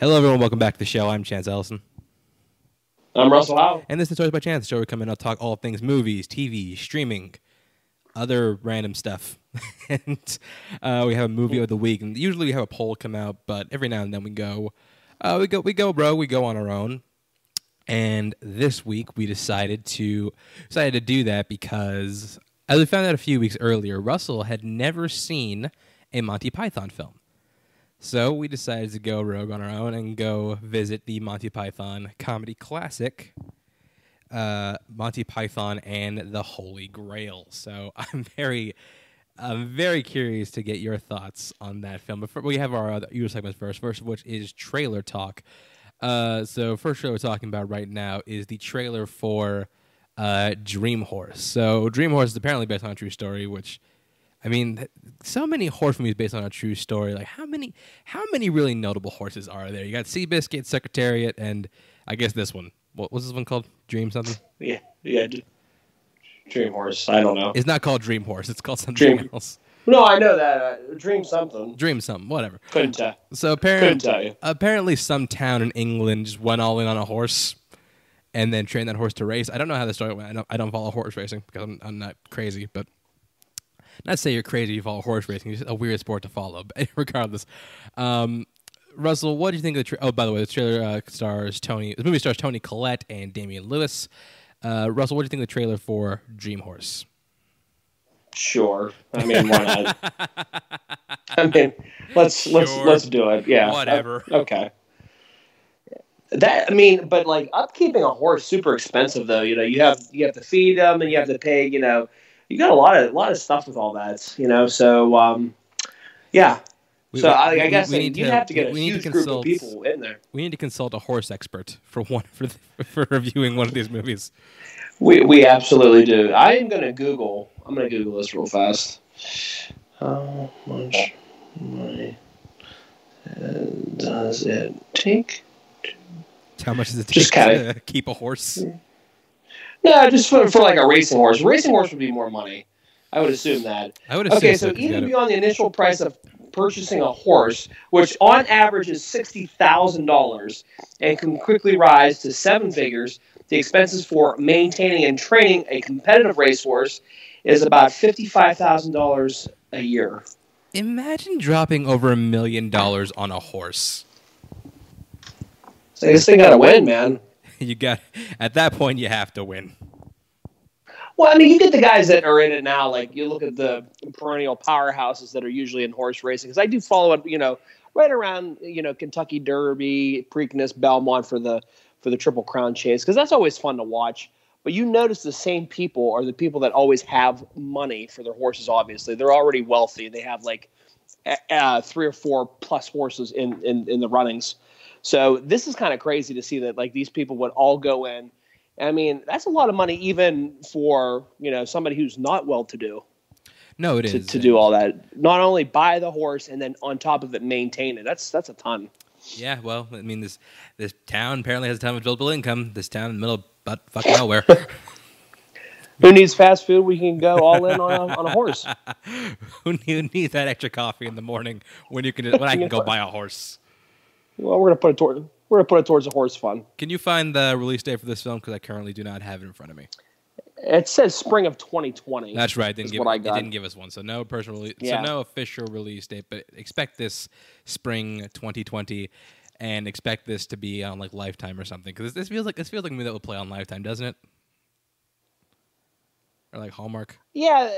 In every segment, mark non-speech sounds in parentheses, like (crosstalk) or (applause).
Hello, everyone. Welcome back to the show. I'm Chance Ellison. I'm Russell Howe. And this is Toys by Chance, the show where we come in and I'll talk all things movies, TV, streaming, other random stuff. (laughs) and uh, we have a movie of the week. And usually we have a poll come out, but every now and then we go, uh, we go, we go, bro, we go on our own. And this week we decided to decided to do that because, as we found out a few weeks earlier, Russell had never seen a Monty Python film. So we decided to go rogue on our own and go visit the Monty Python comedy classic, uh, Monty Python and the Holy Grail. So (laughs) I'm very, I'm very curious to get your thoughts on that film. But we have our other usual segments first. First of which is trailer talk. Uh, so first show we're talking about right now is the trailer for uh, Dream Horse. So Dream Horse is apparently based on a true story, which I mean, so many horse movies based on a true story. Like how many, how many really notable horses are there? You got Seabiscuit, Secretariat, and I guess this one. What was this one called? Dream something? Yeah, yeah. Dream Horse. I don't know. It's not called Dream Horse. It's called something Dream- else. No, I know that. Uh, Dream something. Dream something. Whatever. Couldn't tell. So Couldn't apparently, tell you. apparently, some town in England just went all in on a horse, and then trained that horse to race. I don't know how the story went. I don't, I don't follow horse racing because I'm, I'm not crazy, but not to say you're crazy. You follow horse racing. It's a weird sport to follow. But (laughs) regardless, um, Russell, what do you think of the? Tra- oh, by the way, the trailer uh, stars Toni. The movie stars Toni Collette and Damian Lewis. Uh, Russell, what do you think of the trailer for Dream Horse? Sure. I mean, why not? (laughs) I mean, let's let's let's do it. Yeah. Whatever. Uh, okay. That I mean, but like upkeeping a horse super expensive though. You know, you have you have to feed them and you have to pay. You know, you got a lot of a lot of stuff with all that. You know, so um, yeah. We- so we- I, I guess we need you'd to- have to get a we need to huge group of people in there. We need to consult a horse expert for one for the, for reviewing one of these movies. We we absolutely do. I am gonna Google. I'm gonna Google this real fast. How much money does it take? How much does it take Just kinda- to (laughs) keep a horse? No, just for, for like a racing horse. Racing horse would be more money. I would assume that. I would assume Okay, so. so 'cause you even gotta- beyond the initial price of purchasing a horse, which on average is sixty thousand dollars, and can quickly rise to seven figures, the expenses for maintaining and training a competitive racehorse is about fifty-five thousand dollars a year. Imagine dropping over a million dollars on a horse. So this thing got to win, man. (laughs) You got at that point you have to win. Well, I mean, you get the guys that are in it now. Like you look at the perennial powerhouses that are usually in horse racing. Because I do follow it, you know, right around you know Kentucky Derby, Preakness, Belmont for the for the Triple Crown chase. Because that's always fun to watch. But you notice the same people are the people that always have money for their horses. Obviously, they're already wealthy. They have like uh, three or four plus horses in in, in the runnings. So this is kind of crazy to see that like these people would all go in. I mean, that's a lot of money even for you know somebody who's not well to do No, it to, is to do all that. Not only buy the horse and then on top of it maintain it. That's that's a ton. Yeah, well, I mean this this town apparently has a ton of disposable income. This town in the middle of butt fucking nowhere. (laughs) (laughs) Who needs fast food? We can go all in on a, on a horse. (laughs) Who needs that extra coffee in the morning when you can when I can go buy a horse? Well, we're gonna put it toward we're gonna put it towards the horse fund. Can you find the release date for this film? Because I currently do not have it in front of me. It says spring of 2020. That's right. Didn't give what I it got. didn't give us one, so no personal release, Yeah. so no official release date. But expect this spring 2020, and expect this to be on like Lifetime or something. Because this feels like this feels like a movie that would play on Lifetime, doesn't it? Or like Hallmark. Yeah,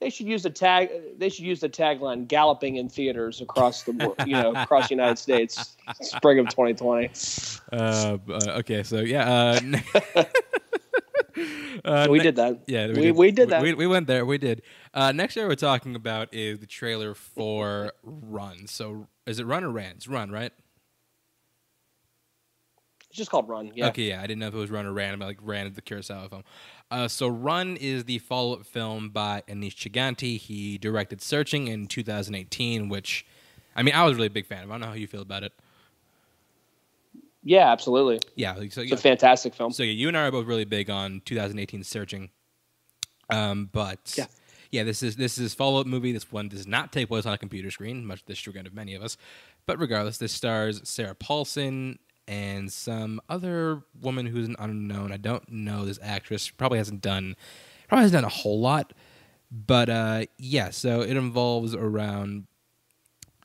they should use the tag. They should use the tagline "Galloping in theaters across the you know across the United States, spring of 2020." Uh, uh, okay, so yeah, uh, (laughs) uh, we ne- did that. Yeah, we, we did that. We, we went there. We did. Uh, next year, we're talking about is the trailer for Run. So, is it Run or Ran? Run, right? It's just called Run. Yeah. Okay, yeah, I didn't know if it was Run or Ran, but like Ran, the Kurosawa film. Uh, so Run is the follow-up film by Aneesh Chaganty. He directed Searching in 2018, which, I mean, I was really a big fan of. I don't know how you feel about it. Yeah, absolutely. Yeah, so It's yeah, a fantastic film. so yeah, you and I are both really big on 2018 Searching. Um, but Yeah. yeah, this is this is follow-up movie. This one does not take place on a computer screen, much to the chagrin of many of us. But regardless, this stars Sarah Paulson and some other woman who's an unknown. I don't know this actress. Probably hasn't done probably hasn't done a whole lot. But uh, yeah, so it involves around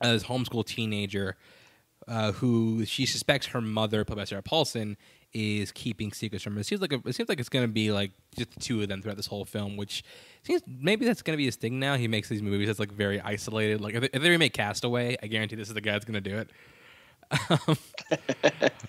uh, this homeschool teenager uh, who she suspects her mother, played by Sarah Paulson, is keeping secrets from her. It seems like a, it seems like it's gonna be like just the two of them throughout this whole film, which seems maybe that's gonna be his thing now. He makes these movies that's like very isolated. Like if they, if they remake Castaway, I guarantee this is the guy that's gonna do it. (laughs)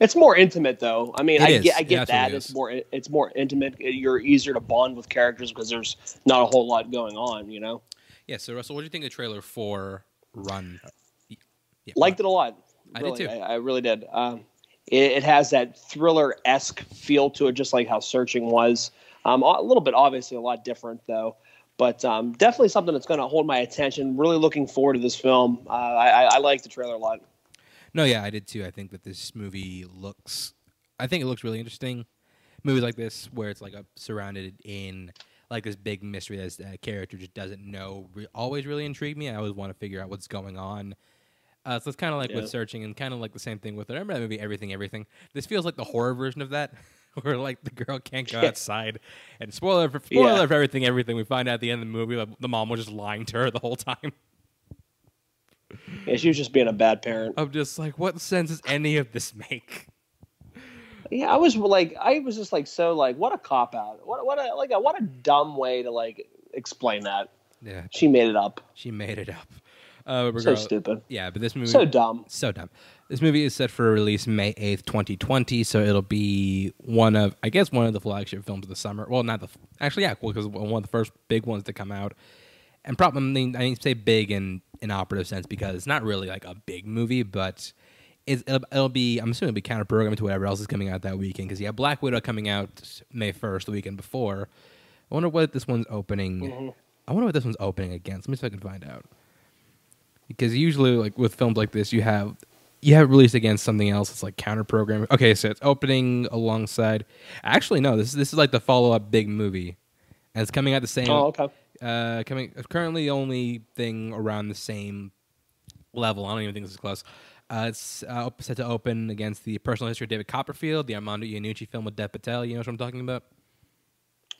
It's more intimate, though. I mean, I get, I get that. It's is. more, it's more intimate. You're easier to bond with characters because there's not a whole lot going on. You know, Yeah. So Russell, what do you think of the trailer for Run? Yeah, liked it a lot. I did Really, too. I, I really did. Um, it, it has that thriller esque feel to it, just like how Searching was. Um, a little bit, obviously, a lot different though. But um, definitely something that's going to hold my attention. Really looking forward to this film. Uh, I, I, I like the trailer a lot. No, yeah, I did too. I think that this movie looks. I think it looks really interesting. Movies like this, where it's like a, surrounded in like this big mystery that uh, character just doesn't know, re- always really intrigue me. I always want to figure out what's going on. Uh, so it's kind of like Yeah. with searching, and kind of like the same thing with it. I remember that movie, Everything, Everything. This feels like the horror version of that, (laughs) where like the girl can't go Yeah. outside, and spoiler for spoiler Yeah. for everything, everything. We find out at the end of the movie that the mom was just lying to her the whole time. Yeah, she was just being a bad parent. I'm just like, what sense does any of this make? Yeah, I was like, I was just like, so like, what a cop out. What what a like a what a dumb way to like explain that. Yeah, She made it up. She made it up. Uh, So stupid. Yeah, but this movie So dumb. so dumb. This movie is set for a release May eighth, twenty twenty. So it'll be one of, I guess, one of the flagship films of the summer. Well, not the actually, yeah, because one of the first big ones to come out. And probably, I mean, I say big in an operative sense because it's not really like a big movie, but it's, it'll, it'll be. I'm assuming it'll be counter programmed to whatever else is coming out that weekend. Because you have Black Widow coming out May first, the weekend before. I wonder what this one's opening. Mm-hmm. I wonder what this one's opening against. Let me see if I can find out because usually like with films like this you have you have released against something else it's like counter programming okay so it's opening alongside actually no this is this is like the follow-up big movie and it's coming out the same Oh, okay. Uh coming currently the only thing around the same level i don't even think this is close uh, it's uh, set to open against the personal history of David Copperfield, the Armando Iannucci film with Dev Patel. You know what I'm talking about?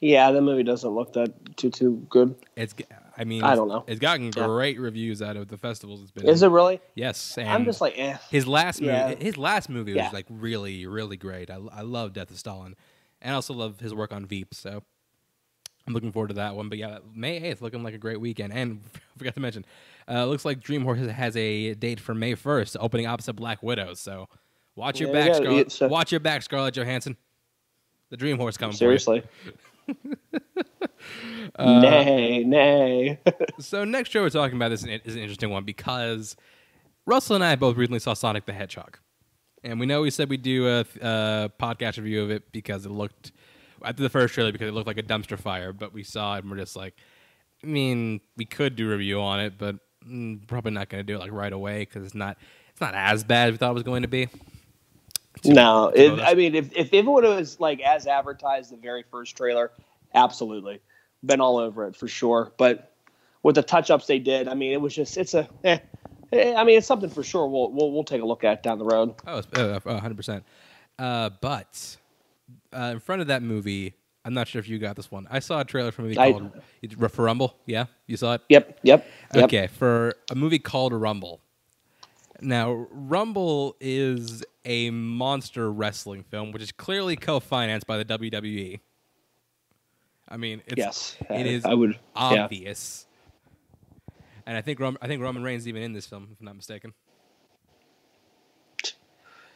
Yeah, that movie doesn't look that too too good. It's, I mean, I don't know. It's gotten Yeah. great reviews out of the festivals. It's been. Is it really? Yes, and I'm just like, eh. His last movie, Yeah. his last movie Yeah. was like really, really great. I, I love Death of Stalin, and I also love his work on Veep. So I'm looking forward to that one. But yeah, May 8th looking like a great weekend. And (laughs) forgot to mention, uh, looks like Dream Horse has a date for May 1st, opening opposite Black Widow. So watch your Yeah, back, yeah, Scarlett. it's, uh, watch your back, Scarlett Johansson. The Dream Horse coming Seriously. (laughs) Uh, nay, nay. (laughs) So next show we're talking about this is an is an interesting one because Russell and I both recently saw Sonic the Hedgehog. And we know we said we'd do a, a podcast review of it because it looked after the first trailer because it looked like a dumpster fire. But we saw it and we're just like, I mean, we could do a review on it, but mm, probably not going to do it like right away because it's not it's not as bad as we thought it was going to be. no, it, I mean, if if it would have was like as advertised the very first trailer, absolutely, been all over it for sure. But with the touch ups they did, I mean, it was just it's a. Eh, eh, I mean, it's something for sure. We'll we'll we'll take a look at down the road. Oh, uh, uh, 100%. Uh, but uh, in front of that movie, I'm not sure if you got this one. I saw a trailer for a movie I- called Rumble. Yeah, you saw it. Yep, yep, yep. Okay, for a movie called Rumble. Now, Rumble is a monster wrestling film, which is clearly co-financed by the WWE. I mean, it's, yes, it is I would. Yeah. obvious. And I think I think Roman Reigns is even in this film, if I'm not mistaken.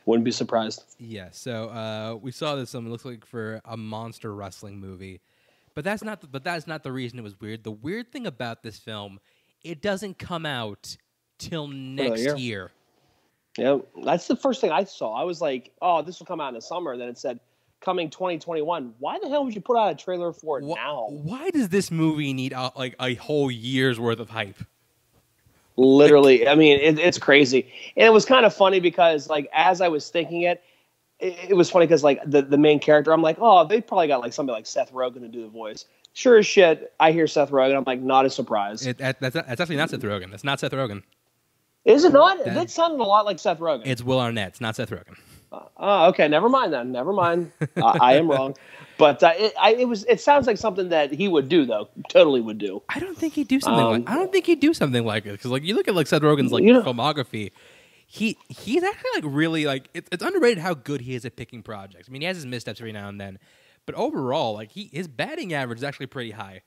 Wouldn't be surprised. Yeah, so uh, we saw this. Um, it looks like for a monster wrestling movie, but that's not. The, but that's not the reason it was weird. The weird thing about this film, it doesn't come out till next year. year. Yeah, that's the first thing I saw. I was like, "Oh, this will come out in the summer." And then it said, "Coming 2021." Why the hell would you put out a trailer for it now? Why does this movie need uh, like a whole year's worth of hype? Literally, I mean, it, it's crazy, and it was kind of funny because, like, as I was thinking it, it, it was funny because, like, the the main character, I'm like, "Oh, they probably got like somebody like Seth Rogen to do the voice." Sure as shit, I hear Seth Rogen. I'm like, not a surprise. It, that, that's, that's actually not Seth Rogen. That's not Seth Rogen. Is it not? That- That sounded a lot like Seth Rogen. It's Will Arnett. It's not Seth Rogen. Oh, okay. Never mind then. Never mind. (laughs) uh, I am wrong. But uh, it, I, it was. It sounds like something that he would do, though. Totally would do. I don't think he'd do something Um, like. I don't think he'd do something like it because like you look at like Seth Rogen's like You know- filmography. He he's actually like really like it, it's underrated how good he is at picking projects. I mean, he has his missteps every now and then, but overall, like he his batting average is actually pretty high.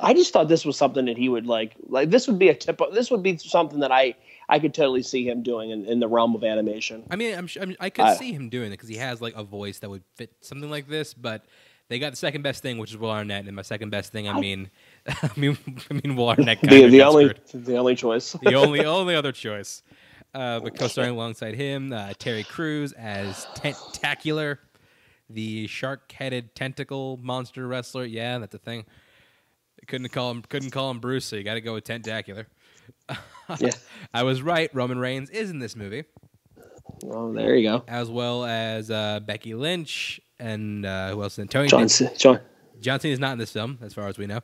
I just thought this was something that he would like. Like this would be a tip. This would be something that I I could totally see him doing in, in the realm of animation. I mean, I'm, I'm I could I- see him doing it because he has like a voice that would fit something like this. But they got the second best thing, which is Will Arnett, and my second best thing, I I- mean, (laughs) I mean, I mean, Will Arnett. Kind The, of the only the only choice. the only only other choice. (laughs) Uh, but co-starring alongside him, uh, Terry Crews as Tentacular, the shark-headed tentacle monster wrestler. Yeah, that's a thing. Couldn't call him couldn't call him Bruce, so you got to go with Tentacular. (laughs) Yeah. (laughs) I was right. Roman Reigns is in this movie, oh, there you go. as well as uh, Becky Lynch and uh, who else? in Tony John. Dan- John. John Cena is not in this film, as far as we know.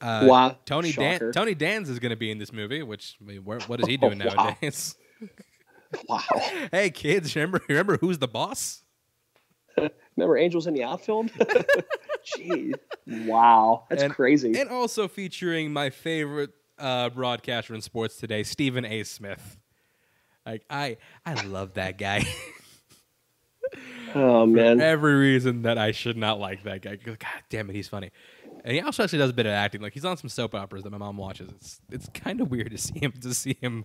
Uh, Wow. Tony Dan- Tony Danza is going to be in this movie, which I mean, where, what is he doing Oh, (laughs) wow. nowadays? (laughs) Wow. hey kids, remember remember who's the boss? Remember Angels in the Outfield? Jeez. Wow. That's And- crazy. And also featuring my favorite uh, broadcaster in sports today, Stephen A. Smith. Like I I love that guy. (laughs) oh man. For Every reason that I should not like that guy. God damn it, he's funny. And he also actually does a bit of acting. Like he's on some soap operas that my mom watches. It's it's kind of weird to see him to see him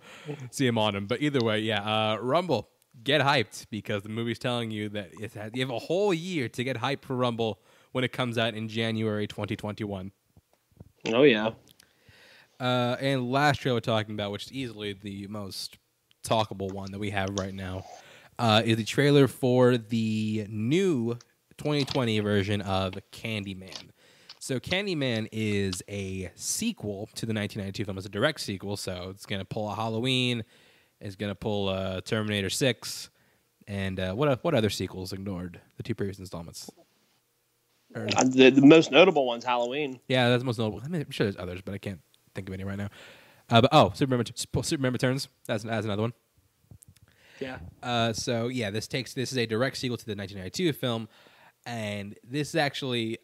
see him on them. But either way, yeah. Uh, Rumble, get hyped because the movie's telling you that it's, you have a whole year to get hyped for Rumble when it comes out in January 2021. Oh yeah. Uh, and last trailer we're talking about, which is easily the most talkable one that we have right now, uh, is the trailer for the new 2020 version of Candyman. So Candyman is a sequel to the 1992 film. It's a direct sequel, so it's going to pull a Halloween, it's going to pull a Terminator 6, and uh, what what other sequels ignored the two previous installments? Or- Uh, the, the most notable one's Halloween. yeah, that's the most notable. I mean, I'm sure there's others, but I can't think of any right now. Uh, but oh, Superman, Superman Returns. That's, that's another one. Yeah. Uh, so yeah, this takes this is a direct sequel to the 1992 film, and this is actually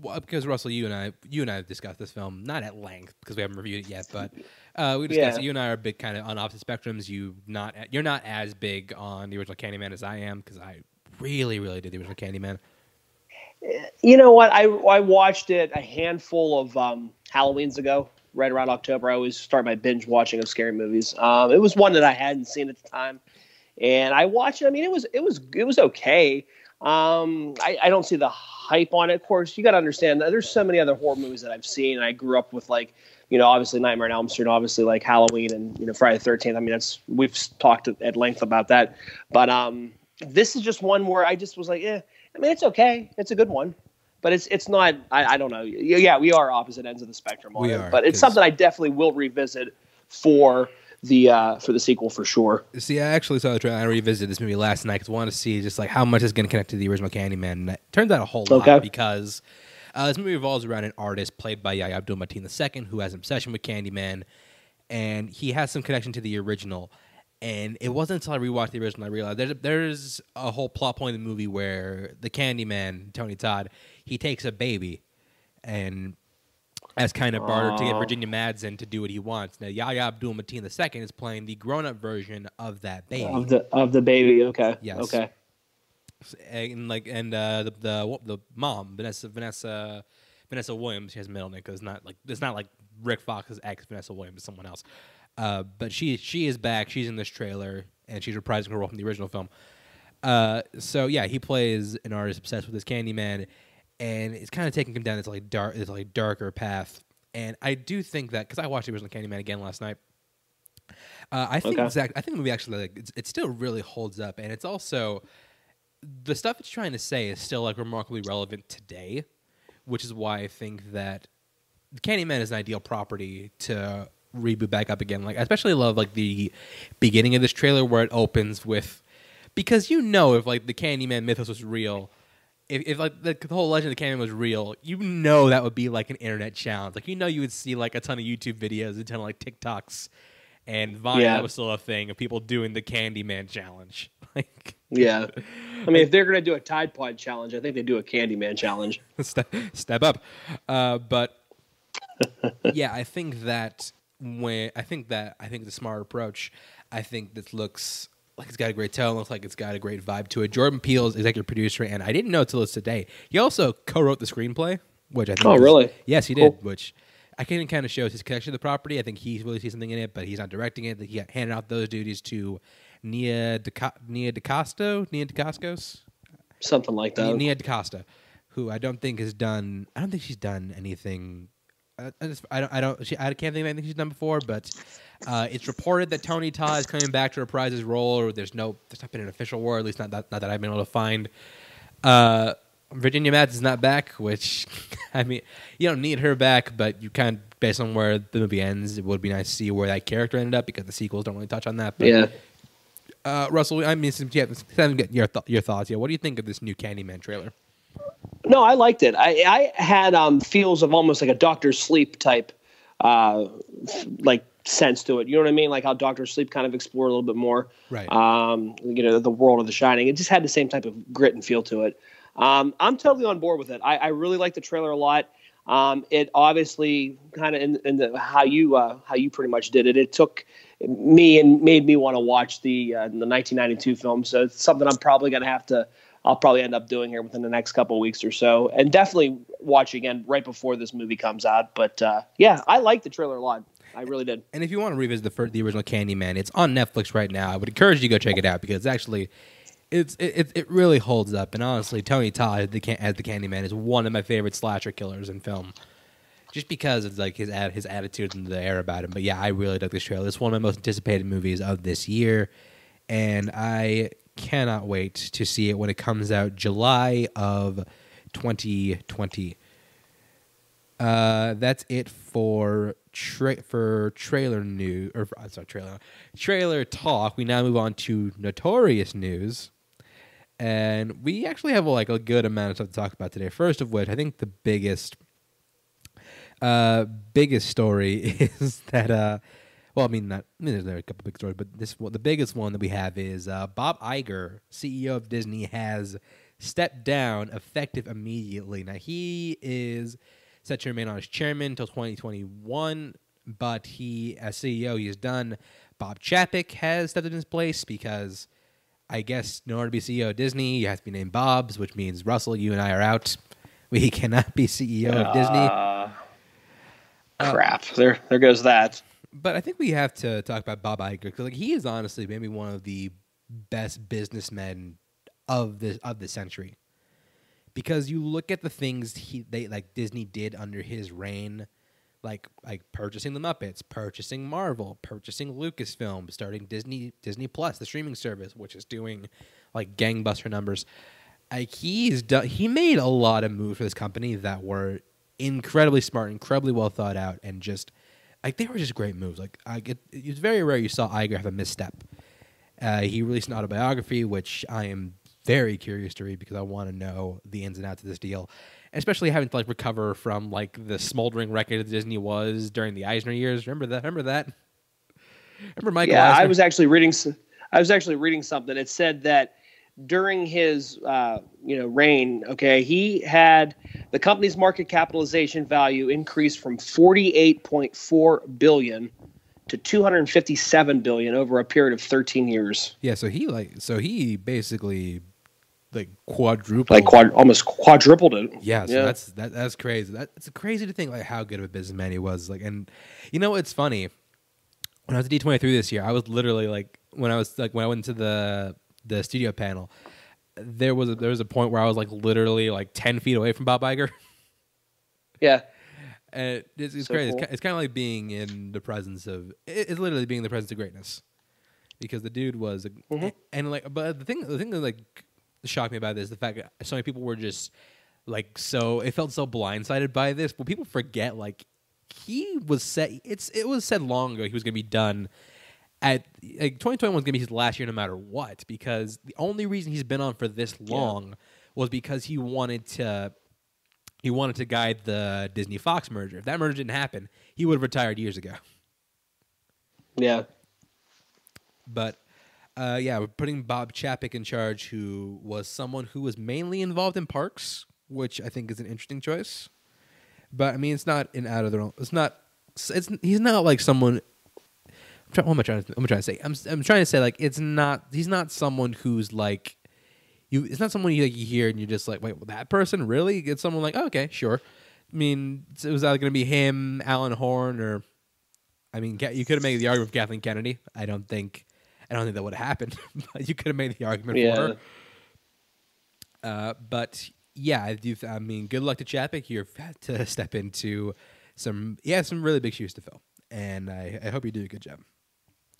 well, because Russell, you and I, you and I have discussed this film not at length because we haven't reviewed it yet, but uh, we discussed Yeah. it. You and I are a bit kind of on opposite spectrums. You not you're not as big on the original Candyman as I am because I really really did the original Candyman. You know what? I I watched it a handful of um, Halloweens ago, right around October. I always start my binge watching of scary movies. Um, it was one that I hadn't seen at the time, and I watched it. I mean, it was it was it was okay. Um, I, I don't see the hype on it. Of course, you got to understand that there's so many other horror movies that I've seen, and I grew up with like you know obviously Nightmare on Elm Street, obviously like Halloween and you know Friday the Thirteenth. I mean, that's we've talked at length about that, but um, this is just one where I just was like, yeah. I mean, it's okay. It's a good one, but it's it's not. I, I don't know. Yeah, we are opposite ends of the spectrum on We it, are, but it's something I definitely will revisit for the uh, for the sequel for sure. See, I actually saw the trailer. I revisited this movie last night because I wanted to see just like how much is going to connect to the original Candyman. And it turns out a whole lot Okay. because uh, this movie revolves around an artist played by Yahya Abdul Mateen II who has an obsession with Candyman, and he has some connection to the original. And it wasn't until I rewatched the original I realized there's there's a whole plot point in the movie where the Candyman Tony Todd he takes a baby, and as kind of barter to get Virginia Madsen to do what he wants. Now Yahya Abdul Mateen II is playing the grown up version of that baby. Of the of the baby. Okay. Yes. Okay. and like and uh, the the the mom Vanessa Vanessa Vanessa Williams. She has a middle name because it's not like it's not like Rick Fox's ex Vanessa Williams, it's someone else. Uh, but she she is back. She's in this trailer and she's reprising her role from the original film. Uh, so yeah, he plays an artist obsessed with this Candyman, and it's kind of taking him down this like dark, this like darker path. And I do think that because I watched the original Candyman again last night. Uh, I think Okay. exact. I think the movie actually like it's, it still really holds up, and it's also the stuff it's trying to say is still like remarkably relevant today, which is why I think that Candyman is an ideal property to reboot back up again. Like, I especially love like the beginning of this trailer where it opens with because you know if like the Candyman mythos was real. If, if like the, the whole legend of the Candyman was real, you know that would be like an internet challenge. Like you know you would see like a ton of YouTube videos, a ton of like TikToks, and Vine Yeah. was still a thing of people doing the Candyman challenge. (laughs) Like Yeah. (laughs) I mean, if they're gonna do a Tide Pod challenge, I think they do a Candyman challenge. (laughs) step, step up. Uh, but yeah, I think that when I think that I think the smart approach. I think this looks like it's got a great tone. Looks like it's got a great vibe to it. Jordan Peele's executive producer, and I didn't know till it's today. He also co-wrote the screenplay, which I think. Oh, is- really? Yes, he Cool. did. Which I can kind of shows his connection to the property. I think he really sees something in it, but he's not directing it. He handed out those duties to Nia DeCa- Nia DeCosto, Nia DeCascos. Something like that. Nia DaCosta, who I don't think has done. I don't think she's done anything. I, I, just, I don't. I don't. She, I can't think of anything she's done before. But uh, it's reported that Tony Todd is coming back to reprise his role. Or there's no. There's not been an official word. At least not that. Not that I've been able to find. Uh, Virginia Mads is not back, which (laughs) I mean, you don't need her back, but you kind of based on where the movie ends, it would be nice to see where that character ended up because the sequels don't really touch on that. But, yeah. Uh, Russell, I mean, since you have, since I haven't get your th- your thoughts. Yeah, what do you think of this new Candyman trailer? No, I liked it. I, I had um, feels of almost like a Doctor Sleep type, uh, like sense to it. You know what I mean? Like how Doctor Sleep kind of explored a little bit more, Right. Um, you know, the world of The Shining. It just had the same type of grit and feel to it. Um, I'm totally on board with it. I, I really like the trailer a lot. Um, it obviously kind of in, in the how you uh, how you pretty much did it. It took me and made me want to watch the uh, the 1992 film. So it's something I'm probably going to have to. I'll probably end up doing here within the next couple weeks or so, and definitely watch again right before this movie comes out. But uh, yeah, I like the trailer a lot. I really did. And if you want to revisit the first, the original Candyman, it's on Netflix right now. I would encourage you to go check it out because actually, it's it, it, really holds up. And honestly, Tony Todd the, as the Candyman is one of my favorite slasher killers in film, just because of like his his attitude and the air about him. But yeah, I really like this trailer. It's one of my most anticipated movies of this year, and I cannot wait to see it when it comes out July of 2020. Uh, that's it for tra- for trailer news or I'm sorry, trailer trailer talk. We now move on to notorious news, and we actually have like a good amount of stuff to talk about today. First of which, I think the biggest uh biggest story (laughs) is that uh well I mean not I mean there's there are a couple big stories but this one the biggest one that we have is uh Bob Iger CEO of Disney has stepped down effective immediately now he is set to remain on as chairman until 2021 but he as CEO he is done Bob Chapek has stepped in his place because I guess in order to be CEO of Disney you have to be named Bob's which means Russell you and I are out (laughs) we cannot be CEO of Disney Uh, crap. There, there goes that. But I think we have to talk about Bob Iger because like he is honestly maybe one of the best businessmen of the of the century. Because you look at the things he they like Disney did under his reign, like like purchasing the Muppets, purchasing Marvel, purchasing Lucasfilm, starting Disney Disney Plus, the streaming service, which is doing like gangbuster numbers. Like he's done, he made a lot of moves for this company that were incredibly smart, incredibly well thought out, and just like they were just great moves. Like I get, it was very rare you saw Iger have a misstep. Uh, he released an autobiography, which I am very curious to read because I want to know the ins and outs of this deal, especially having to like recover from like the smoldering record that Disney was during the Eisner years. Remember that? Remember that? Remember Michael? yeah, I was actually reading. I was actually reading something. It said that during his, uh, you know, reign, okay, he had the company's market capitalization value increased from forty-eight point four billion to two hundred fifty-seven billion over a period of thirteen years, Yeah, so he like so he basically like quadrupled like quad, almost quadrupled it. Yeah, so Yeah. that's that, that's crazy. That, it's crazy to think like how good of a businessman he was. Like, and you know it's funny. When I was at D twenty three this year, I was literally like when I was like when I went to the the studio panel, there was a, there was a point where I was like literally like ten feet away from Bob Iger. (laughs) Yeah, And it's, it's So crazy. cool. It's, it's kind of like being in the presence of. It's literally being in the presence of greatness, because the dude was, a, Mhm. and like, but the thing, the thing that like shocked me about this, is the fact that so many people were just like so. It felt so blindsided by this, but people forget like he was set. It's it was said long ago he was going to be done. At like 2021 was going to be his last year, no matter what, because the only reason he's been on for this long was because he wanted to he wanted to guide the Disney Fox merger. If that merger didn't happen, he would have retired years ago. yeah. But uh, yeah, we're putting Bob Chapek in charge, who was someone who was mainly involved in parks, which I think is an interesting choice. But I mean, it's not an out of the. It's not. It's he's not like someone. I'm trying, what am I trying to? Am trying to say? I'm I'm trying to say like it's not. He's not someone who's like. You, it's not someone you like you hear and you're just like, wait, well, that person really? It's someone like, oh, okay, sure. I mean, it was either going to be him, Alan Horn, or I mean, you could have made the argument for Kathleen Kennedy. I don't think, I don't think that would have happened. (laughs) but you could have made the argument Yeah. for her. Uh, but yeah, I do. I mean, good luck to Chapek. You've had to step into some, yeah, some really big shoes to fill, and I, I hope you do a good job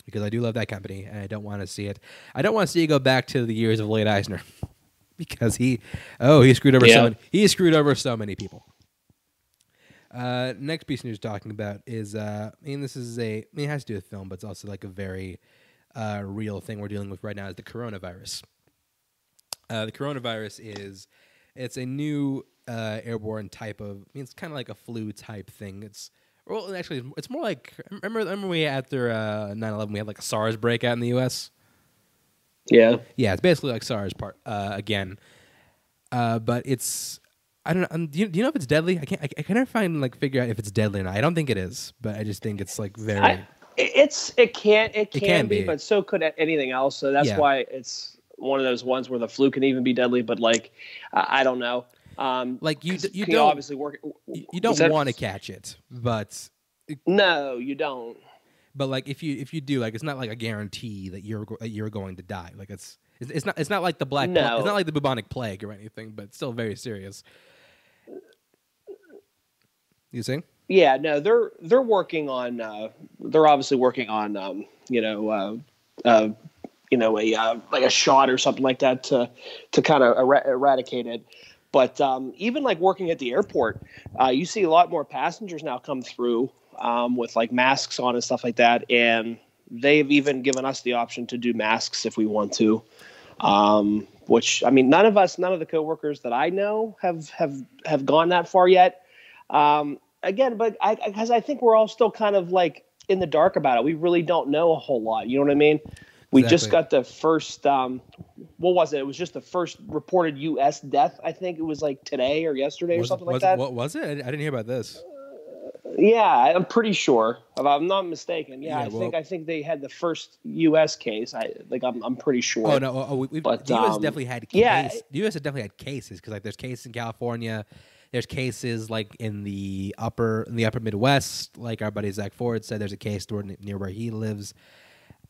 because I do love that company, and I don't want to see it. I don't want to see you go back to the years of late Eisner (laughs) because he, oh, he screwed over so many, he screwed over so many people. Uh, next piece of news talking about is, uh, I mean, this is a, I mean, it has to do with film, but it's also like a very uh, real thing we're dealing with right now is the coronavirus. Uh, the coronavirus is, it's a new uh, airborne type of, I mean, it's kind of like a flu type thing. It's, well, actually, it's more like, remember, remember we after uh, 9-11, we had like a SARS breakout in the U.S.? Yeah. Yeah, it's basically like SARS part uh, again, uh, but it's I don't know. Um, do, you, do you know if it's deadly? I can't. I, I can never find like figure out if it's deadly or not. I don't think it is, but I just think it's like very. I, it's it can it can, can be, be. but so could anything else. So that's Yeah. why it's one of those ones where the flu can even be deadly. But like, I I don't know. Um, like you, you don't obviously work. you, don't want to catch it, but No, you don't. but like if you if you do, like it's not like a guarantee that you're that you're going to die. Like it's it's, it's not it's not like the black No. it's not like the bubonic plague or anything, but still very serious. You see? Yeah, no, they're they're working on. Uh, they're obviously working on. Um, you know, uh, uh, you know, a uh, like a shot or something like that to to kind of er- eradicate it. But um, even like working at the airport, uh, you see a lot more passengers now come through um, with like masks on and stuff like that, and they've even given us the option to do masks if we want to. Um, which I mean, none of us, none of the coworkers that I know have have have gone that far yet. Um, again, but I because I think we're all still kind of like in the dark about it. We really don't know a whole lot. You know what I mean? We just got the first. Um, what was it? It was just the first reported U.S. death. I think it was like today or yesterday or something was, like that. What was it? I, didn't hear about this. Yeah, I'm pretty sure. If I'm not mistaken, yeah, Yeah, I well- think I think they had the first U.S. case. I like. I'm I'm pretty sure. Oh no! Oh, we, we've, But, the U.S. um, definitely had case, yeah. The U.S. has definitely had cases because like there's cases in California, there's cases like in the upper in the upper Midwest. Like our buddy Zach Ford said, there's a case near where he lives.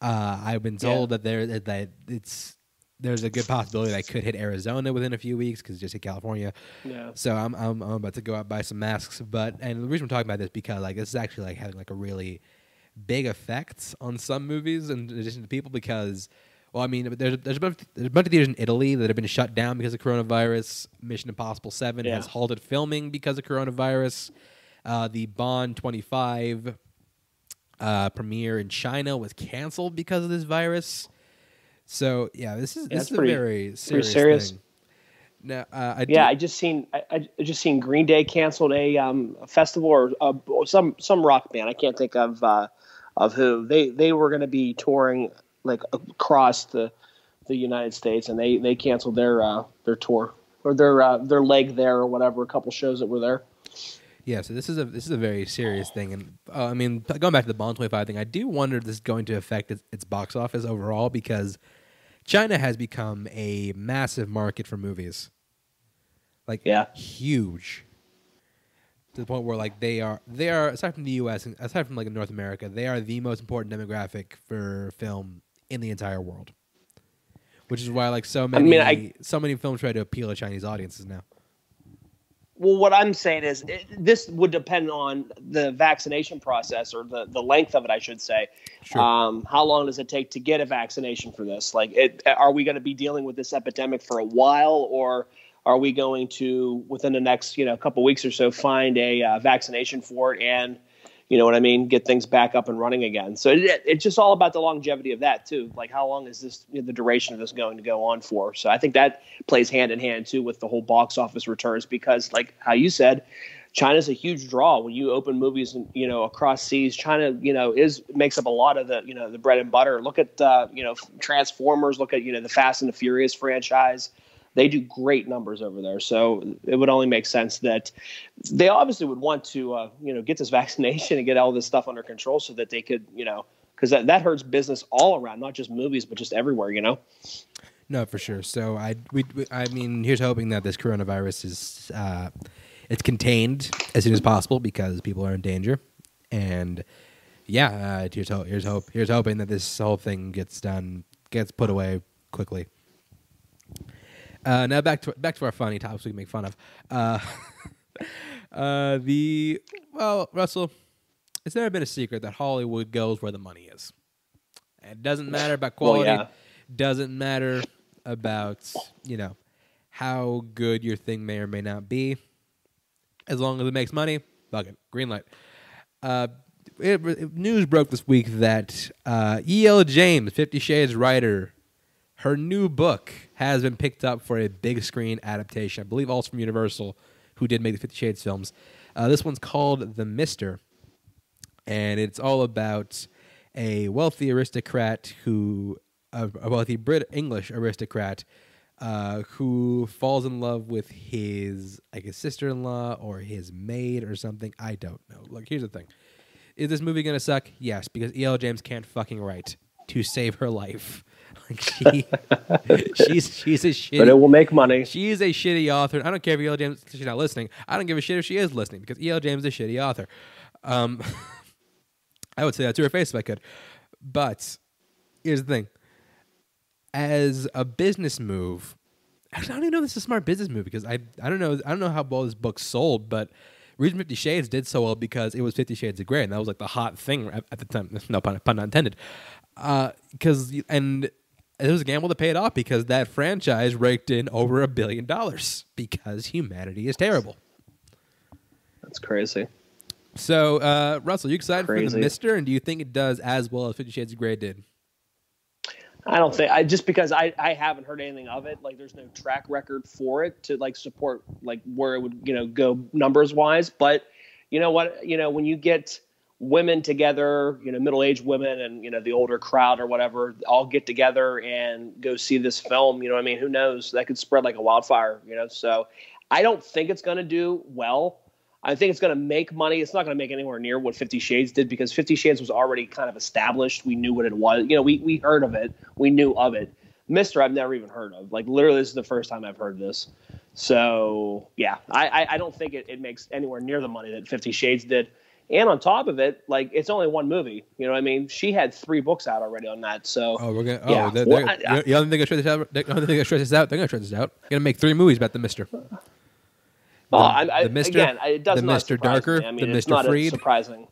Uh, I've been Yeah. told that there that it's there's a good possibility that I could hit Arizona within a few weeks because it just hit California. Yeah. So I'm, I'm I'm about to go out and buy some masks. But and the reason I'm talking about this is because like this is actually like having like a really big effect on some movies in addition to people because well I mean there's there's a bunch, there's a bunch of theaters in Italy that have been shut down because of coronavirus. Mission Impossible Seven Yeah. has halted filming because of coronavirus. Uh, the Bond 25 uh, premiere in China was canceled because of this virus. So yeah, this is Yeah, this is pretty- a very serious, serious. thing. Now, uh, I do- Yeah, I just seen I, I just seen Green Day canceled a um a festival or uh, some some rock band. I can't think of uh, of who they they were going to be touring like across the the United States, and they they canceled their uh, their tour or their uh, their leg there or whatever. A couple shows that were there. Yeah, so this is a this is a very serious thing, and uh, I mean, going back to the Bond twenty five thing, I do wonder if this is going to affect its, its box office overall because China has become a massive market for movies, like Yeah. huge, to the point where like they are they are aside from the U.S. and aside from like North America, they are the most important demographic for film in the entire world, which is why like so many mean, I- so many films try to appeal to Chinese audiences now. Well, what I'm saying is it, this would depend on the vaccination process or the, the length of it, I should say. Sure. Um, how long does it take to get a vaccination for this? Like, it, are we going to be dealing with this epidemic for a while, or are we going to, within the next you know couple weeks or so, find a uh, vaccination for it and you know what I mean, get things back up and running again? So it, it's just all about the longevity of that too. Like, how long is this you know, the duration of this going to go on for? So I think that plays hand in hand too with the whole box office returns because, like how you said, China's a huge draw when you open movies, and you know, across seas. China, you know, is makes up a lot of the, you know, the bread and butter. Look at, uh, you know, Transformers. Look at, you know, the Fast and the Furious franchise. They do great numbers over there. So it would only make sense that they obviously would want to, uh, you know, get this (laughs) vaccination and get all this stuff under control so that they could, you know, because that, that hurts business all around, not just movies, but just everywhere, you know. No, for sure. So I, we, we I mean, here's hoping that this coronavirus is, uh, it's contained as soon as possible because people are in danger, and yeah, uh, here's hope. Here's hope. Here's hoping that this whole thing gets done, gets put away quickly. Uh, now back to back to our funny topics we can make fun of. Uh, (laughs) uh, the well, Russell, it's never been a secret that Hollywood goes where the money is. It doesn't matter about quality. Well, yeah. Doesn't matter about you know how good your thing may or may not be. As long as it makes money, fuck it, green light. Uh, it, it- news broke this week that uh, E.L. James, Fifty Shades writer, her new book has been picked up for a big screen adaptation. I believe also from Universal, who did make the Fifty Shades films. Uh, this one's called The Mister, and it's all about a wealthy aristocrat who, a, a wealthy Brit English aristocrat, uh, who falls in love with his, like his sister-in-law or his maid or something. I don't know. Look, here's the thing: is this movie gonna suck? Yes, because E.L. James can't fucking write to save her life. (laughs) She, she's she's a shitty. But it will make money. She is a shitty author. I don't care if E.L. James she's not listening. I don't give a shit if she is listening because E.L. James is a shitty author. Um, (laughs) I would say that to her face if I could. But here's the thing: as a business move, actually, I don't even know if this is a smart business move because I I don't know I don't know how well this book sold, but. Reason Fifty Shades did so well because it was Fifty Shades of Grey, and that was like the hot thing at, at the time. (laughs) No pun, pun not intended. Because and it was a gamble to pay it off because that franchise raked in over a billion dollars because humanity is terrible. That's crazy. So, uh, Russell, you excited for the Mister, and do you think it does as well as Fifty Shades of Grey did? I don't think I just because I I haven't heard anything of it. Like there's no track record for it to like support like where it would you know go numbers wise. But you know what you know when you get women together, you know middle aged women and you know the older crowd or whatever all get together and go see this film. You know I mean? Who knows? That could spread like a wildfire. You know. So I don't think it's going to do well. I think it's going to make money. It's not going to make anywhere near what Fifty Shades did because Fifty Shades was already kind of established. We knew what it was. You know, we, we heard of it. We knew of it. Mister, I've never even heard of. Like literally, this is the first time I've heard this. So yeah, I I, I don't think it, it makes anywhere near the money that Fifty Shades did. And on top of it, like it's only one movie. You know what I mean? She had three books out already on that. So Oh, we're gonna. Oh, Yeah. they're, Well, I- you don't think they're gonna shred this out? They don't think they're this out? They're gonna shred this out. They're gonna make three movies about the Mister. well, I, I, the Mr. again, it does the not Mr. Darker, me. I mean, the Mr. not Freed. surprising.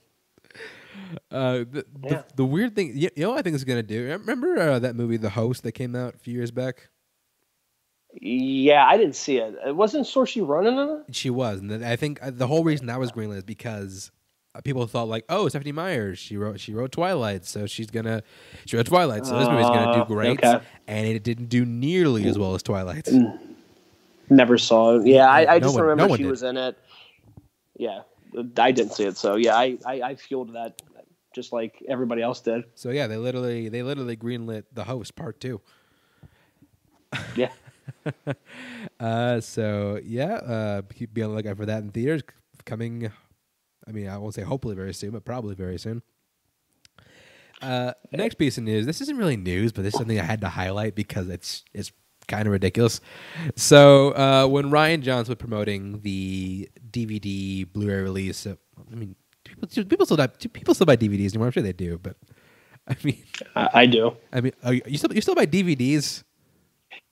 Uh, the, Yeah. the, the weird thing, you, know, what I think it's gonna do. Remember uh, that movie, The Host, that came out a few years back? Yeah, I didn't see it. It wasn't Saoirse Ronan in it. She was, and then I think uh, the whole reason that was greenlit is because people thought like, oh, Stephenie Meyers, she wrote she wrote Twilight, so she's gonna she wrote Twilight, so this movie's gonna do Uh, great, okay. and it didn't do nearly as well as Twilight. Never saw it. Yeah, I, I No just one- remember no she did. was in it. Yeah, I didn't see it. So yeah, I, I, I fueled that just like everybody else did. So yeah, they literally they literally greenlit The Host Part Two. (laughs) Yeah. (laughs) Uh, so yeah, uh, keep be on the lookout for that in theaters coming. I mean, I won't say hopefully very soon, but probably very soon. Uh, next piece of news. This isn't really news, but this is something I had to highlight because it's it's kind of ridiculous. So uh, when Rian Johns was promoting the DVD Blu-ray release, of, I mean, people people still buy, people still buy DVDs anymore. I'm sure they do, but (laughs) I mean, I, I do. I mean, are you you still you still buy DVDs?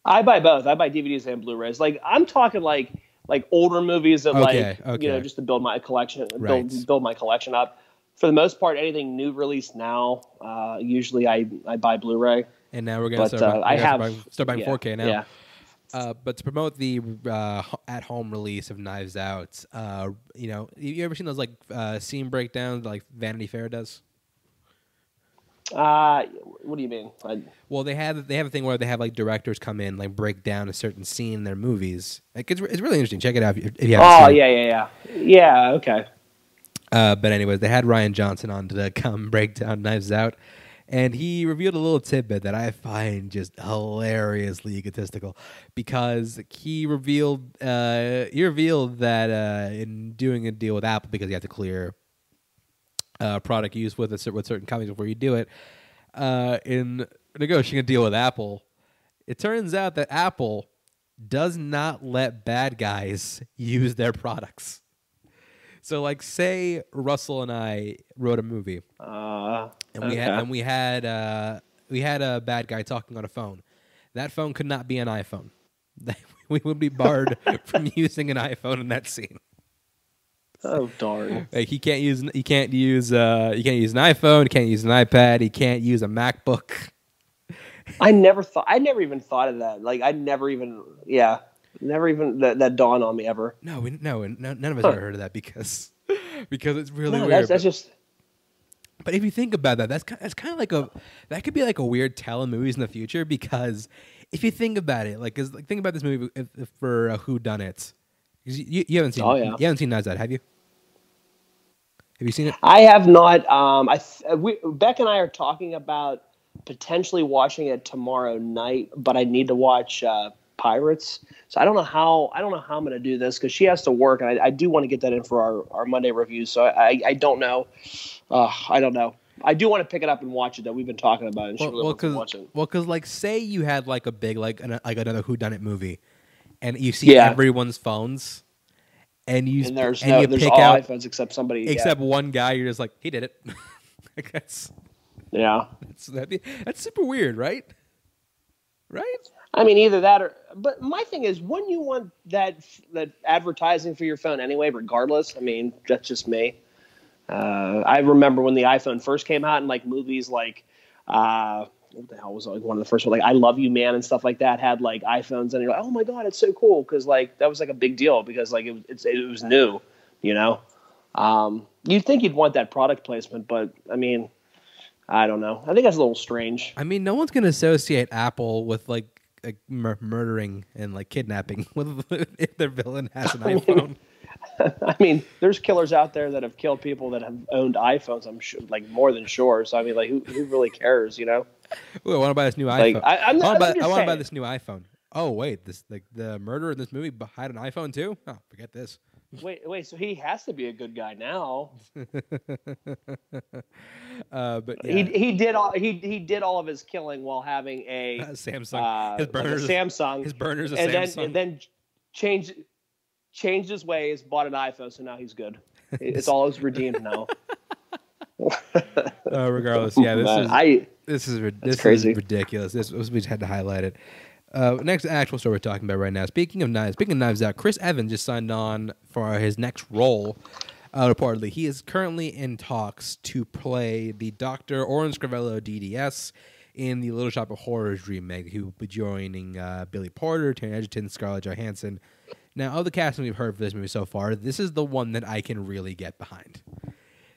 I buy both. I buy DVDs and Blu-rays. Like I'm talking like like older movies that Okay, like you know just to build my collection, Right. build build my collection up. For the most part, anything new released now, uh, usually I I buy Blu-ray. And now we're gonna But start, uh, I have start buying, yeah, 4K now. Yeah. Uh, but to promote the uh, at-home release of Knives Out, uh, you know, you you ever seen those like uh, scene breakdowns like Vanity Fair does? Uh, what do you mean? I, Well, they have they have a thing where they have like directors come in like break down a certain scene in their movies. Like it's, it's really interesting. Check it out if you, if you haven't oh it. yeah, yeah, yeah, yeah. Okay. Uh, but anyways, they had Rian Johnson on to (laughs) come break down Knives Out, and he revealed a little tidbit that I find just hilariously egotistical, because he revealed uh, he revealed that uh, in doing a deal with Apple because you have to clear uh, product use with a, with certain companies before you do it, uh, in negotiating a deal with Apple, it turns out that Apple does not let bad guys (laughs) use their products. So, like, say Russell and I wrote a movie, Uh, and we okay. had and we had uh, we had a bad guy talking on a phone. That phone could not be an iPhone. (laughs) we would be barred (laughs) from using an iPhone in that scene. Oh darn. Like he can't use he can't use uh he can't use an iPhone, he can't use an iPad, he can't use a MacBook. I never thought. I never even thought of that. Like I never even. Yeah. Never even that, that dawned on me ever. No, we, no, no, none of us Huh. ever heard of that because (laughs) because it's really No, weird. that's, that's but, just. but if you think about that, that's kind, that's kind of like a that could be like a weird tell in movies in the future because if you think about it, like, 'cause, like think about this movie if, if for uh, Who Done It. You, you haven't seen Oh, yeah. you haven't seen Knives Out, have you? Have you seen it? I have not. Um, I th- we, Beck and I are talking about potentially watching it tomorrow night, but I need to watch uh, Pirates. So I don't know how I don't know how I'm going to do this because she has to work, and I, I do want to get that in for our, our Monday review. So I, I don't know. Uh, I don't know. I do want to pick it up and watch it. That we've been talking about, it, Well, really well, wants to because watch it. well, 'cause, like, say you had like a big like an, like another Who Done It movie, and you see Yeah. everyone's phones, and you And there's and no you there's pick all out iPhones except somebody. yeah. except one guy. You're just like, he did it. (laughs) like that's yeah. that's that'd be, that's super weird, right? Right? I mean, either that or. But my thing is, wouldn't you want that that advertising for your phone anyway? Regardless, I mean, that's just me. Uh, I remember when the iPhone first came out, and like movies like, uh, what the hell was like one of the first ones, like "I Love You, Man" and stuff like that had like iPhones, and you're like, oh my god, it's so cool because like that was like a big deal because like it, was- it's, it was new, you know. Um, you'd think you'd want that product placement, but I mean, I don't know. I think that's a little strange. I mean, no one's gonna associate Apple with like, like mur- murdering and like kidnapping (laughs) with if their villain has an (laughs) iPhone. (laughs) I mean, there's killers out there that have killed people that have owned iPhones. I'm sure, like more than sure. So I mean, like, who, who really cares? You know? Ooh, I want to buy this new Like, iPhone. I- I'm not- I want to buy, I'm just I wanna buy this new iPhone. Oh wait, this like the murderer in this movie had an iPhone too. Oh, forget this. Wait, wait. So he has to be a good guy now. (laughs) Uh, but yeah, He he did all he he did all of his killing while having a (laughs) Samsung. uh, his like a. Samsung. his burners. A and then Samsung. and then changed changed his ways, bought an iPhone, so now he's good. (laughs) It's all is redeemed now. (laughs) uh, regardless, yeah, this Man, is I this is this crazy. is ridiculous. This was, we just had to highlight it. Uh, next actual story we're talking about right now. Speaking of knives, speaking of knives out, Chris Evans just signed on for his next role. Uh, reportedly, he is currently in talks to play the Doctor Orin Scrivello DDS in the Little Shop of Horrors remake. He will be joining uh, Billy Porter, Taron Egerton, Scarlett Johansson. Now, of the casting we've heard for this movie so far, this is the one that I can really get behind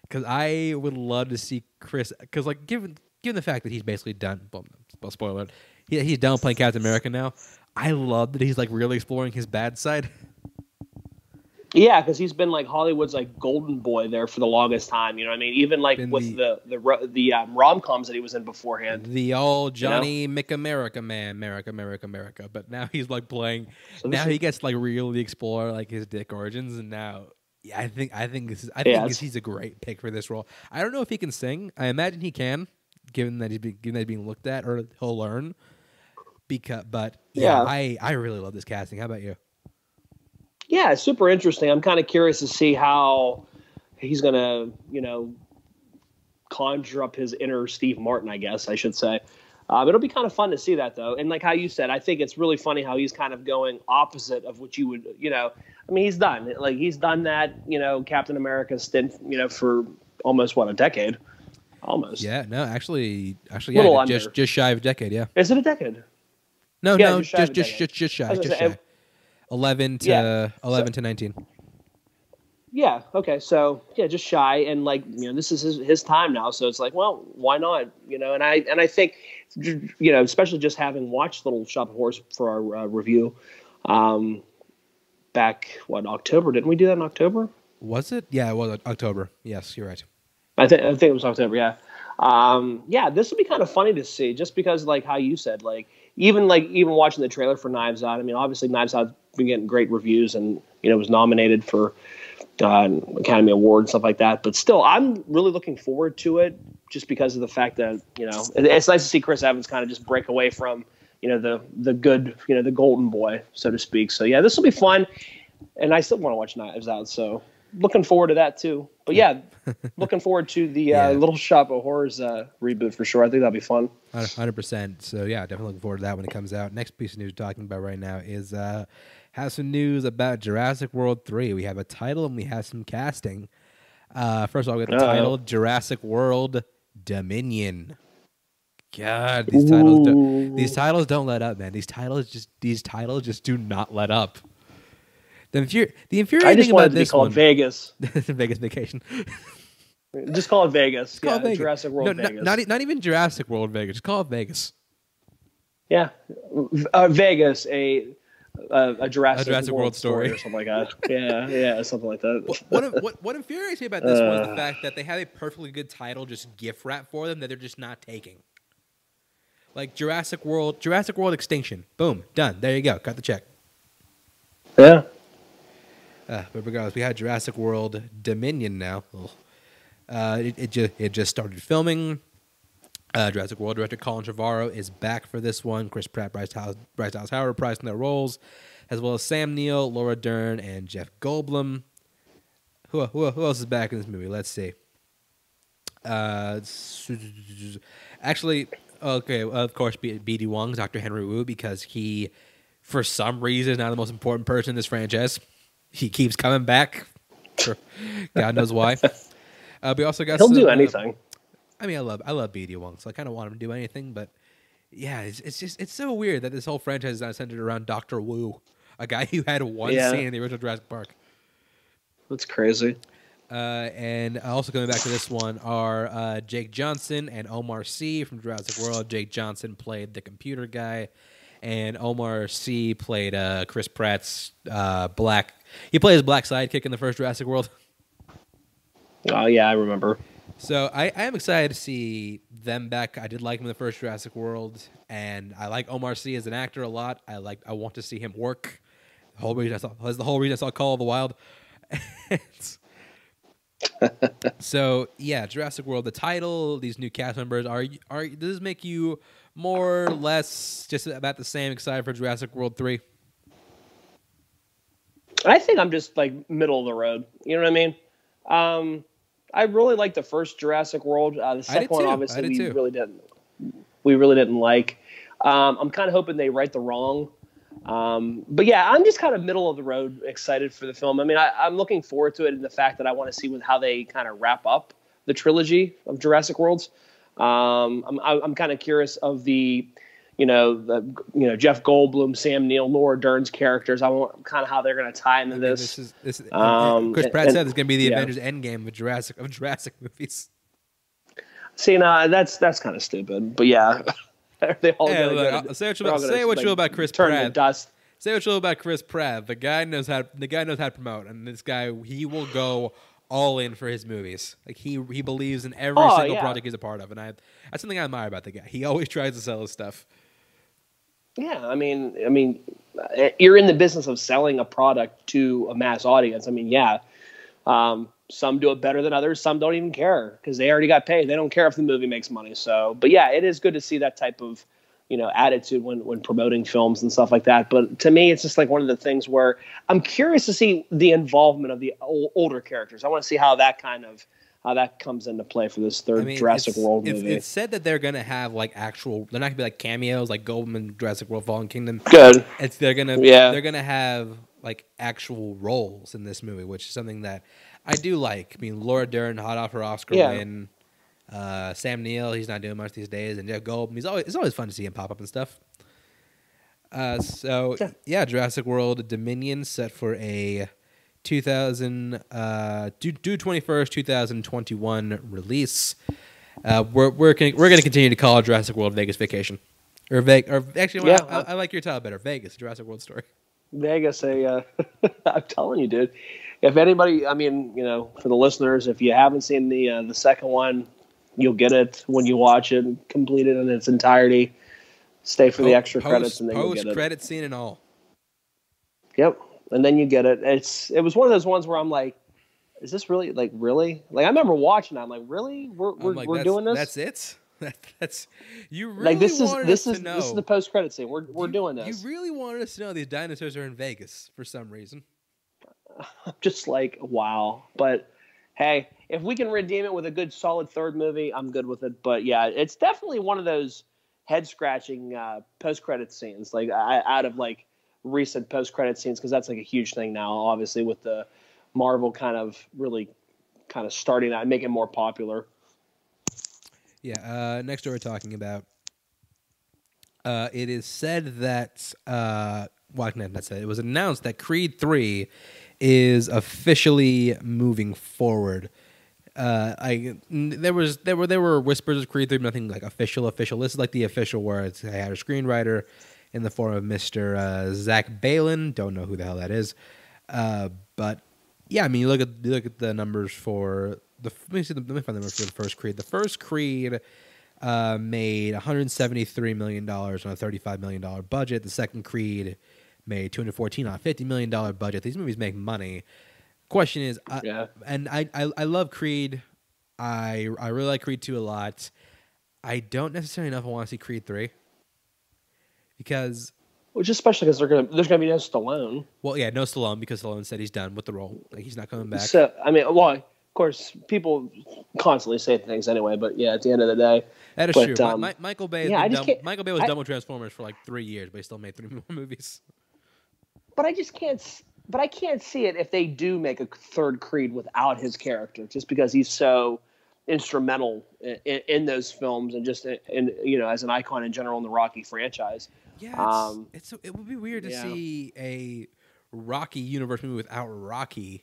because I would love to see Chris. Because like given given the fact that he's basically done, well, spoiler, he, he's done playing Captain America now. I love that he's like really exploring his bad side. (laughs) Yeah, because he's been like Hollywood's like golden boy there for the longest time. You know what I mean? Even like Been with the- the the the um, rom coms that he was in beforehand. The all Johnny Mick America man, America, America, America. But now he's like playing. So now is- he gets like really explore like his dick origins, and now yeah, I think I think this is I Yeah, think he's a great pick for this role. I don't know if he can sing. I imagine he can, given that he's be, given that he's being looked at, or he'll learn. Because, but yeah, Yeah. I I really love this casting. How about you? Yeah, it's super interesting. I'm kind of curious to see how he's gonna, you know, conjure up his inner Steve Martin. I guess I should say. Um, it'll be kind of fun to see that though, and like how you said, I think it's really funny how he's kind of going opposite of what you would, you know. I mean, he's done like he's done that, you know, Captain America stint, you know, for almost what a decade, almost. Yeah, no, actually, actually, yeah, just under. just shy of a decade. Yeah, Is it a decade? no, Yeah, no, just just just, just just shy, just say, shy. Eleven to Yeah, eleven to nineteen. Yeah. Okay. So yeah, just shy, and like you know, this is his, his time now. So it's like, well, why not? You know, and I and I think, you know, especially just having watched Little Shop of Horrors for our uh, review, um, back what October? Didn't we do that in October? Was it? Yeah, it was October. Yes, you're right. I think I think it was October. Yeah. Um, yeah, this would be kind of funny to see, just because like how you said, like even like even watching the trailer for Knives Out. I mean, obviously Knives Out's been getting great reviews, and you know was nominated for uh, Academy Award and stuff like that. But still, I'm really looking forward to it just because of the fact that you know it's nice to see Chris Evans kind of just break away from you know the the good you know the golden boy so to speak. So yeah, this will be fun, and I still want to watch Knives Out. So looking forward to that too. But yeah, (laughs) looking forward to the uh, Yeah. Little Shop of Horrors uh, reboot for sure. I think that'll be fun. Hundred percent. So yeah, definitely looking forward to that when it comes out. Next piece of news talking about right now is uh have some news about Jurassic World three. We have a title and we have some casting. Uh first of all, we got the Uh-oh. title Jurassic World Dominion. God, these titles don't, these titles don't let up, man. These titles just these titles just do not let up. The, infuri- the I infuriating thing about to be this called one, Vegas. (laughs) Vegas Vacation. (laughs) Just call it Vegas. Just call yeah, it Vegas. Jurassic World no, not- Vegas. Not, not even Jurassic World Vegas. Just call it Vegas. yeah, uh, Vegas, a uh, a Jurassic, A Jurassic World story. or something like that. (laughs) yeah, yeah, something like that. what, what, what, what infuriates me about this one is the Uh. fact that they have a perfectly good title, just gift wrap for them that they're just not taking. Like Jurassic World, Jurassic World Extinction. Boom, done. There you go. Cut the check. Yeah, Uh, but regardless, we had Jurassic World Dominion now. Uh, it, it, just, it just started filming. Uh, Jurassic World director Colin Trevorrow is back for this one. Chris Pratt, Bryce Dallas, Bryce Dallas Howard reprising their roles, as well as Sam Neill, Laura Dern, and Jeff Goldblum. Who, who, who else is back in this movie? Let's see. Uh, actually, okay, of course, B- BD Wong, Dr. Henry Wu, because he, for some reason, is not the most important person in this franchise. He keeps coming back. (laughs) God knows why. (laughs) Uh, we also got he'll some, do uh, anything. I mean, I love I love BD Wong, so I kind of want him to do anything. But yeah, it's, it's just it's so weird that this whole franchise is now centered around Doctor Wu, a guy who had one Yeah. scene in the original Jurassic Park. That's crazy. Uh, and also coming back to this one are uh, Jake Johnson and Omar Sy from Jurassic World. Jake Johnson played the computer guy, and Omar Sy played uh, Chris Pratt's uh, black. He played his black sidekick in the first Jurassic World. Oh yeah, I remember. So I, I am excited to see them back. I did like him in the first Jurassic World, and I like Omar Sy as an actor a lot. I like I want to see him work. The whole reason I saw that's the whole reason I saw Call of the Wild. (laughs) so yeah, Jurassic World. The title, these new cast members are are does this make you more or less just about the same excited for Jurassic World three? I think I'm just like middle of the road. You know what I mean? Um, I really like the first Jurassic World. Uh, the second one, obviously, did we too. really didn't. We really didn't like. Um, I'm kind of hoping they right the wrong. Um, but yeah, I'm just kind of middle of the road, excited for the film. I mean, I, I'm looking forward to it, and the fact that I want to see with how they kind of wrap up the trilogy of Jurassic Worlds. Um, I'm, I'm kind of curious of the, you know, the you know Jeff Goldblum, Sam Neill, Laura Dern's characters. I want kind of how they're going to tie into I mean, this. is this. Is, Um, Chris Pratt and- said it's going to be the yeah. Avengers Endgame of Jurassic of Jurassic movies. See, no, that's that's kind of stupid. But yeah, (laughs) they all Hey, look, go, say what you will- say what like, about Chris turn to Pratt. dust. Say what you will about Chris Pratt. The guy knows how. The guy knows how to promote, and this guy he will go all in for his movies. Like he he believes in every Oh, single yeah. project he's a part of, and I that's something I admire about the guy. He always tries to sell his stuff. Yeah, I mean, I mean, uh, you're in the business of selling a product to a mass audience. I mean, yeah, um, some do it better than others. Some don't even care because they already got paid. They don't care if the movie makes money. So, but yeah, it is good to see that type of you know attitude when when promoting films and stuff like that. But to me, it's just like one of the things where I'm curious to see the involvement of the ol- older characters. I want to see how that kind of how that comes into play for this third I mean, Jurassic it's, World it's, movie. It's said that they're gonna have like actual. They're not gonna be like cameos like Goldblum, Jurassic World, Fallen Kingdom. good. It's they're gonna Yeah. they're gonna have like actual roles in this movie, which is something that I do like. I mean, Laura Dern, hot off her Oscar Yeah. win. Uh, Sam Neill, he's not doing much these days, and Jeff Goldblum, he's always it's always fun to see him pop up and stuff. Uh, so Yeah. yeah, Jurassic World Dominion set for a 2000, uh, June 21st, 2021 release. Uh, we're we're gonna, we're going to continue to call it Jurassic World Vegas Vacation, or Vegas. Or actually, Yeah. I, I, I like your title better. Vegas Jurassic World story. Vegas, a, uh, (laughs) I'm telling you, dude. If anybody, I mean, you know, for the listeners, if you haven't seen the uh, the second one, you'll get it when you watch it, complete it in its entirety. Stay for the extra credits, and then post get it. credit scene and all. Yep, and then you get it. It's it was one of those ones where I'm like, is this really like really? Like I remember watching. it, I'm like, really? We're we're, like, we're doing this? That's it. (laughs) That, that's you really like this is wanted this is to know. this is the post credit scene. We're we're You- doing this. You really wanted us to know these dinosaurs are in Vegas for some reason. (laughs) I'm just like, wow. But hey, if we can redeem it with a good, solid third movie, I'm good with it. But yeah, it's definitely one of those head scratching uh, post credit scenes, like I, out of like recent post credit scenes, because that's like a huge thing now, obviously, with the Marvel kind of really kind of starting that and making it more popular. Yeah. Uh, next we're talking about. Uh, it is said that uh, well, not said. It was announced that Creed Three is officially moving forward. Uh, I there was there were there were whispers of Creed Three, nothing like official official. This is like the official words. I had a screenwriter in the form of Mister uh, Zach Baylin. Don't know who the hell that is, uh, but yeah, I mean, you look at you look at the numbers for the. Let me see. The, let me find the numbers for the first Creed. The first Creed uh, made 173 million dollars on a 35 million dollar budget. The second Creed made 214 on a 50 million dollar budget. These movies make money. Question is, uh, Yeah. and I, I I love Creed. I I really like Creed two a lot. I don't necessarily know if I want to see Creed three because Which especially because they're gonna there's gonna be no Stallone. well yeah no Stallone because Stallone said he's done with the role like he's not coming back. So I mean, well, of course, people constantly say things anyway, but yeah, at the end of the day, That is But, true. Um, Mi- Michael Bay. Yeah, just can't- Michael Bay was I- done with Transformers for like three years, but he still made three (laughs) more movies. but I just can't. But I can't see it if they do make a third Creed without his character, just because he's so instrumental in, in those films and just in, in you know as an icon in general in the Rocky franchise. Yeah, it's, Um, it's it would be weird to yeah. see a Rocky universe movie without Rocky.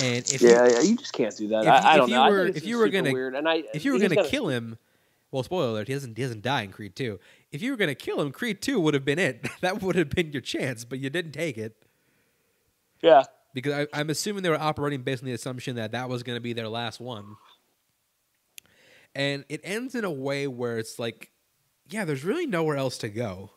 And if yeah, you, yeah, you just can't do that. if I, you- I don't you know. Were- if you were gonna- weird, and I if you were gonna gotta- kill him, well, spoiler alert, he doesn't he doesn't die in Creed two. If you were gonna kill him, Creed two would have been it. (laughs) that would have been your chance, but you didn't take it yeah, because I, I'm assuming they were operating based on the assumption that that was going to be their last one. And it ends in a way where it's like, yeah, there's really nowhere else to go.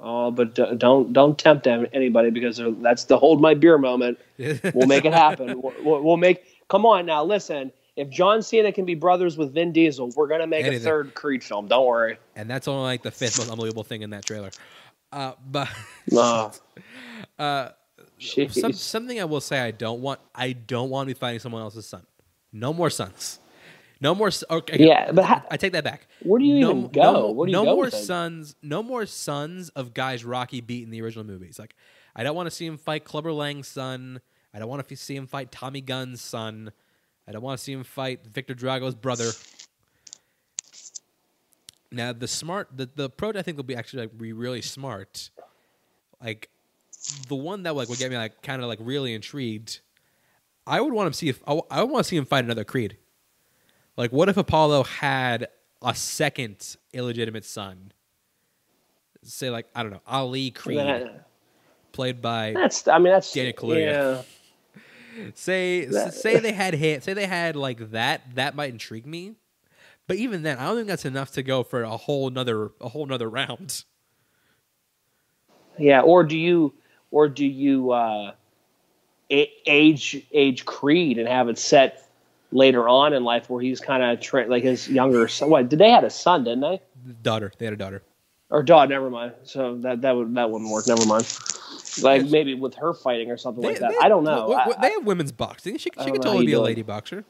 Oh, but don't don't tempt anybody because that's the hold my beer moment. We'll make it happen. (laughs) We'll, we'll- make. Come on now, listen. If John Cena can be brothers with Vin Diesel, we're gonna make Anything. a third Creed film. Don't worry. and that's only like the fifth most unbelievable thing in that trailer. Uh, but (laughs) No, (laughs) uh, some, something I will say I don't want I don't want to be fighting someone else's son. No more sons. No more. Okay, Yeah, but ha- I take that back. where do you no, even go? No, more- do you no go more sons. No more sons of guys Rocky beat in the original movies. Like I don't want to see him fight Clubber Lang's son. I don't want to see him fight Tommy Gunn's son. I don't want to see him fight Victor Drago's brother. Now the smart the the approach I think will be actually like be really smart. Like the one that like would get me like kind of like really intrigued. I would want to see if I, I would want to see him fight another Creed. Like what if Apollo had a second illegitimate son? Say like I don't know Ali Creed, That- played by That's. I mean, that's. Daniel Kaluuya. Yeah. (laughs) say That- say they had hit say they had like that that might intrigue me but even then i don't think that's enough to go for a whole another a whole nother round Yeah, or do you, or do you uh, age age Creed and have it set later on in life where he's kind of tra- like his younger son? What did they had a son? Didn't they? daughter they had a daughter Or daughter? Never mind. So that that would that wouldn't work. Never mind. Like maybe with her fighting or something they, like that. they- I don't know. w- w- I- they have women's boxing she, she could totally be a lady boxer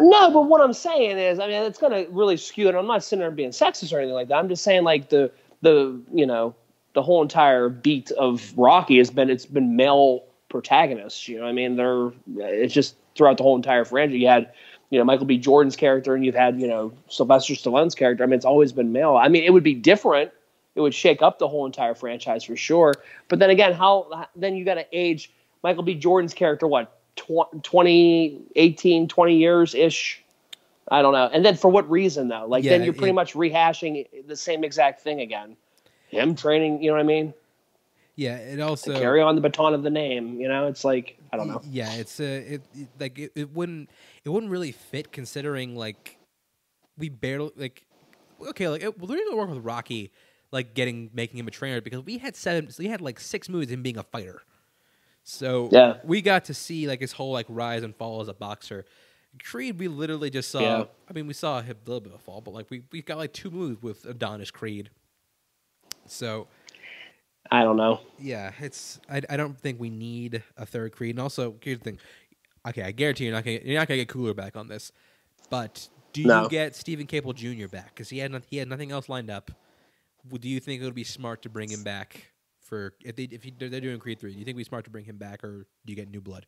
No, but what I'm saying is, I mean, it's going to really skew it. I'm not sitting there being sexist or anything like that. I'm just saying, like the the you know the whole entire beat of Rocky has been it's been male protagonists. You know, I mean, they're it's just throughout the whole entire franchise. You had you know Michael B. Jordan's character, and you've had you know Sylvester Stallone's character. I mean, it's always been male. I mean, it would be different it would shake up the whole entire franchise for sure. But then again, how then you got to age Michael B. Jordan's character what tw- 20, 18, 20 years ish. I don't know. And then for what reason though? Like Yeah, then you're pretty it- much rehashing the same exact thing again. Him training, you know what I mean? Yeah, it also Carry on the baton of the name. You know, it's like I don't know. Yeah, it's a it, it like it, it wouldn't it wouldn't really fit considering like we barely like okay like it, well, the reason we work with Rocky like getting making him a trainer because we had seven we had like six movies him being a fighter. So Yeah. we got to see like his whole like rise and fall as a boxer. Creed, we literally just saw. Yeah. I mean, we saw him a little bit of fall, but like we we got like two movies with Adonis Creed. So I don't know. yeah, it's. I, I don't think we need a third Creed. And also, here's the thing. Okay, I guarantee you're not gonna you're not gonna get Coogler back on this. But do No. you get Steven Caple Jr. back? Because he had no, he had nothing else lined up. Do you think it would be smart to bring him back for if they if he, they're they're doing Creed three? Do you think it'd be smart to bring him back, or do you get new blood?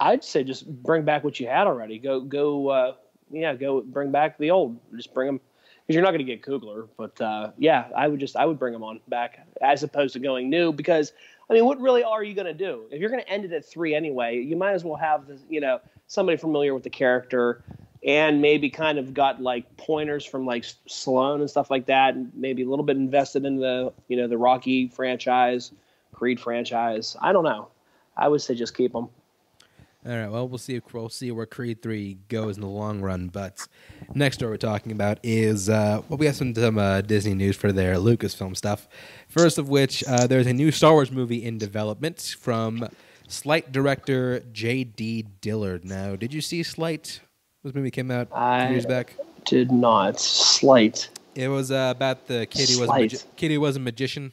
I'd say just bring back what you had already. Go go. Uh, yeah, go bring back the old. Just bring them because you're not going to get Coogler. But uh, yeah, I would just I would bring him on back as opposed to going new because I mean, what really are you going to do if you're going to end it at three anyway? You might as well have the you know somebody familiar with the character and maybe kind of got like pointers from like S- Stallone and stuff like that, and maybe a little bit invested in the you know the Rocky franchise, Creed franchise. I don't know. I would say just keep them. All right. Well, we'll see. We'll see where Creed three goes in the long run. But next story we're talking about is uh, well, we have some some uh, Disney news for their Lucasfilm stuff. First of which, uh, there's a new Star Wars movie in development from Sleight director J.D. Dillard. Now, did you see Sleight? This movie came out a I- few years back. Did not slight. It was uh, about the kid who was a magi- kid who was a magician.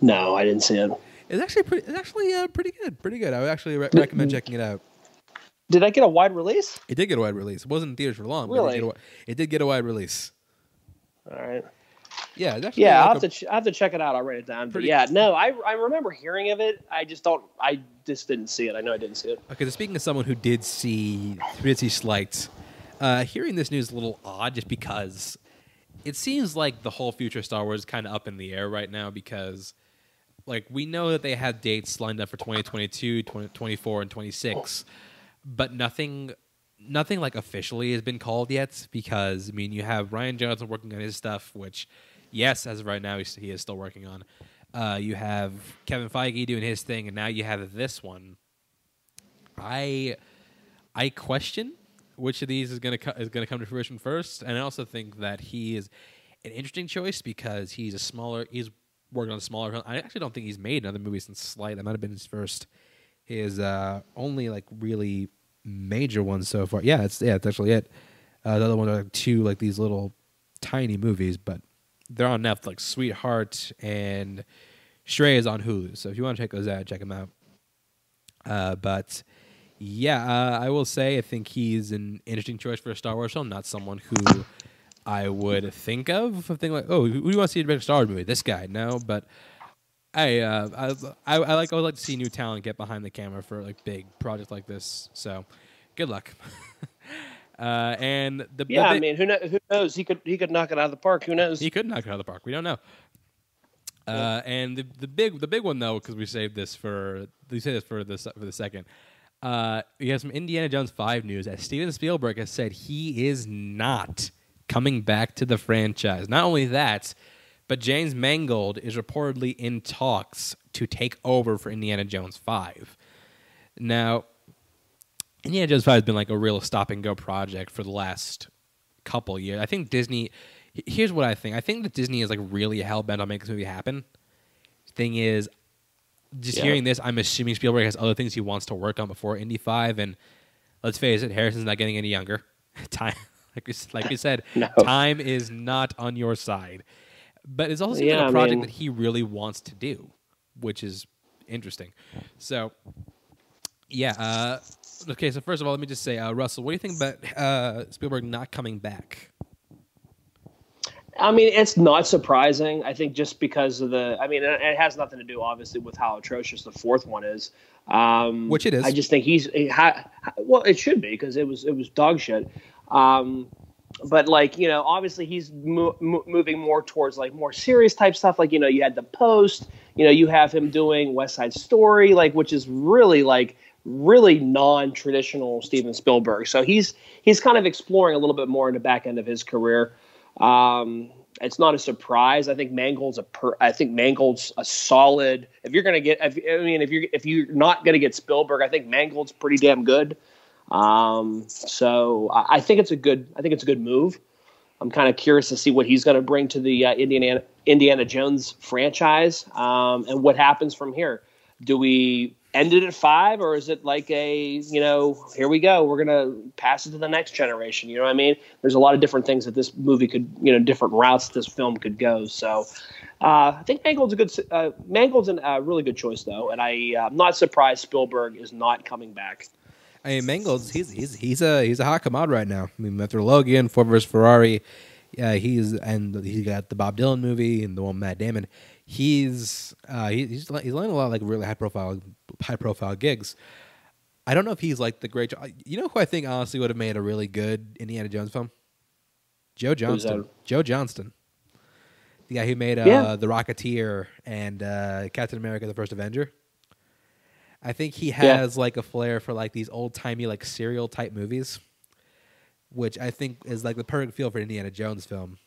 No, I didn't see it. It's actually pretty. It's actually uh, pretty good. Pretty good. I would actually re- recommend checking it out. Did I get a wide release? It did get a wide release. It wasn't in theaters for long. But it, Really? did get a, it did get a wide release. All right. Yeah, it's actually Yeah, like I'll a- have to ch- I have to check it out. I'll write it down. But yeah, no, I I remember hearing of it. I just don't. I just didn't see it. I know I didn't see it. Okay, so speaking of someone who did see who did see Sleight, uh, hearing this news is a little odd just because it seems like the whole future of Star Wars is kind of up in the air right now because like we know that they had dates lined up for 2022, 2024 and 26, but nothing nothing like officially has been called yet because I mean you have Rian Johnson working on his stuff which yes as of right now he is still working on. Uh, you have Kevin Feige doing his thing and now you have this one I I question which of these is gonna co- is gonna come to fruition first, and I also think that he is an interesting choice because he's a smaller. He's working on smaller. I actually don't think he's made another movie since Sleight. That might have been his first. His uh, only like really major one so far. Yeah, it's yeah, it's actually it. Uh, the other one are like two like these little tiny movies, but they're on Netflix. Sweetheart and Stray is on Hulu. So if you want to check those out, check them out. Uh, but yeah, uh, I will say I think he's an interesting choice for a Star Wars film. Not someone who I would think of. Think like, oh, who do you want to see direct a Star Wars movie? This guy, no. But I, uh, I, I, I like. I would like to see new talent get behind the camera for like big projects like this. So, good luck. (laughs) uh, and the the Yeah, I mean, who, kno- who knows? He could he could knock it out of the park. Who knows? he could knock it out of the park. We don't know. Uh, and the, the big the big one though, because we saved this for we saved this for the for the second. Uh, we have some Indiana Jones five news. As Steven Spielberg has said, he is not coming back to the franchise. Not only that, but James Mangold is reportedly in talks to take over for Indiana Jones five. Now, Indiana Jones Five has been like a real stop and go project for the last couple years. I think Disney. Here's what I think. I think that Disney is like really hell bent on making this movie happen. Thing is, just Yeah. hearing this, I'm assuming Spielberg has other things he wants to work on before Indy Five, and let's face it, Harrison's not getting any younger. (laughs) Time, like we, like we (laughs) said, No. time is not on your side. But it's also Yeah, a I project mean- that he really wants to do, which is interesting. So, yeah. Uh, okay, so first of all, let me just say, uh, Russell, what do you think about uh, Spielberg not coming back? I mean, it's not surprising. I think just because of the. I mean, it it has nothing to do, obviously, with how atrocious the fourth one is. Um, Which it is. I just think he's. He ha, well, it should be because it was it was dog shit. Um, but like you know, obviously he's mo- mo- moving more towards like more serious type stuff. Like you know, you had the Post. You know, you have him doing West Side Story, like which is really like really non-traditional Steven Spielberg. So he's he's kind of exploring a little bit more in the back end of his career. Um, it's not a surprise. I think Mangold's a per, I think Mangold's a solid. If you're gonna get, if, I mean, if you're if you're not gonna get Spielberg, I think Mangold's pretty damn good. Um, so I, I think it's a good. I think it's a good move. I'm kind of curious to see what he's going to bring to the uh, Indiana Indiana Jones franchise um, and what happens from here. Do we end it at five, or is it like a you know here we go, we're gonna pass it to the next generation? You know what I mean? There's a lot of different things that this movie could you know different routes this film could go. So. Uh, I think Mangold's a good. Uh, Mangold's a uh, really good choice, though, and I, uh, I'm not surprised Spielberg is not coming back. I mean, Mangold's he's he's he's a he's a hot commode right now. I mean, after Logan, Ford vs Ferrari, uh, he's and he got the Bob Dylan movie and the one with Matt Damon. He's uh, he, he's he's landing a lot of like really high profile high profile gigs. I don't know if he's like the great. You know who I think honestly would have made a really good Indiana Jones film? Joe Johnston. Joe Johnston, the guy who made uh, Yeah. the Rocketeer and uh, Captain America: The First Avenger. I think he Yeah. has like a flair for like these old timey like serial type movies, which I think is like the perfect feel for an Indiana Jones film.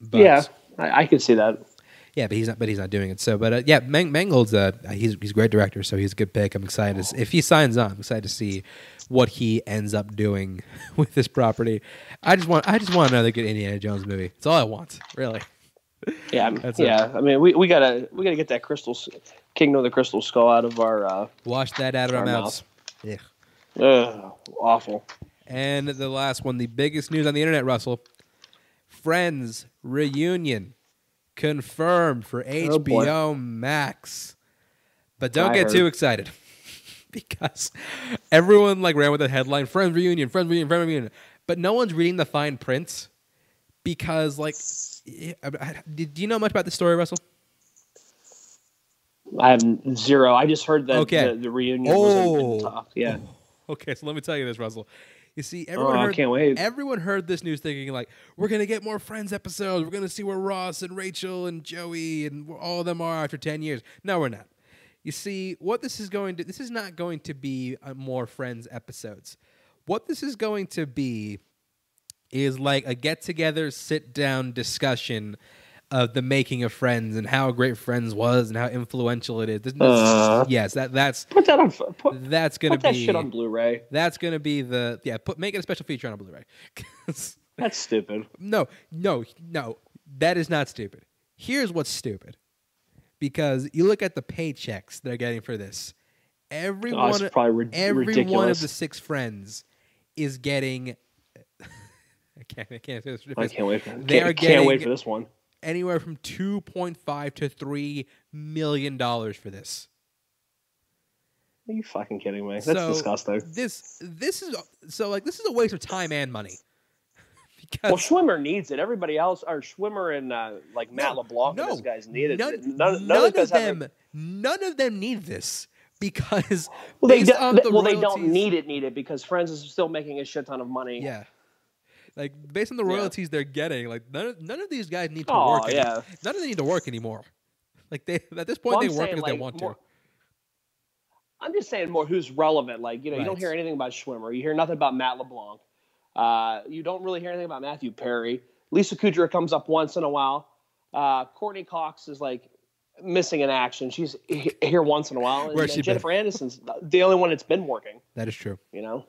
But, yeah, I, I could see that. yeah, but he's not. But he's not doing it. So, but uh, yeah, Mang- Mangold's uh, he's he's a great director, so he's a good pick. I'm excited to, if he signs on. I'm excited to see what he ends up doing (laughs) with this property. I just want I just want another good Indiana Jones movie. That's all I want, really. Yeah, That's yeah. I mean, we, we gotta we gotta get that crystal Kingdom of the Crystal Skull out of our. Uh, Wash that out of our, Our mouths. Yeah. ugh, awful. And the last one, the biggest news on the internet, Russell. Friends reunion confirmed for Oh. HBO Max. But don't I get heard. too excited (laughs) because everyone like ran with the headline Friends reunion, Friends reunion, Friends reunion. But no one's reading the fine print because like yeah, I- I- did do you know much about the story, Russell? I have zero. I just heard that Okay. the, the reunion was in, Oh. top. Yeah. (laughs) Okay, so let me tell you this, Russell. You see, Oh, everyone I heard, can't wait. everyone heard this news thinking like, we're gonna get more Friends episodes. We're gonna see where Ross and Rachel and Joey and all of them are after ten years. No, we're not. You see, what this is going to this is not going to be uh, more Friends episodes. What this is going to be is like a get together, sit down discussion of the making of Friends and how great Friends was and how influential it is. Uh. yes, that that's Put that on. Put, that's gonna put that be shit on Blu-ray. that's gonna be the yeah. Put make it a special feature on a Blu-ray. (laughs) That's stupid. no, no, no. That is not stupid. Here's what's stupid. Because you look at the paychecks they're getting for this. Every Oh, one, probably rid- every one of the six friends is getting. (laughs) I can't. I can't. I can't wait. For, They can't, are can't wait for this one. Anywhere from two point five to three million dollars for this. Are you fucking kidding me? That's So, disgusting. This this is so like this is a waste of time and money. (laughs) Well, because Schwimmer needs it. Everybody else, or Schwimmer and uh, like Matt No, LeBlanc no. and those guys need it. none, None, none, none of of them none of them need this because Well, they, do, the well royalties... they don't need it. Need it because Friends is still making a shit ton of money. Yeah. Like based on the Yeah. royalties they're getting, like none of, none of these guys need to Oh, work. yeah. None of them need to work anymore. Like they at this point Well, they I'm work saying, because they want more- to. I'm just saying more who's relevant. Like you know, you don't hear anything about Schwimmer. You hear nothing about Matt LeBlanc. Uh, you don't really hear anything about Matthew Perry. Lisa Kudrow comes up once in a while. Uh, Courteney Cox is like missing in action. She's here once in a while. And, Where's she been? Jennifer Aniston's the only one that's been working. That is true. You know.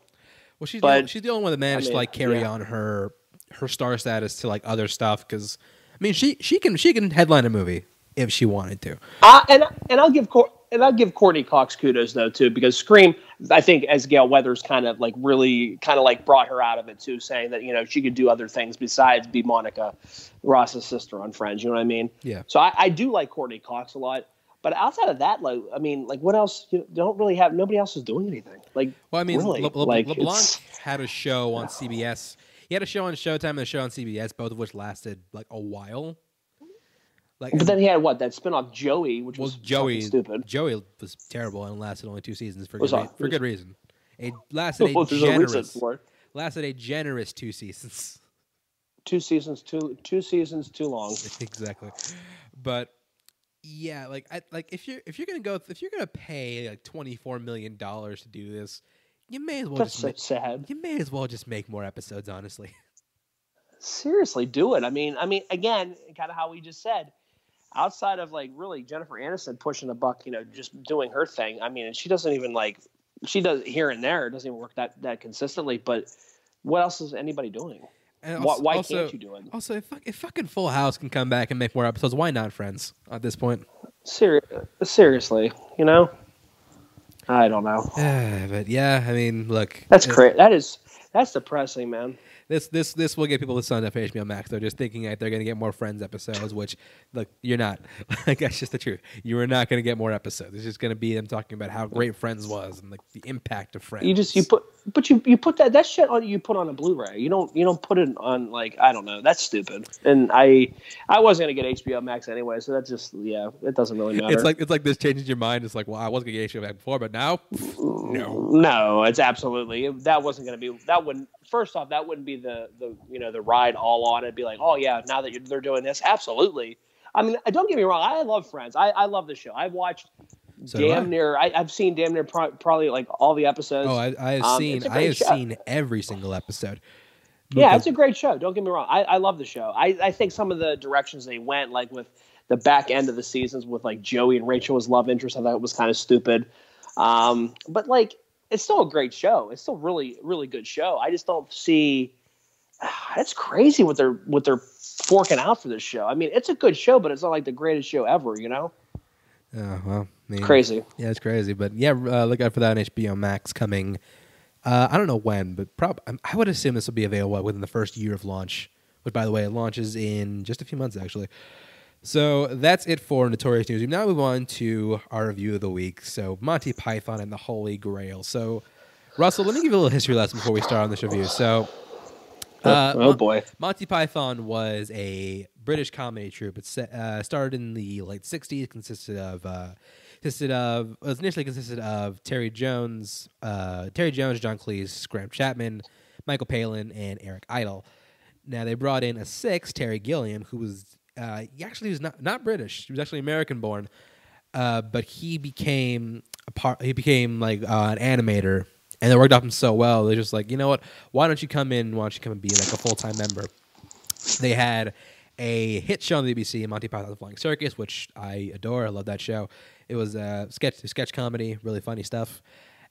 Well, she's But- the, she's the only one that managed mean, to like carry yeah. on her her star status to like other stuff because I mean she she can she can headline a movie if she wanted to. Uh, and and I'll give Cor- and I'll give Courteney Cox kudos though too because Scream I think as Gale Weathers kind of like really kind of like brought her out of it too, saying that you know she could do other things besides be Monica Ross's sister on Friends. You know what I mean? Yeah. So I, I do like Courteney Cox a lot, but outside of that, like I mean, like what else? You don't really have nobody else is doing anything. Like Well, I mean, really, Le- Le- like LeBlanc had a show on CBS. He had a show on Showtime and a show on CBS, both of which lasted like a while. Like, But then he had what that spinoff Joey, which well, was Joey stupid. Was, was terrible and lasted only two seasons for good, for good reason. It (laughs) lasted a Well, a generous, it. lasted a generous two seasons. Two seasons, two two seasons too long. (laughs) exactly. But yeah, like I like if you're if you're gonna go if you're gonna pay like twenty four million dollars to do this, you may as well That's just so make, sad. you may as well just make more episodes. Honestly, Seriously, do it. I mean, I mean, again, kind of how we just said. Outside of like really Jennifer Aniston pushing the buck, you know, just doing her thing. I mean, and she doesn't even like she does here and there. It doesn't even work that that consistently. But what else is anybody doing? And Why, also, why also, can't you do it? Also, if, if fucking Full House can come back and make more episodes, why not, friends? At this point, Seri- seriously, you know? I don't know. (sighs) but yeah, I mean, look, That's crazy. That is that's depressing, man. This this this will get people to sign up for HBO Max. They're just thinking that they're going to get more Friends episodes, which look, you're not. (laughs) like that's just the truth. You are not going to get more episodes. It's just going to be them talking about how great Friends was and like the impact of Friends. You just you put but you you put that that shit on you put on a Blu-ray. You don't you don't put it on like I don't know. That's stupid. And I I wasn't gonna get HBO Max anyway, so that's just yeah. It doesn't really matter. It's like it's like this changes your mind. It's like, well, I wasn't going to get HBO Max before, but now, no. No, it's absolutely that wasn't going to be that wouldn't. First off, that wouldn't be the the you know the ride all on. It'd be like, oh yeah, now that you're, they're doing this, absolutely. I mean, don't get me wrong, I love Friends. I, I love the show. I've watched So do I. damn near. I, I've seen damn near pro- probably like all the episodes. Oh, I, I have Um, seen I have show. seen every single episode. yeah, it's a great show. Don't get me wrong. I, I love the show. I, I think some of the directions they went, like with the back end of the seasons with like Joey and Rachel as love interest, I thought it was kind of stupid. Um, but like, it's still a great show. It's still really, really good show. I just don't see. (sighs) It's crazy what they're what they're forking out for this show. I mean, it's a good show, but it's not like the greatest show ever. You know, oh well, I mean, crazy. Yeah, it's crazy, but yeah, uh, look out for that on HBO Max coming. Uh, I don't know when, but prob- I would assume this will be available within the first year of launch. Which, by the way, it launches in just a few months, actually. So that's it for Notorious News. We now move on to our review of the week. So Monty Python and the Holy Grail. So Russell, let me give you a little history lesson before we start on this review. So uh, oh boy. Monty Python was a British comedy troupe. It uh, started in the late '60s. Consisted of uh, consisted of was initially consisted of Terry Jones, uh, Terry Jones, John Cleese, Graham Chapman, Michael Palin, and Eric Idle. Now they brought in a sixth, Terry Gilliam, who was uh, he actually was not not British. He was actually American born, uh, but he became a part. He became like uh, an animator, and it worked out him so well. They're just like, you know what? Why don't you come in? Why don't you come and be like a full time member? They had a hit show on the BBC, Monty Python's Flying Circus, which I adore. I love that show. It was a sketch sketch comedy, really funny stuff.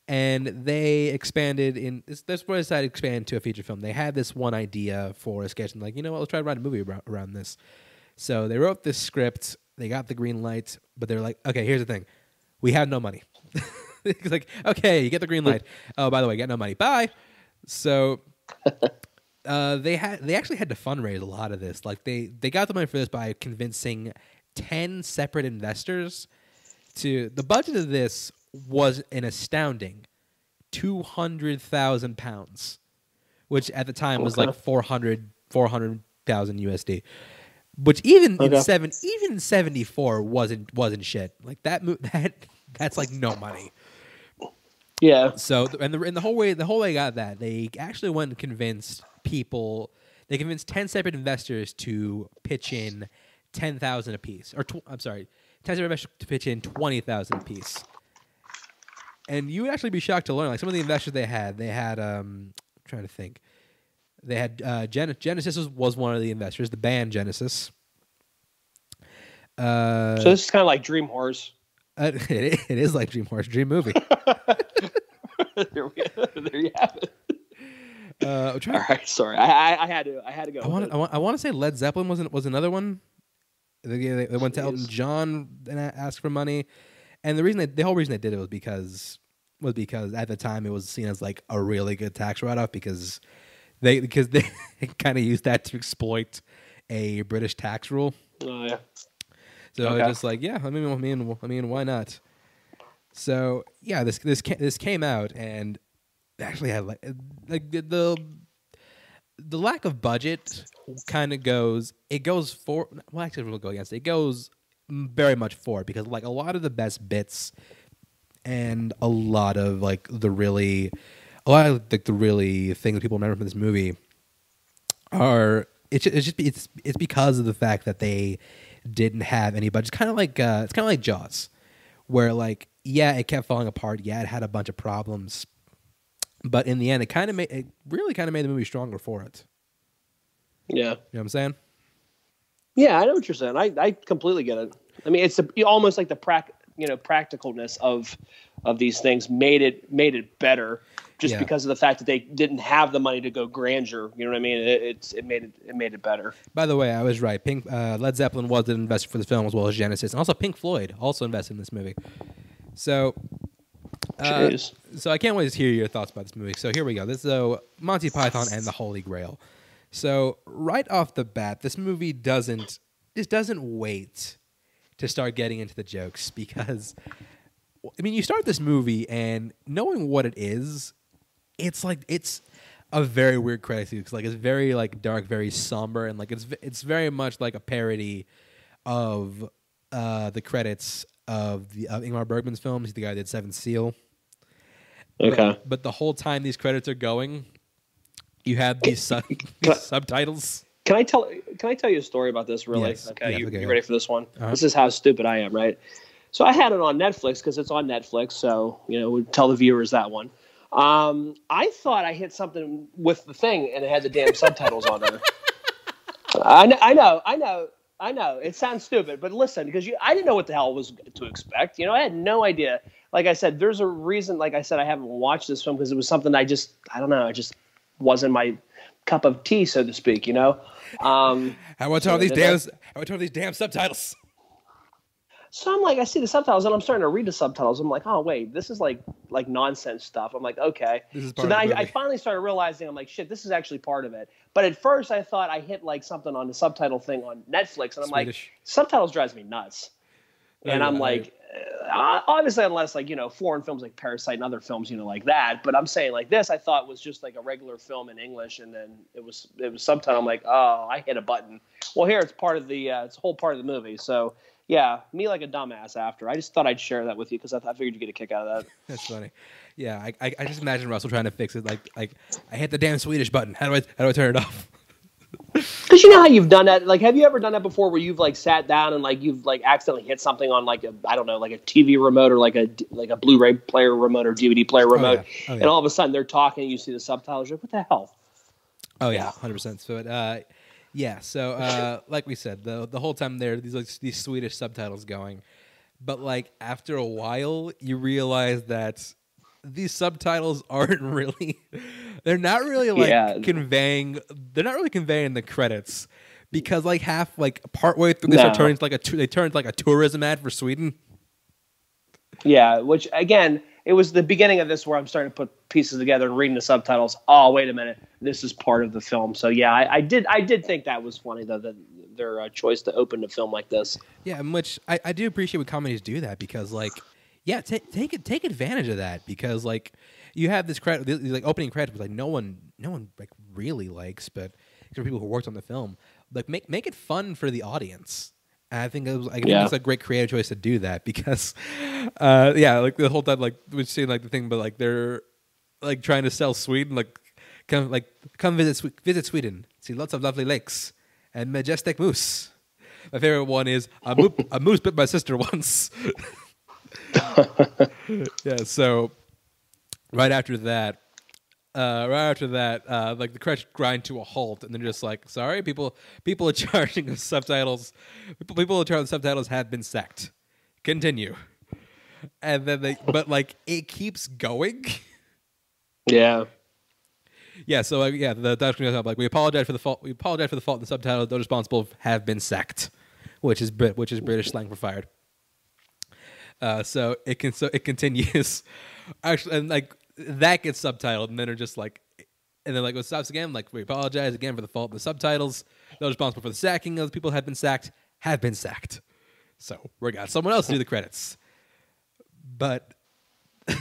And they expanded in. this- where they decided to expand to a feature film. They had this one idea for a sketch, and like, you know what? Let's try to write a movie around this. So they wrote this script. They got the green light, but they're like, okay, here's the thing: we have no money. it's (laughs) like, okay, you get the green light. Oh, by the way, got no money. Bye. So (laughs) uh, they had they actually had to fundraise a lot of this. Like they they got the money for this by convincing ten separate investors to the budget of this was an astounding two hundred thousand pounds, which at the time was Okay. like 400 400,000 USD. Which even in seven even seventy four wasn't wasn't shit. Like that mo- (laughs) that that's like no money. Yeah. So and the and the whole way the whole way they got that they actually went and convinced people. They convinced ten separate investors to pitch in ten thousand apiece, or tw- I'm sorry, ten separate investors to pitch in twenty thousand apiece. And you would actually be shocked to learn, like some of the investors they had, they had um, I'm trying to think, they had uh, Gen- Genesis was, was one of the investors, the band Genesis. Uh, So this is kind of like Dream Horse. uh, (laughs) it, it is like Dream Horse, Dream movie. (laughs) there, we, there you have it. Uh, I'm trying All right, sorry. I, I, I had to. I had to go. I want. I want I want to say Led Zeppelin was an, was another one. They, they, they went to Elton John and asked for money, and the reason they, the whole reason they did it was because was because at the time it was seen as like a really good tax write off because they because they (laughs) kind of used that to exploit a British tax rule. Oh yeah. So Okay. it's just like, yeah, I mean, I mean, I mean, why not? So yeah, this this this came out and actually had like like the the, the lack of budget kind of goes it goes for well actually we'll go against it. It goes very much for it because like a lot of the best bits and a lot of like the really a lot of like the really things that people remember from this movie are it's just, it's just it's it's because of the fact that they didn't have any budget. It's kind of like uh, it's kind of like Jaws, where like yeah, it kept falling apart. Yeah, it had a bunch of problems, but in the end, it kind of made it really kind of made the movie stronger for it. Yeah, You know what I'm saying? yeah, I know what you're saying. I, I completely get it. I mean, it's a, almost like the prac, you know, practicalness of of these things made it made it better, just Yeah. because of the fact that they didn't have the money to go grandeur. You know what I mean? It, it's it made it it made it better. By the way, I was right. Pink uh, Led Zeppelin was an investor for the film as well as Genesis, and also Pink Floyd also invested in this movie. So, uh, so I can't wait to hear your thoughts about this movie. So here we go. This is uh, Monty Python and the Holy Grail. So right off the bat, this movie doesn't just doesn't wait to start getting into the jokes because I mean you start this movie and knowing what it is, it's like it's a very weird credit sequence. Like it's very like dark, very somber, and like it's it's very much like a parody of uh, the credits of the of Ingmar Bergman's films. He's the guy that did Seven Seal. Okay. But, but the whole time these credits are going, you have these, sub- (laughs) these (laughs) subtitles. Can I tell Can I tell you a story about this? Really? Yes. Okay. Yeah, you, okay, you ready for this one? Uh-huh. This is how stupid I am, right? So I had it on Netflix because it's on Netflix. So you know, tell the viewers that one. Um, I thought I hit something with the thing, and it had the damn subtitles on there. (laughs) I know, I know, I know, I know. It sounds stupid, but listen, because you, I didn't know what the hell was to expect. You know, I had no idea. Like I said, there's a reason. Like I said, I haven't watched this film because it was something I just, I don't know, it just wasn't my cup of tea, so to speak. You know. Um, How about all these damn? How about all these damn subtitles? So I'm like, I see the subtitles, and I'm starting to read the subtitles. I'm like, oh wait, this is like like nonsense stuff. I'm like, okay. This is so then I, I finally started realizing, I'm like, shit, this is actually part of it. But at first, I thought I hit like something on the subtitle thing on Netflix, and I'm like, subtitles drives me nuts. And Oh, I'm yeah, like, uh, obviously, unless like you know foreign films like Parasite and other films, you know, like that. But I'm saying like this, I thought was just like a regular film in English, and then it was it was subtitle. I'm like, oh, I hit a button. Well, here it's part of the uh, it's a whole part of the movie. So yeah, me like a dumbass after. I just thought I'd share that with you because I, I figured you'd get a kick out of that. (laughs) That's funny. Yeah, I, I, I just imagine Russell trying to fix it. Like, like I hit the damn Swedish button. How do I, how do I turn it off? (laughs) Because you know how you've done that. Like, have you ever done that before, where you've like sat down and like you've like accidentally hit something on like a I don't know, like a TV remote or like a like a Blu-ray player remote or DVD player remote, yeah. Oh, yeah. and all of a sudden they're talking, and you see the subtitles. You're like, what the hell? Oh yeah, hundred percent. So, uh, yeah. So, uh, like we said, the the whole time there, these like these Swedish subtitles going, but like after a while, you realize that these subtitles (laughs) aren't really, they're not really like Yeah. conveying, they're not really conveying the credits. Because like half, like partway through, they start No. into like a they turned like a tourism ad for Sweden. Yeah, which again, it was the beginning of this where I'm starting to put pieces together and reading the subtitles. Oh, wait a minute, this is part of the film. So yeah, I, I did I did think that was funny though that their uh, choice to open the film like this. Yeah, which I, I do appreciate when comedies do that because like yeah, take take take advantage of that because like you have this credit like opening credits which like no one no one like really likes, but for people who worked on the film, like make make it fun for the audience. And I think it was I think Yeah. it's a great creative choice to do that (laughs) because uh yeah, like the whole time like we're seeing like the thing but like they're like trying to sell Sweden like come like come visit visit Sweden. See lots of lovely lakes and majestic moose. My favorite one is a, mo- a (laughs) moose bit my sister once. (laughs) yeah, so right after that, uh, right after that, uh, like the credits grind to a halt, and they're just like, "Sorry, people, people are (laughs) charging us subtitles. People, people are charging subtitles have been sacked. Continue." And then they, but like it keeps going. Yeah. Yeah, so like, yeah, the Dutch up like we apologize for the fault. We apologize for the fault in the subtitles. Those responsible have been sacked, which is Brit, which is British slang for fired. Uh, so it can so it continues, (laughs) actually, and like that gets subtitled, and then they're just like, and then like it stops again. Like we apologize again for the fault in the subtitles. Those responsible for the sacking of the people have been sacked have been sacked. So we got someone else to do the credits, but. (laughs)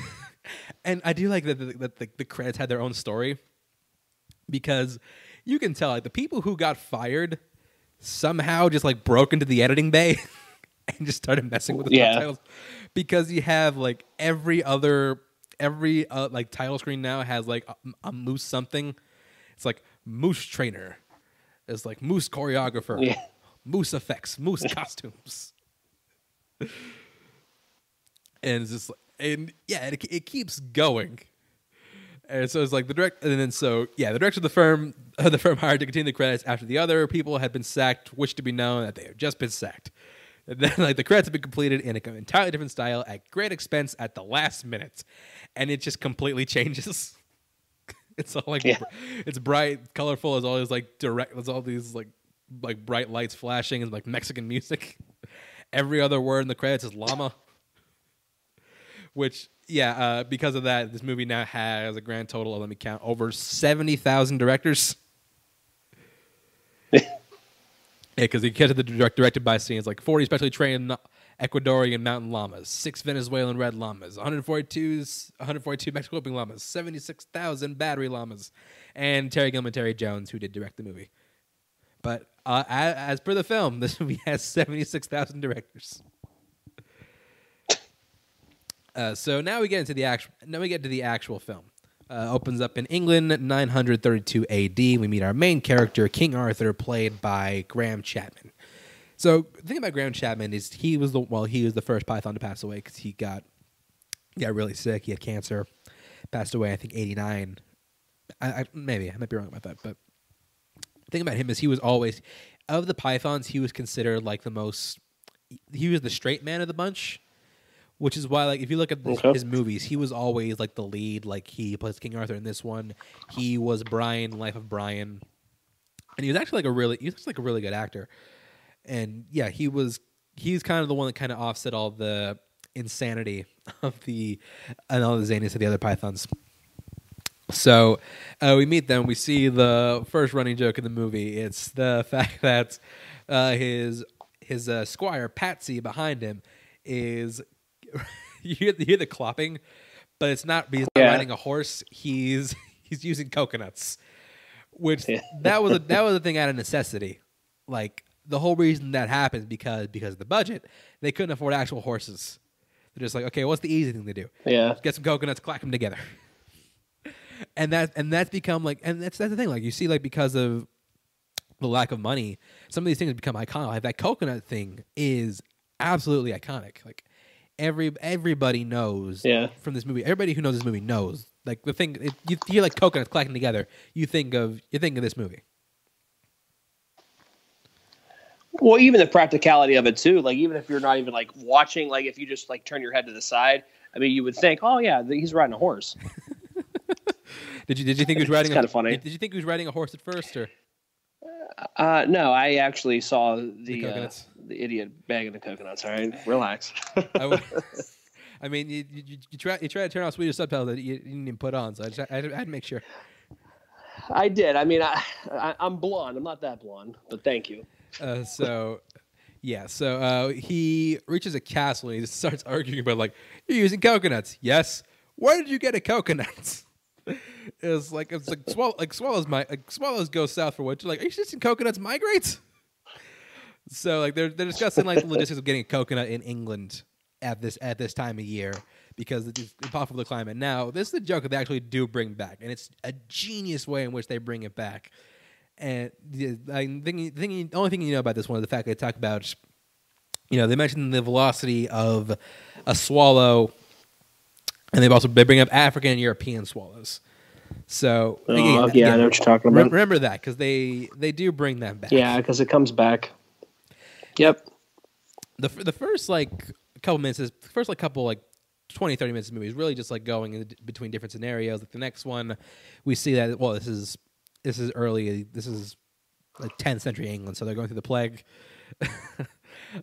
and I do like that the, that the, the credits had their own story because you can tell like the people who got fired somehow just like broke into the editing bay (laughs) and just started messing with the Yeah. subtitles because you have like every other every uh, like title screen now has like a, a moose something. It's like moose trainer. It's like moose choreographer. Yeah. Moose effects. Moose (laughs) costumes. and it's just like- and yeah, it, it keeps going. And so it's like the direct, and then so yeah, the director of the firm, uh, (laughs) the firm hired to continue the credits after the other people had been sacked, which to be known that they have just been sacked. And then like the credits have been completed in an entirely different style at great expense at the last minute, and it just completely (laughs) changes. it's all like Yeah. it's bright, colorful. It's always like direct. There's all these like like bright lights flashing and like Mexican music. (laughs) Every other word in the credits is llama. Which, yeah, uh, because of that, this movie now has a grand total of, let me count, over 70,000 directors. (laughs) because get to the direct, directed by scenes like 40 specially trained Ecuadorian mountain llamas, six Venezuelan red llamas, 142, 142 Mexican whooping llamas, 76,000 battery llamas, and Terry Gilliam and Terry Jones, who did direct the movie. But uh, as, as per the film, this movie (laughs) has 76,000 directors. Uh, so now we get into the actual. Now we get to the actual film. Uh, opens up in England, 932 A.D. We meet our main character, King Arthur, played by Graham Chapman. So the thing about Graham Chapman is he was the well, he was the first Python to pass away because he got got really sick. He had cancer, passed away. I think 89. I, I maybe I might be wrong about that, but the thing about him is he was always of the Pythons. He was considered like the most. He was the straight man of the bunch which is why like if you look at his, Okay. his movies he was always like the lead like he plays king arthur in this one he was brian life of brian and he was actually like a really he was like a really good actor and yeah he was he's kind of the one that kind of offset all the insanity (laughs) of the and all the zaniness of the other pythons so uh, we meet them. We see the first running joke in the movie. It's the (laughs) fact that uh, his his uh, squire Patsy behind him is (laughs) you hear, you hear the clopping, but it's not he's not Yeah. riding a horse. He's (laughs) he's using coconuts, which Yeah. that was a, (laughs) that was a thing out of necessity. Like the whole reason that happens because because of the budget, they couldn't afford actual horses. They're just like, okay, what's the easy thing to do? Yeah. get some coconuts, clack them together. and that and that's become like and that's that's the thing. Like you see, like because of the lack of money, some of these things become iconic. Like that coconut thing is absolutely iconic. Like every everybody knows Yeah. from this movie. Everybody who knows this movie knows. Like the thing, it, you hear like coconuts clacking together. You think of you think of this movie. Well, even the practicality of it too. Like even if you're not even like watching, like if you just like turn your head to the side, I mean, you would think, oh yeah, he's riding a horse. (laughs) Did you did you think he was (laughs) riding? kinda funny. Did you think he was riding a horse at first, or Uh, no, I actually saw the The uh, the idiot bagging the coconuts. All right, relax. I, (laughs) (laughs) I mean, you, you, you try you try to turn on Swedish subtitles that you, didn't even put on, so I, just, I, had to- I had to make sure. I did. I mean, I, I I'm blonde. I'm not that blonde, but thank you. Uh, so, yeah, so uh, he reaches a castle and he just starts arguing about like you're using coconuts. Yes. Where did you get a coconut? (laughs) (laughs) it's like it's like like swallows my like swallows go south for winter. Like, are you using coconuts migrate? (laughs) So like they're they're discussing like the logistics of getting a coconut in England at this at this time of year because it's impossible to climate. Now this is the joke that they actually do bring back, and it's a genius way in which they bring it back. And I think the, only thing you know about this one is the fact that they talk about, you know, they mention the velocity of a swallow, and they've also they bring up African and European swallows. So Oh, again- yeah, I know what you're talking about. remember that because they they do bring that back. Yeah, because it comes back. Yep. the the first like couple minutes is first like couple like 20 30 minutes of the movie is really just like going in between different scenarios like the next one we see that well this is this is early this is like 10th century england so they're going through the plague (laughs)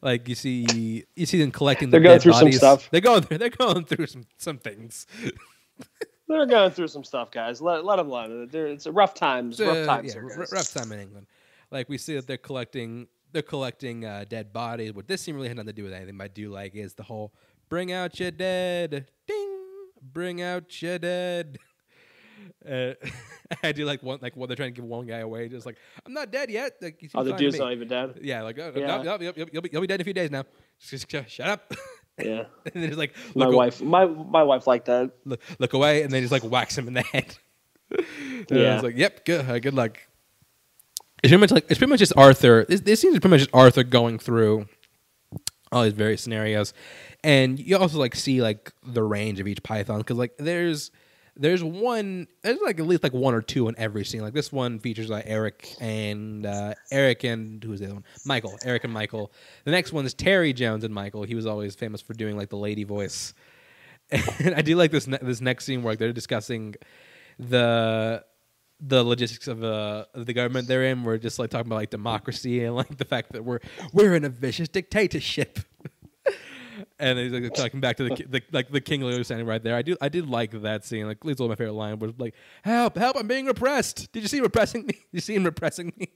like you see you see them collecting the They're going dead through some bodies. stuff. they're going through they're going through some some things (laughs) They're going through some stuff, guys. Let, let them learn. They're, it's a rough times. Uh, rough times. yeah, r- rough time in England. Like we see that they're collecting, they're collecting uh, dead bodies. What this scene really had nothing to do with anything. But I do like is the whole "bring out your dead," ding, bring out your dead. (laughs) Uh, (laughs) I do like one, like what they're trying to give one guy away, just like I'm not dead yet. Like, Oh, the dude's not even dead. Yeah, like oh, Yeah. no, no, you'll, you'll, be, you'll be dead in a few days now. Just, just shut up. (laughs) Yeah, and then he's like, my wife, my my wife liked that. look, look away, and then just like whacks him in the (laughs) head. and Yeah. I was like, "Yep, good, uh, good luck." It's pretty much like it's pretty much just Arthur. This, this scene is pretty much just Arthur going through all these various scenarios, and you also like see like the range of each Python because like there's there's one there's like at least like one or two in every scene. Like this one features like Eric and uh, Eric and who was the other one? Michael. Eric and Michael. The next one is Terry Jones and Michael. He was always famous for doing like the lady voice. And I do like this ne- this next scene where like, they're discussing the the logistics of uh of the government they're in. We're just like talking about like democracy and like the fact that we're we're in a vicious dictatorship. And he's like talking back to the, the like the King Lear standing right there. I do I did like that scene. Like it's one of my favorite line was like, "Help! Help! I'm being repressed. Did you see him repressing me? (laughs) Did you see him repressing me?"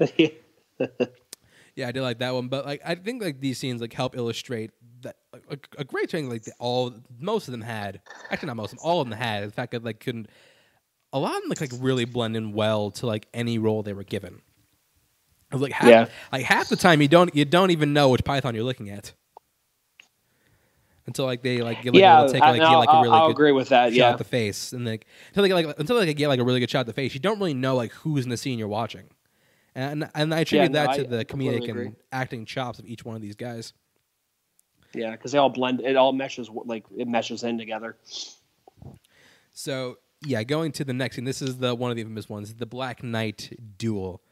(laughs) Yeah, I did like that one, but like I think like these scenes like help illustrate that a, a great thing like the, all most of them had actually not most of them all of them had the fact that like couldn't a lot of them like, like really blend in well to like any role they were given. Like half, Yeah. like half the time you don't you don't even know which Python you're looking at until like they like give like, yeah, a little take, like, get like a really I'll good agree with that. shot Yeah, at the face, and like until they get like until they get like a really good shot at the face, you don't really know like who's in the scene you're watching, and and I attribute no, that I to the comedic agree. and acting chops of each one of these guys. yeah, because they all blend. It all meshes like it meshes in together. So yeah, going to the next scene. This is the one of the infamous ones, the Black Knight duel.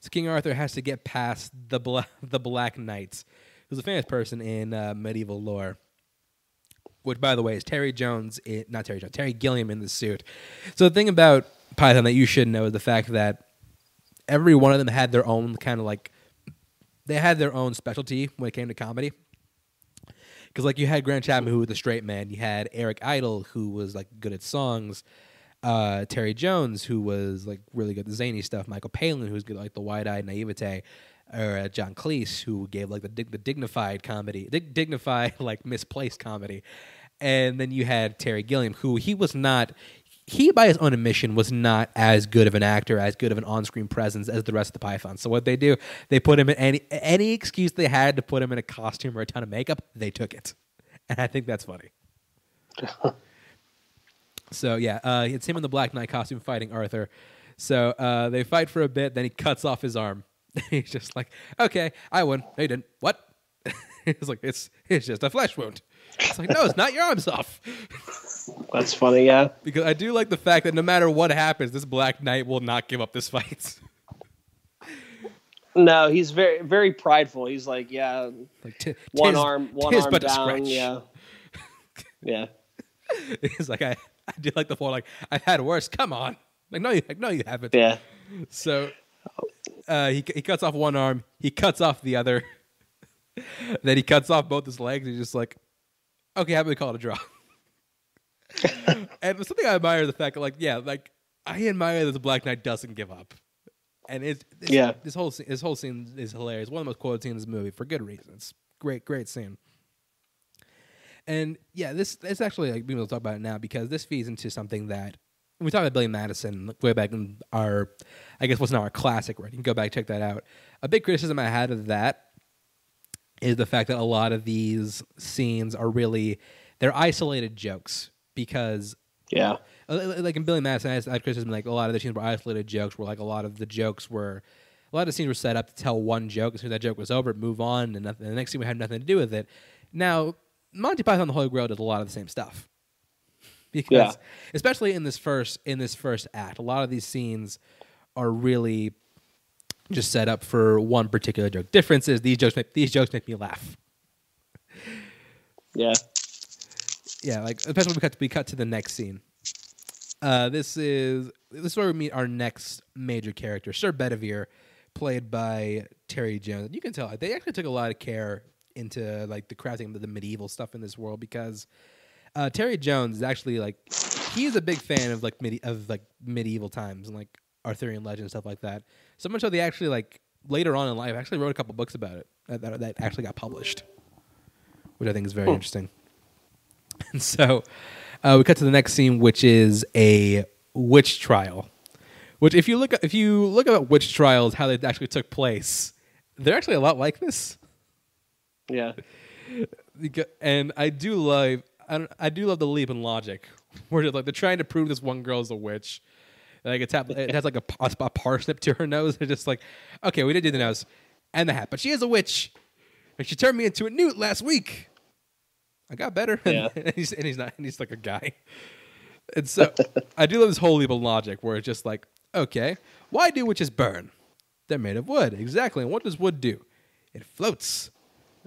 So King Arthur has to get past the Bla- (laughs) the Black Knights, who's a famous person in uh, medieval lore. Which, by the way, is Terry Jones, i not Terry Jones, Terry Gilliam in the suit. So the thing about Python that you should know is the fact that every one of them had their own kind of like they had their own specialty when it came to comedy. Because like you had Graham Chapman, who was the straight man. You had Eric Idle, who was like good at songs. Uh, Terry Jones, who was like really good at the zany stuff. Michael Palin, who was good at like the wide-eyed naivete. Or uh, John Cleese, who gave like the dig- the dignified comedy, dig- dignified (laughs) like misplaced comedy. And then you had Terry Gilliam, who he was not. He, by his own admission, was not as good of an actor, as good of an on-screen presence as the rest of the Pythons. So what they do, they put him in any any excuse they had to put him in a costume or a ton of makeup, they took it, and I think that's funny. (laughs) so yeah, uh, it's him in the Black Knight costume fighting Arthur. So uh, they fight for a bit, then he cuts off his arm. (laughs) He's just like, "Okay, I won. No, you didn't. What?" (laughs) He's like, "It's it's just a flesh wound." It's like, "No, it's not. Your arm's off." (laughs) That's funny. Yeah, Because I do like the fact that no matter what happens, this Black Knight will not give up this fight. no, he's very very prideful. He's like, yeah, like t- one tis- arm, one arm down. Yeah, yeah. It's like I, I do like the fall. Like I've had worse. Come on. Like no, you like, no, you haven't. Yeah. So uh, he he cuts off one arm. He cuts off the other. (laughs) then he cuts off both his legs. He's just like, okay, how about we call it a draw? (laughs) and something I admire the fact that, like, yeah, like I admire that the Black Knight doesn't give up. And it's, it's Yeah. this whole scene, this whole scene is hilarious. One of the most quoted scenes in this movie for good reasons. Great, great scene. And yeah, this it's actually like being able to talk about it now because this feeds into something that when we talked about Billy Madison way back in our, I guess what's now our classic. Right, you can go back and check that out. A big criticism I had of that is the fact that a lot of these scenes are really they're isolated jokes because Yeah. uh, like in Billy Madison, I had criticism like a lot of the scenes were isolated jokes, where like a lot of the jokes were, a lot of the scenes were set up to tell one joke. As soon as that joke was over, move on, and, nothing, the next scene we had nothing to do with it. Now, Monty Python and the Holy Grail did a lot of the same stuff, (laughs) because Yeah. especially in this first in this first act, a lot of these scenes are really just set up for one particular joke. Difference is these jokes make, these jokes make me laugh. Yeah. yeah, like especially when we cut to, we cut to the next scene. Uh, this is this is where we meet our next major character, Sir Bedivere, played by Terry Jones. You can tell they actually took a lot of care into like the crafting of the medieval stuff in this world because uh, Terry Jones is actually like he's a big fan of like medi- of like medieval times and like Arthurian legend and stuff like that. So much so they actually like later on in life actually wrote a couple books about it that, that, that actually got published, which I think is very Hmm. interesting. (laughs) And so uh, we cut to the next scene, which is a witch trial. Which, if you look, if you look at witch trials, how they actually took place, they're actually a lot like this. Yeah. And I do love, I, I do love the leap in logic, (laughs) where they're like they're trying to prove this one girl's a witch. Like it's hap- it has like a parsnip to her (laughs) nose. They're just like, okay, we did do the nose and the hat, but she is a witch, and she turned me into a newt last week. I got better, (laughs) Yeah. and, he's and he's not, and he's like a guy. And so I do love this whole leap of logic where it's just like, okay, why do witches burn? They're made of wood, exactly. And what does wood do? It floats.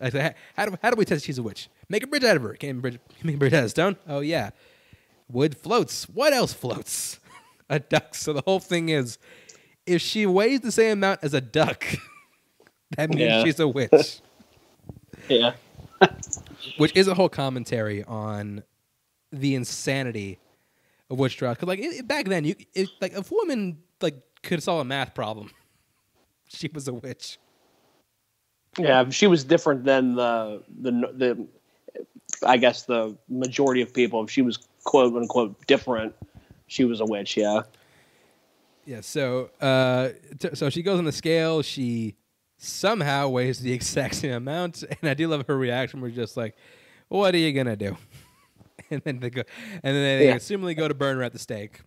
I say, How do, how do we test she's a witch? Make a bridge out of her. Can you bridge, can (laughs) you make a bridge out of stone? Oh yeah, wood floats. What else floats? (laughs) a duck. So the whole thing is, if she weighs the same amount as a duck, (laughs) that means Yeah. she's a witch. Yeah. which is a whole commentary on the insanity of witch trials. Because like it, back then, you it, like if a woman like could solve a math problem, she was a witch. Yeah, she was different than the the the I guess the majority of people. If she was quote unquote different, she was a witch. Yeah. Yeah. So uh, t- so she goes on the scale. She somehow weighs the (laughs) exact same amount, and I do love her reaction. We're just like, "What are you gonna do?" (laughs) And then they go, and then they Yeah. assumingly go to burn her at the stake.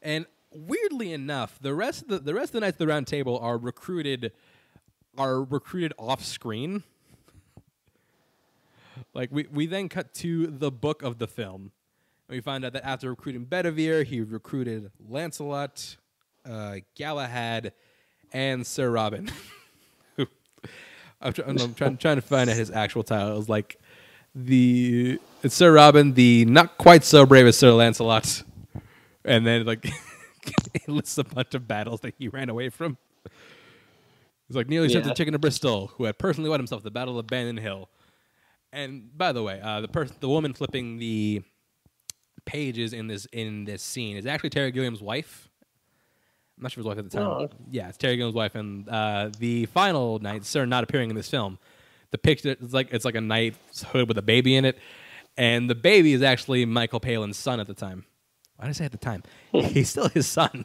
And weirdly enough, the rest of the, the rest of the knights of the round table are recruited are recruited off screen. Like we, we then cut to the book of the film. And we find out that after recruiting Bedivere, he recruited Lancelot, uh, Galahad, and Sir Robin. (laughs) I'm, try- I'm trying, trying to find out his actual title. It was like the it's Sir Robin, the not quite so brave as Sir Lancelot, and then like (laughs) it lists a bunch of battles that he ran away from. He's like nearly sent the chicken to Bristol, who had personally won himself the Battle of Badon Hill. And by the way, uh, the person, the woman flipping the pages in this in this scene is actually Terry Gilliam's wife. I'm not sure if his wife at the time. Oh. Yeah, it's Terry Gilliam's wife, and uh, the final night, Sir, not appearing in this film. The picture it's like it's like a knight's hood with a baby in it, and the baby is actually Michael Palin's son at the time. Why did I say at the time? (laughs) He's still his son.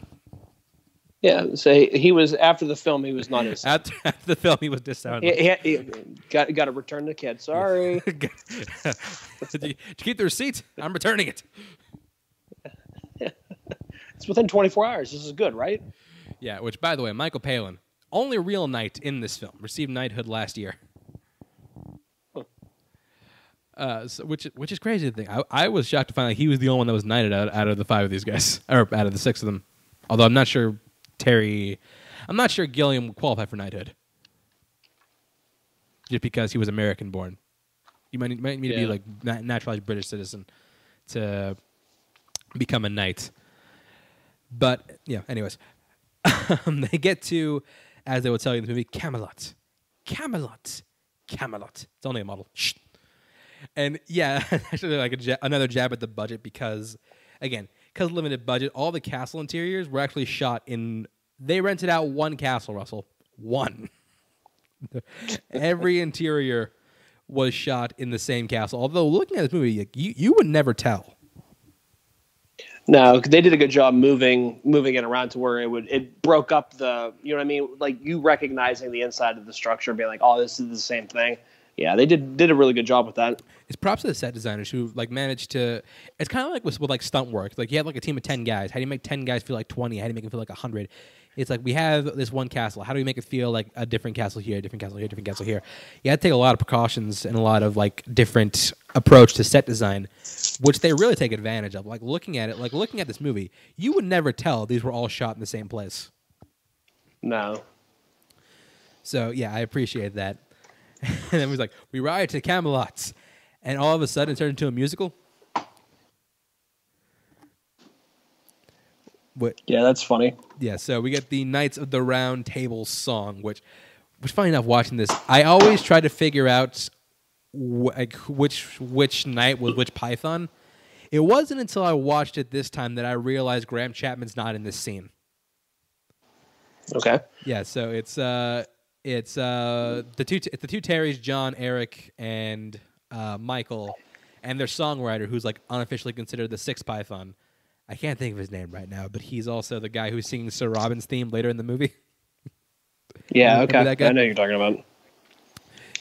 Yeah. So he, he was after the film. He was not his. (laughs) After, after the film, he was disowned. He, he, got got to return the kid. Sorry. (laughs) (laughs) did, you, did you keep the receipt? I'm returning it. It's within 24 hours. This is good, right? Yeah, which by the way, Michael Palin, only real knight in this film, received knighthood last year. Uh, so, which which is crazy to think. I, I was shocked to find out he was the only one that was knighted out, out of the five of these guys, or out of the six of them. Although I'm not sure Terry, I'm not sure Gilliam would qualify for knighthood, just because he was American born. You might, might need to be like na- naturalized British citizen to become a knight. But yeah, anyways, (laughs) um, they get to, as they would tell you in the movie, Camelot, Camelot, Camelot. It's only a model. Shh. And yeah, (laughs) actually, like a ja- another jab at the budget because, again, because limited budget, all the castle interiors were actually shot in. They rented out one castle, Russell, one. (laughs) Every interior was shot in the same castle. Although looking at this movie, you you would never tell. No, they did a good job moving moving it around to where it would it broke up the you know what I mean like you recognizing the inside of the structure being like oh this is the same thing. Yeah, they did did a really good job with that. It's props to the set designers who like managed to. It's kind of like with, with like stunt work. Like you have like a team of ten guys. How do you make ten guys feel like twenty? How do you make them feel like hundred? It's like we have this one castle. How do we make it feel like a different castle here, different castle here, different castle here? You have to take a lot of precautions and a lot of like different approach to set design, which they really take advantage of. Like looking at it, like looking at this movie, you would never tell these were all shot in the same place. No, So yeah, I appreciate that. (laughs) and then he's like, "We ride to Camelot," and all of a sudden it turned into a musical. What? yeah, that's funny. Yeah. So we get the Knights of the Round Table song, which, which funny enough, watching this, I always try to figure out wh- like which which knight was which Python. It wasn't until I watched it this time that I realized Graham Chapman's not in this scene. Okay, Yeah, so it's uh it's uh the two it's the two Terrys, John, Eric, and uh, Michael, and their songwriter who's like unofficially considered the sixth Python. I can't think of his name right now, but he's also the guy who's singing Sir Robin's theme later in the movie. yeah, okay, that guy? I know who you're talking about.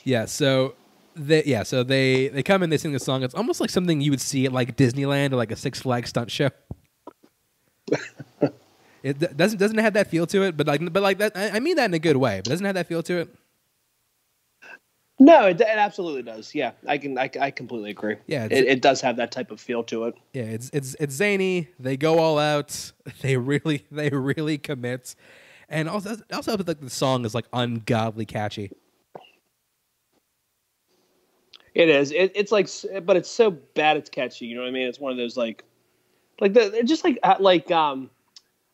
Yeah, so they yeah, so they they come in, they sing the song. It's almost like something you would see at like Disneyland or like a Six Flags stunt show. (laughs) it doesn't doesn't have that feel to it, but like but like that I mean that in a good way, but doesn't have that feel to it. No, it, it absolutely does. Yeah, I can. I, I completely agree. Yeah, it, it does have that type of feel to it. Yeah, it's it's it's zany. They go all out. (laughs) They really they really commit, and also also like the song is like ungodly catchy. It is. It, it's like, but it's so bad it's catchy. You know what I mean? It's one of those like, like the just like uh, like um,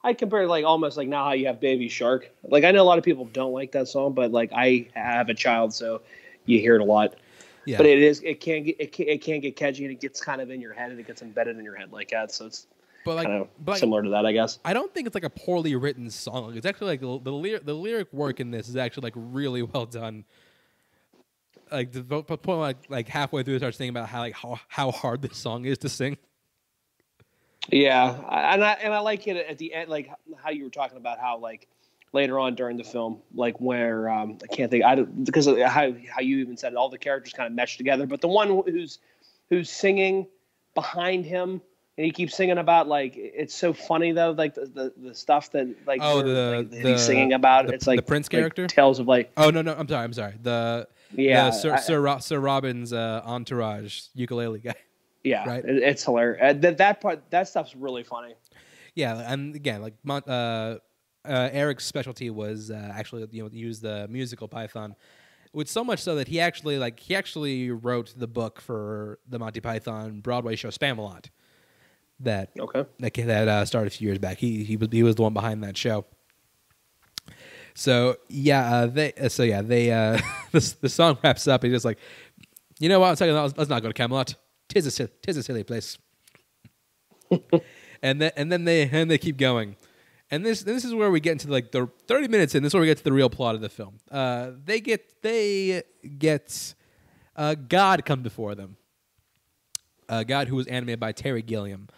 I compare it like almost like now how you have Baby Shark. Like I know a lot of people don't like that song, but like I have a child, so you hear it a lot. Yeah, But it is. It can get. It can, it can get catchy, and it gets kind of in your head, and it gets embedded in your head like that. So it's but like, kind of but similar to that, I guess. I don't think it's like a poorly written song. It's actually like the the, lyric, the lyric work in this is actually like really (laughs) well done. Like the point like like halfway through, it starts thinking about how like how, how hard this song is to sing. Yeah, and I and I like it at the end, like how you were talking about how like later on during the film, like where um, I can't think, I don't because how how you even said it, all the characters kind of mesh together. But the one who's who's singing behind him, and he keeps singing about like it's so funny though, like the the, the stuff that like, Oh, the- like, the- he's singing about. the- it's like the Prince like character? tales of like Oh no no I'm sorry I'm sorry the yeah Sir I- Sir, Ro- Sir Robin's uh, entourage ukulele guy. Yeah right. it, it's hilarious. Uh, that that part that stuff's really funny. Yeah, and again, like uh, uh, Eric's specialty was uh, actually you know use the musical Python, with so much so that he actually like he actually wrote the book for the Monty Python Broadway show Spamalot. That Okay. that that uh, started a few years back. He he was he was the one behind that show. So yeah, uh, they uh, so yeah they uh, (laughs) the the song wraps up. He's just like, you know what? Second, let's, let's not go to Camelot. Tis a tis a silly place. and then and then they and they keep going. And this this is where we get into like the 30 minutes in. This is where we get to the real plot of the film. Uh, they get they get uh, God come before them. Uh, God who was animated by Terry Gilliam.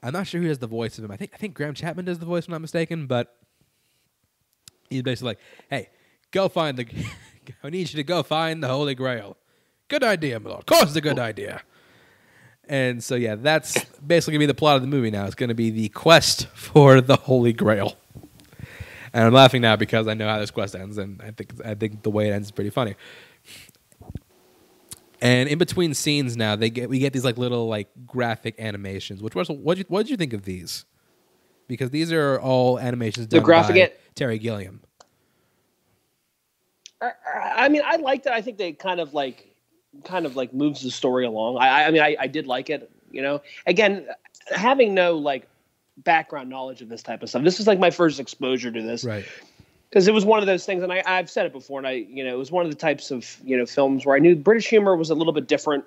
I'm not sure who does the voice of him. I think I think Graham Chapman does the voice, if I'm not mistaken. But he's basically like, "Hey, go find the. (laughs) I need you to go find the Holy Grail. Good idea, my lord. Of course, it's a good idea." And so, yeah, that's basically gonna be the plot of the movie. Now it's gonna be the quest for the Holy Grail. And I'm laughing now because I know how this quest ends, and I think I think the way it ends is pretty funny. And in between scenes now, they get we get these like little like graphic animations. Which was what you what did you think of these? Because these are all animations The done graphic by an- Terry Gilliam. I- I mean, I liked it. I think they kind of like, kind of like moves the story along. I, I mean, I, I did like it. You know, again, having no like background knowledge of this type of stuff. This is like my first exposure to this Right. because it was one of those things, and I, I've said it before, and I, you know, it was one of the types of you know films where I knew British humor was a little bit different.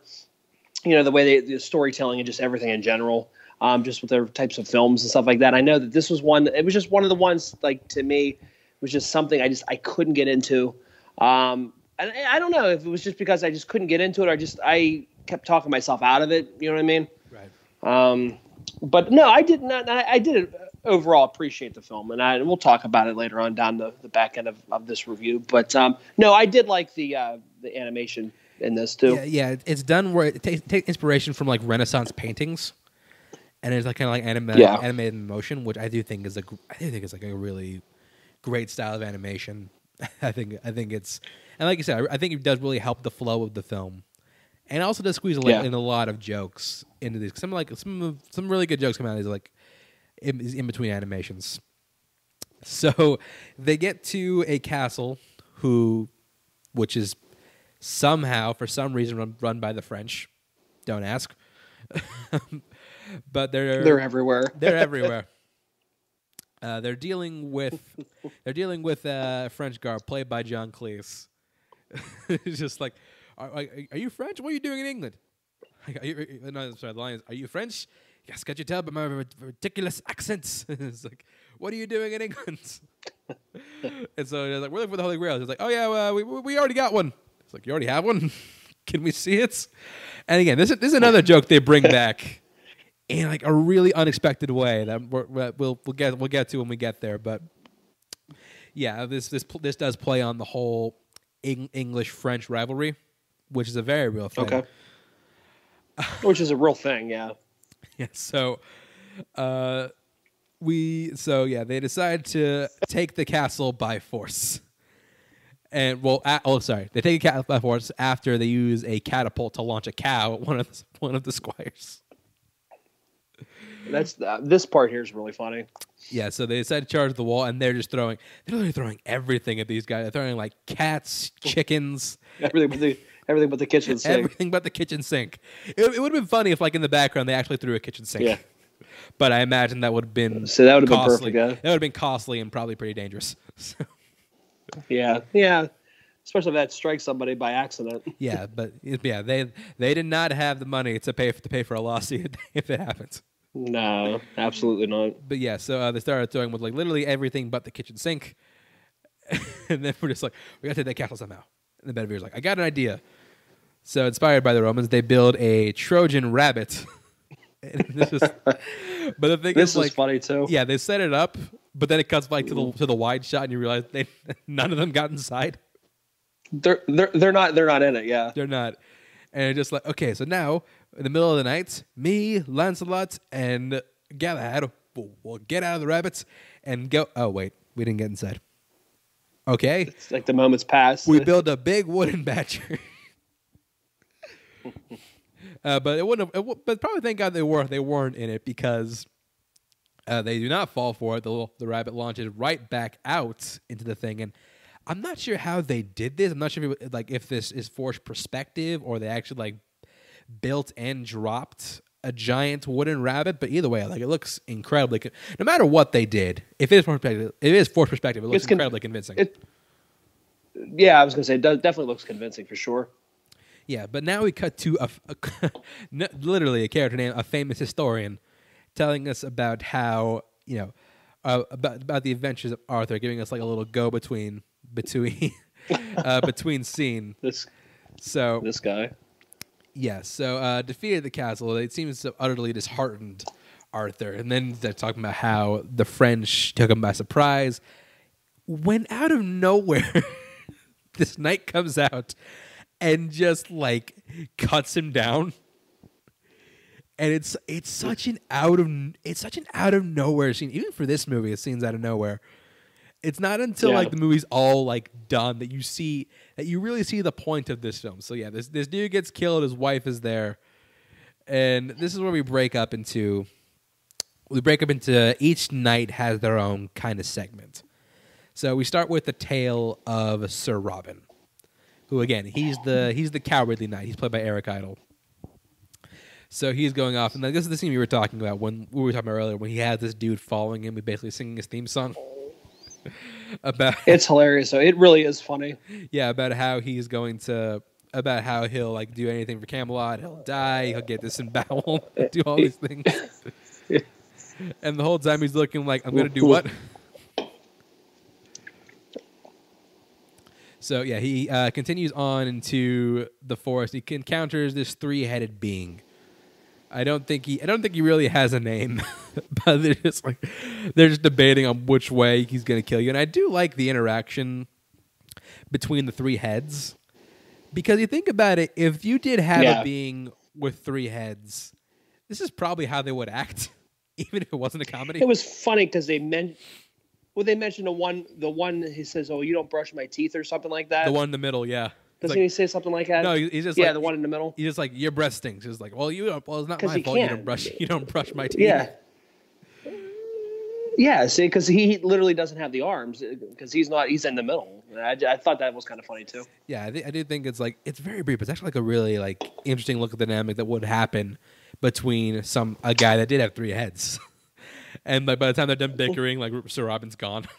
You know, the way they, the storytelling and just everything in general, um, just with their types of films and stuff like that. I know that this was one. It was just one of the ones like to me was just something I just I couldn't get into. Um, I I don't know if it was just because I just couldn't get into it, or just I kept talking myself out of it. You know what I mean? Right. Um, but no, I did not. I, I did overall appreciate the film, and, I, and we'll talk about it later on down the, the back end of, of this review. But um, no, I did like the uh, the animation in this too. Yeah, yeah, it's done where it takes take inspiration from like Renaissance paintings, and it's like kind of like anima- Yeah. animated motion, which I do think is a I do think it's like a really great style of animation. (laughs) I think I think it's and like you said, I, I think it does really help the flow of the film, and also does squeeze a, Yeah. in a lot of jokes into these. Some like some some really good jokes come out of these like in, in between animations. So they get to a castle, who, which is somehow for some reason run, run by the French. Don't ask. (laughs) but they're They're everywhere. they're (laughs) everywhere. Uh, they're dealing with they're dealing with uh, a French guard played by John Cleese. (laughs) it's just like, are, are, are you French? What are you doing in England? (laughs) You, are you- no, sorry, the line is, are you French? Yes, can't you tell by my ri- ridiculous accents? (laughs) it's like, what are you doing in England? and so they're like, we're looking for the Holy Grail. It's like, oh yeah, well, we we already got one. It's like, you already have one. Can we see it? And again, this is, this is another joke they bring back in like a really unexpected way that we're- we'll we'll get we'll get to when we get there. But yeah, this this this does play on the whole Eng- English French rivalry, which is a very real thing. Okay. (laughs) Which is a real thing, yeah. Yeah. So, uh, we so yeah they decide to take the castle by force. And well, a, oh sorry, they take a castle by force after they use a catapult to launch a cow at one of the, one of the squires. That's uh, this part here is really funny. Yeah, so they decide to charge the wall, and they're just throwing. They're literally throwing everything at these guys. They're throwing like cats, chickens, (laughs) Everything but the everything but the kitchen sink. everything but the kitchen sink. It, it would have been funny if, like, in the background, they actually threw a kitchen sink. Yeah. (laughs) But I imagine that would have been So that would have been costly. perfect. That would have been costly and probably pretty dangerous. (laughs) So, Yeah, yeah. Especially if that strikes somebody by accident. yeah, but yeah, they they did not have the money to pay for, to pay for a lawsuit if it happens. No, absolutely not. But yeah, so uh, they started throwing with like literally everything but the kitchen sink, (laughs) and then we're just like, we got to take that castle somehow. And the Bedivere's like, I got an idea. So inspired by the Romans, they build a Trojan rabbit. (laughs) And this is, but the thing This is, is like, funny too. yeah, they set it up, but then it cuts like to the to the wide shot, and you realize they (laughs) none of them got inside. They're they're they're not they're not in it. Yeah. They're not. And it's just like, okay, so now in the middle of the night, me, Lancelot, and Galahad will, get out of the rabbits and go. Oh, wait, we didn't get inside. Okay. It's like the moments pass. We build a big wooden (laughs) badger. (laughs) uh, but it wouldn't have, it, but probably thank God they were they weren't in it because uh, they do not fall for it. The little, the rabbit launches right back out into the thing, and I'm not sure how they did this. I'm not sure if it, like if this is forced perspective or they actually like built and dropped a giant wooden rabbit. But either way, like it looks incredibly. Con- no matter what they did, if it is perspective, it is forced perspective. It looks con- incredibly convincing. it, yeah, I was gonna say it does, definitely looks convincing for sure. Yeah, but now we cut to a (laughs) literally a character named a famous historian telling us about how you know uh, about about the adventures of Arthur, giving us like a little go between between (laughs) uh, between scene. This So this guy. Yeah, so uh, defeated the castle. It seems to utterly disheartened Arthur, and then they're talking about how the French took him by surprise. When out of nowhere, (laughs) this knight comes out and just like cuts him down, and it's it's such an out of it's such an out of nowhere scene. Even for this movie, it seems out of nowhere. It's not until Yeah. like the movie's all like done that you see that you really see the point of this film. So yeah, this this dude gets killed, his wife is there, and this is where we break up into we break up into each night has their own kind of segment. So we start with the tale of Sir Robin, who again he's the he's the cowardly knight. He's played by Eric Idle. So he's going off, and this is the scene we were talking about when we were talking about earlier when he had this dude following him, basically singing his theme song (laughs) about It's hilarious. So it really is funny. yeah about how he's going to about how he'll like do anything for Camelot. He'll die. He'll get disemboweled. (laughs) do all these things. (laughs) and the whole time he's looking like I'm gonna do what? So yeah, he uh, continues on into the forest. He encounters this three-headed being. I don't think he. I don't think he really has a name, (laughs) but they're just like they're just debating on which way he's going to kill you. And I do like the interaction between the three heads because you think about it. If you did have Yeah. a being with three heads, this is probably how they would act, (laughs) even if it wasn't a comedy. It was funny because they meant. Well, they mentioned the one. The one he says, "Oh, you don't brush my teeth" or something like that. the one in the middle, yeah. Doesn't like- he say something like that? no, he's just yeah, like, the one in the middle. He's just like your breath stinks. He's like, well, you don't. Well, it's not my fault. You can't. don't brush. You don't brush my teeth. Yeah. Yeah, see, because he literally doesn't have the arms uh, because he's not. He's in the middle. I, I thought that was kind of funny too. Yeah, I, th- I do think it's like it's very brief. It's actually like a really like interesting look at the dynamic that would happen between some a guy that did have three heads, (laughs) and like by the time they're done (laughs) bickering, like Sir Robin's gone. (laughs)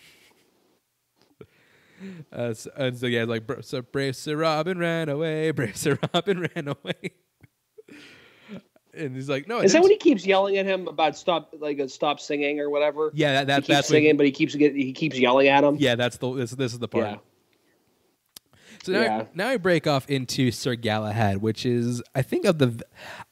(laughs) uh, so, and so yeah, like so brave Sir Robin ran away, (laughs) brave Sir Robin ran away, (laughs) and he's like, no, Is that when he keeps yelling at him about stop, like uh, stop singing or whatever? yeah, that, that he keeps that's singing, but he keeps get, he keeps yelling at him. yeah, that's the this, this is the part. yeah. So now, Yeah. now I break off into Sir Galahad, which is I think of the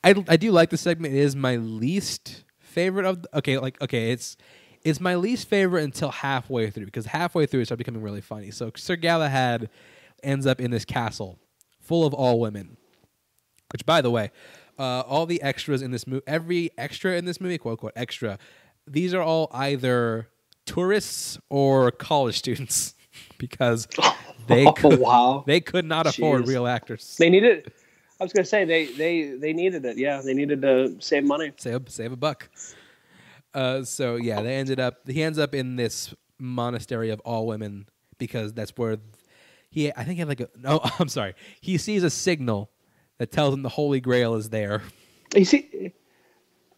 I, I do like the segment. It is my least favorite of the, okay like okay it's it's my least favorite until halfway through because halfway through it started becoming really funny. So Sir Galahad ends up in this castle full of all women. Which, by the way, uh, all the extras in this movie, every extra in this movie, quote unquote extra, these are all either tourists or college students (laughs) because they (laughs) Oh, could, wow. they could not afford real actors. They needed. I was gonna say they they they needed it. Yeah, they needed to save money. save save a buck. Uh, so yeah, they ended up. He ends up in this monastery of all women because that's where he. I think he had like a. No, (laughs) I'm sorry. He sees a signal that tells him the Holy Grail is there. You see,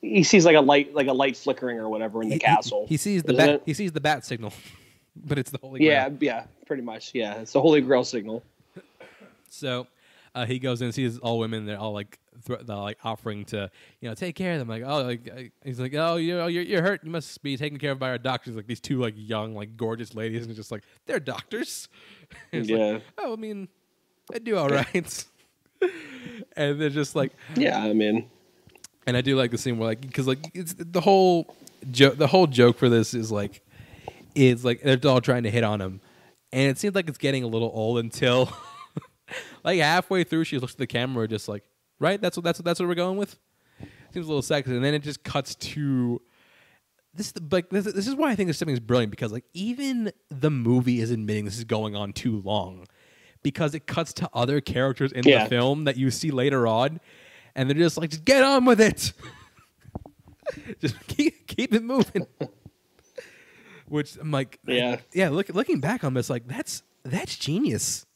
he sees like a light like a light flickering or whatever in the He- he- castle. He, sees the bat. it? He sees the bat signal, (laughs) but it's the Holy Grail. Yeah, yeah, pretty much. Yeah, it's the Holy Grail signal. So uh, he goes in and sees all women. They're all like thr they're like offering to you know take care of them. Like oh like uh, he's like oh you know you're, you're hurt. You must be taken care of by our doctors. Like these two like young like gorgeous ladies and just like they're doctors. (laughs) It's like, Yeah. oh I mean I do all right. (laughs) and they're just like Yeah, I mean, and I do like the scene where like because like it's the whole joke. The whole joke for this is like is like they're all trying to hit on him, and it seems like it's getting a little old until (laughs) (laughs) like halfway through she looks at the camera just like right that's what that's what that's what we're going with. Seems a little sexy, and then it just cuts to this. Like this, this is why I think this something is brilliant because like even the movie is admitting this is going on too long because it cuts to other characters in Yeah. the film that you see later on, and they're just like, just get on with it. (laughs) just keep keep it moving. (laughs) Which I'm like, Yeah. yeah. Look, looking back on this, like that's that's genius.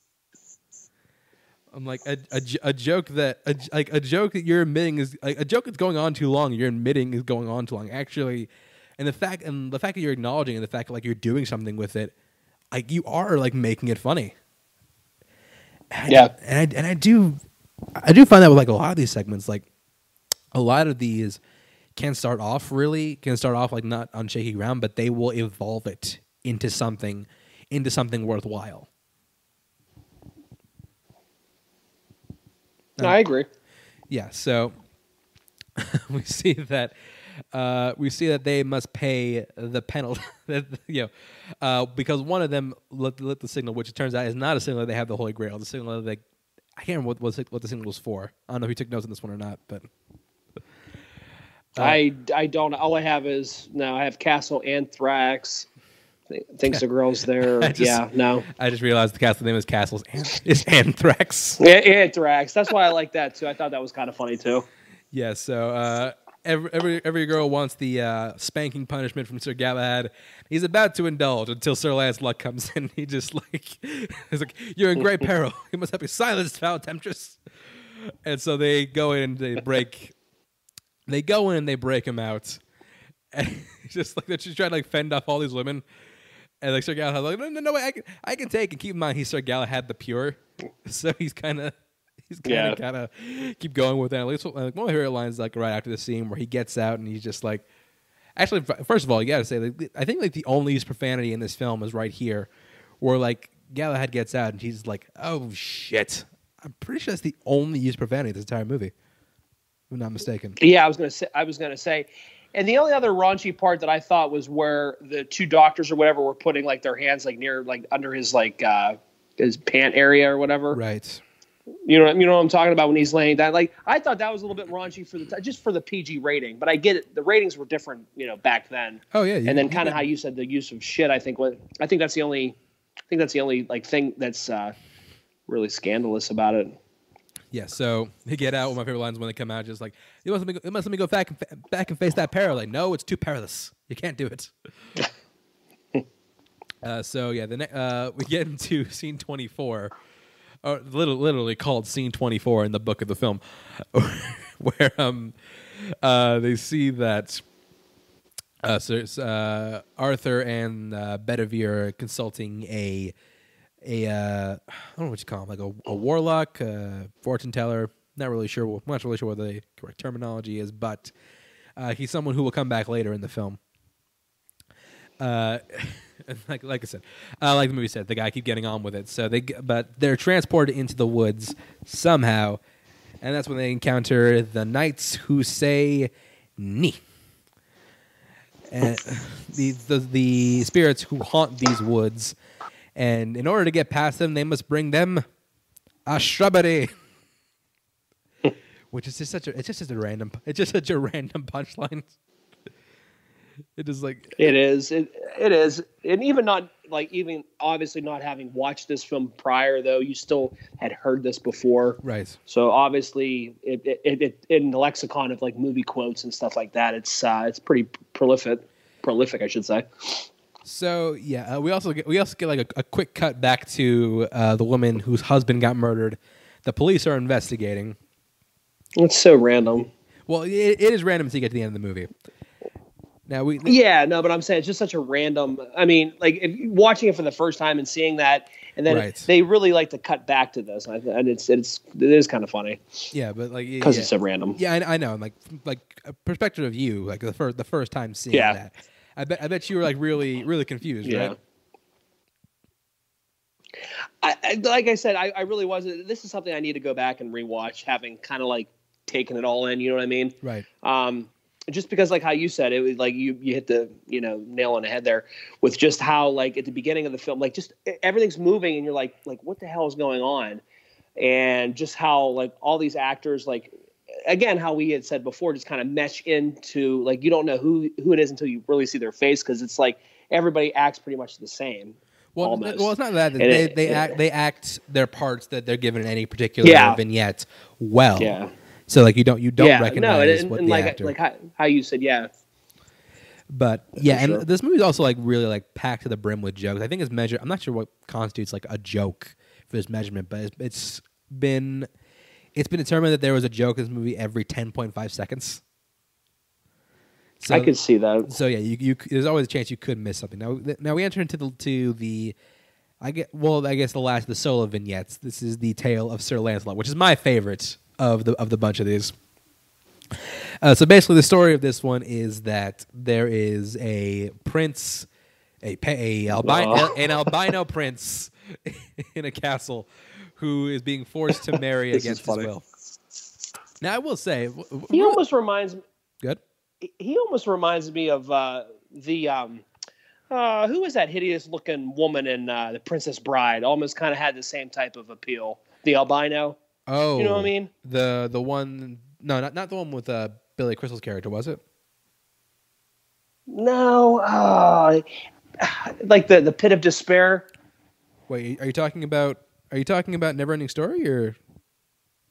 I'm like a, a, a joke that a, like a joke that you're admitting is like, a joke that's going on too long. You're admitting is going on too long. Actually, and the fact and the fact that you're acknowledging and the fact that like you're doing something with it, like you are like making it funny. And I- Yeah. and I and I do, I do find that with like a lot of these segments, like a lot of these can start off really can start off like not on shaky ground, but they will evolve it into something into something worthwhile. No, I agree. Yeah, so (laughs) we see that uh, we see that they must pay the penalty. (laughs) that, you know, uh, because one of them lit, lit the signal, which it turns out is not a signal that they have the Holy Grail. The signal that they, I can't remember what was what the signal was for. I don't know if you took notes on this one or not, but Uh, I I don't. All I have is now I have Castle Anthrax. Th- Thinks the girl's (laughs) there. Just- yeah, no. I just realized the castle name is Castles (laughs) is Anthrax. Yeah, Anthrax. That's why I like that too. I thought that was kind of funny too. Yeah, so uh, every, every every girl wants the uh, spanking punishment from Sir Galahad. He's about to indulge until Sir Lancelot comes (laughs) in. He just like he's like, "You're in great peril. You must have be silenced, foul temptress." And so they go in and they break. They go in and they break him out, and it's just like they're just trying to like fend off all these women. And like Sir Galahad, like, no, no, no, I can, I can take. And keep in mind, he's Sir Galahad the Pure, (laughs) so he's kind of, he's kind Yeah. of, kind of keep going with that. At least like, one of my favorite lines, like right after the scene where he gets out and he's just like, actually, first of all, you got to say, like, I think like the only use profanity in this film is right here, where like Galahad gets out and he's like, oh shit. I'm pretty sure that's the only use profanity this entire movie. If I'm not mistaken. Yeah, I was gonna say. I was gonna say, and the only other raunchy part that I thought was where the two doctors or whatever were putting like their hands like near like under his like uh his pant area or whatever. Right. You know, you know what I'm talking about when he's laying down. Like I thought that was a little bit raunchy for the t- just for the PG rating, but I get it. The ratings were different, you know, back then. Oh yeah. you- and then kind of get- how you said the use of shit. I think what I think that's the only. I think that's the only like thing that's uh really scandalous about it. Yeah, so they (laughs) get out. One of my favorite lines when they come out, just like it must let me go, it must let me go back and fa- back and face that peril. Like, no, it's too perilous. You can't do it. (laughs) uh, so yeah, the ne- uh, we get into (laughs) scene twenty four, or literally, literally called scene twenty four in the book of the film, where um uh, they see that uh, so it's, uh, Arthur and uh, Bedivere are consulting a a uh, I don't know what you call him, like a, a warlock, uh, fortune teller. Not really sure. Not really sure what the correct terminology is, but uh, he's someone who will come back later in the film. Uh, (laughs) like like I said, uh, like the movie said, the guy keep getting on with it. So they, but they're transported into the woods somehow, and that's when they encounter the knights who say "ni." And the, the the spirits who haunt these woods, and in order to get past them, they must bring them a shrubbery. (laughs) Which is just such a it's just such a random it's just such a random punchline. (laughs) It is like It is. It it is. And even not like even obviously not having watched this film prior though, you still had heard this before. right. So obviously, it, it, it, it in the lexicon of like movie quotes and stuff like that, it's uh, it's pretty prolific. Prolific, I should say. So yeah, uh, we also get we also get like a, a quick cut back to uh, the woman whose husband got murdered. The police are investigating. It's so random. Well, it, it is random until you get to the end of the movie. Now we Yeah, no, but I'm saying it's just such a random. I mean, like if, watching it for the first time and seeing that, and then Right. they really like to cut back to this, and it's it's it is kind of funny yeah, but like yeah, because it's so random. yeah, I, I know. Like like a perspective of you, like the first the first time seeing Yeah. that. I bet I bet you were like really really confused, Yeah. right? I, I, like I said, I, I really wasn't. This is something I need to go back and rewatch, having kind of like taken it all in. You know what I mean? Right. um, just because like how you said it was like you you hit the you know nail on the head there with just how like at the beginning of the film like just everything's moving and you're like like what the hell is going on and just how like all these actors like again how we had said before just kind of mesh into like you don't know who who it is until you really see their face because it's like everybody acts pretty much the same Well, almost. well, it's not that And they it- they it- act they act their parts that they're given in any particular Yeah. vignette well. yeah So like you don't you don't yeah recognize no and, and, what and the like actor. like how, how you said yeah But yeah, and sure. this movie's also like really like packed to the brim with jokes. I think it's measured. I'm not sure what constitutes like a joke for this measurement, but it's, it's been it's been determined that there was a joke in this movie every 10.5 seconds. So, i could see that so yeah, you, you there's always a chance you could miss something. Now now we enter into the to the I get well I guess the last the solo vignettes. This is the tale of Sir Lancelot, which is my favorite of the of the bunch of these. Uh, so basically, the story of this one is that there is a prince, a, a albino, an albino prince (laughs) in a castle who is being forced to marry (laughs) against his will. Now, I will say, w- w- he almost reminds me good. he almost reminds me of uh, the um, uh, who was that hideous looking woman in uh, the Princess Bride? Almost kind of had the same type of appeal. The albino. Oh, You know what I mean? The the one, no, not not the one with uh, Billy Crystal's character, was it? No, uh, like the the pit of despair. Wait, are you talking about? Are you talking about Neverending Story or?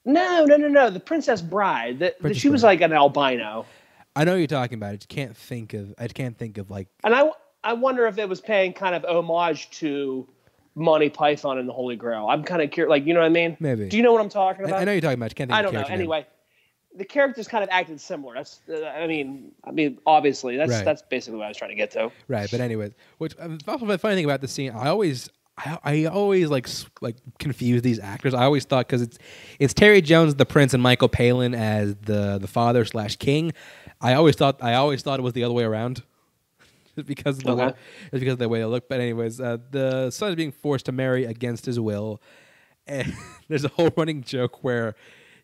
No, no, no, no. The Princess Bride. The, the- Princess she was like an albino, I know what you're talking about. I just can't think of. I can't think of like. and I I wonder if it was paying kind of homage to Monty Python and the Holy Grail. I'm kind of curious. Like, you know what I mean? Maybe. Do you know what I'm talking about? I know you're talking about. I can't think I don't know. name. Anyway, the characters kind of acted similar. That's, uh, I mean, I mean, obviously, that's Right. that's basically what I was trying to get to. Right, but anyways, which um, also the funny thing about the scene, I always, I, I always like like confuse these actors. I always thought because it's it's Terry Jones, the prince, and Michael Palin as the the father slash king. I always thought I always thought it was the other way around. Just because of the Okay. way, just because of the way they look. But anyways, uh, the son is being forced to marry against his will, and there's a whole running joke where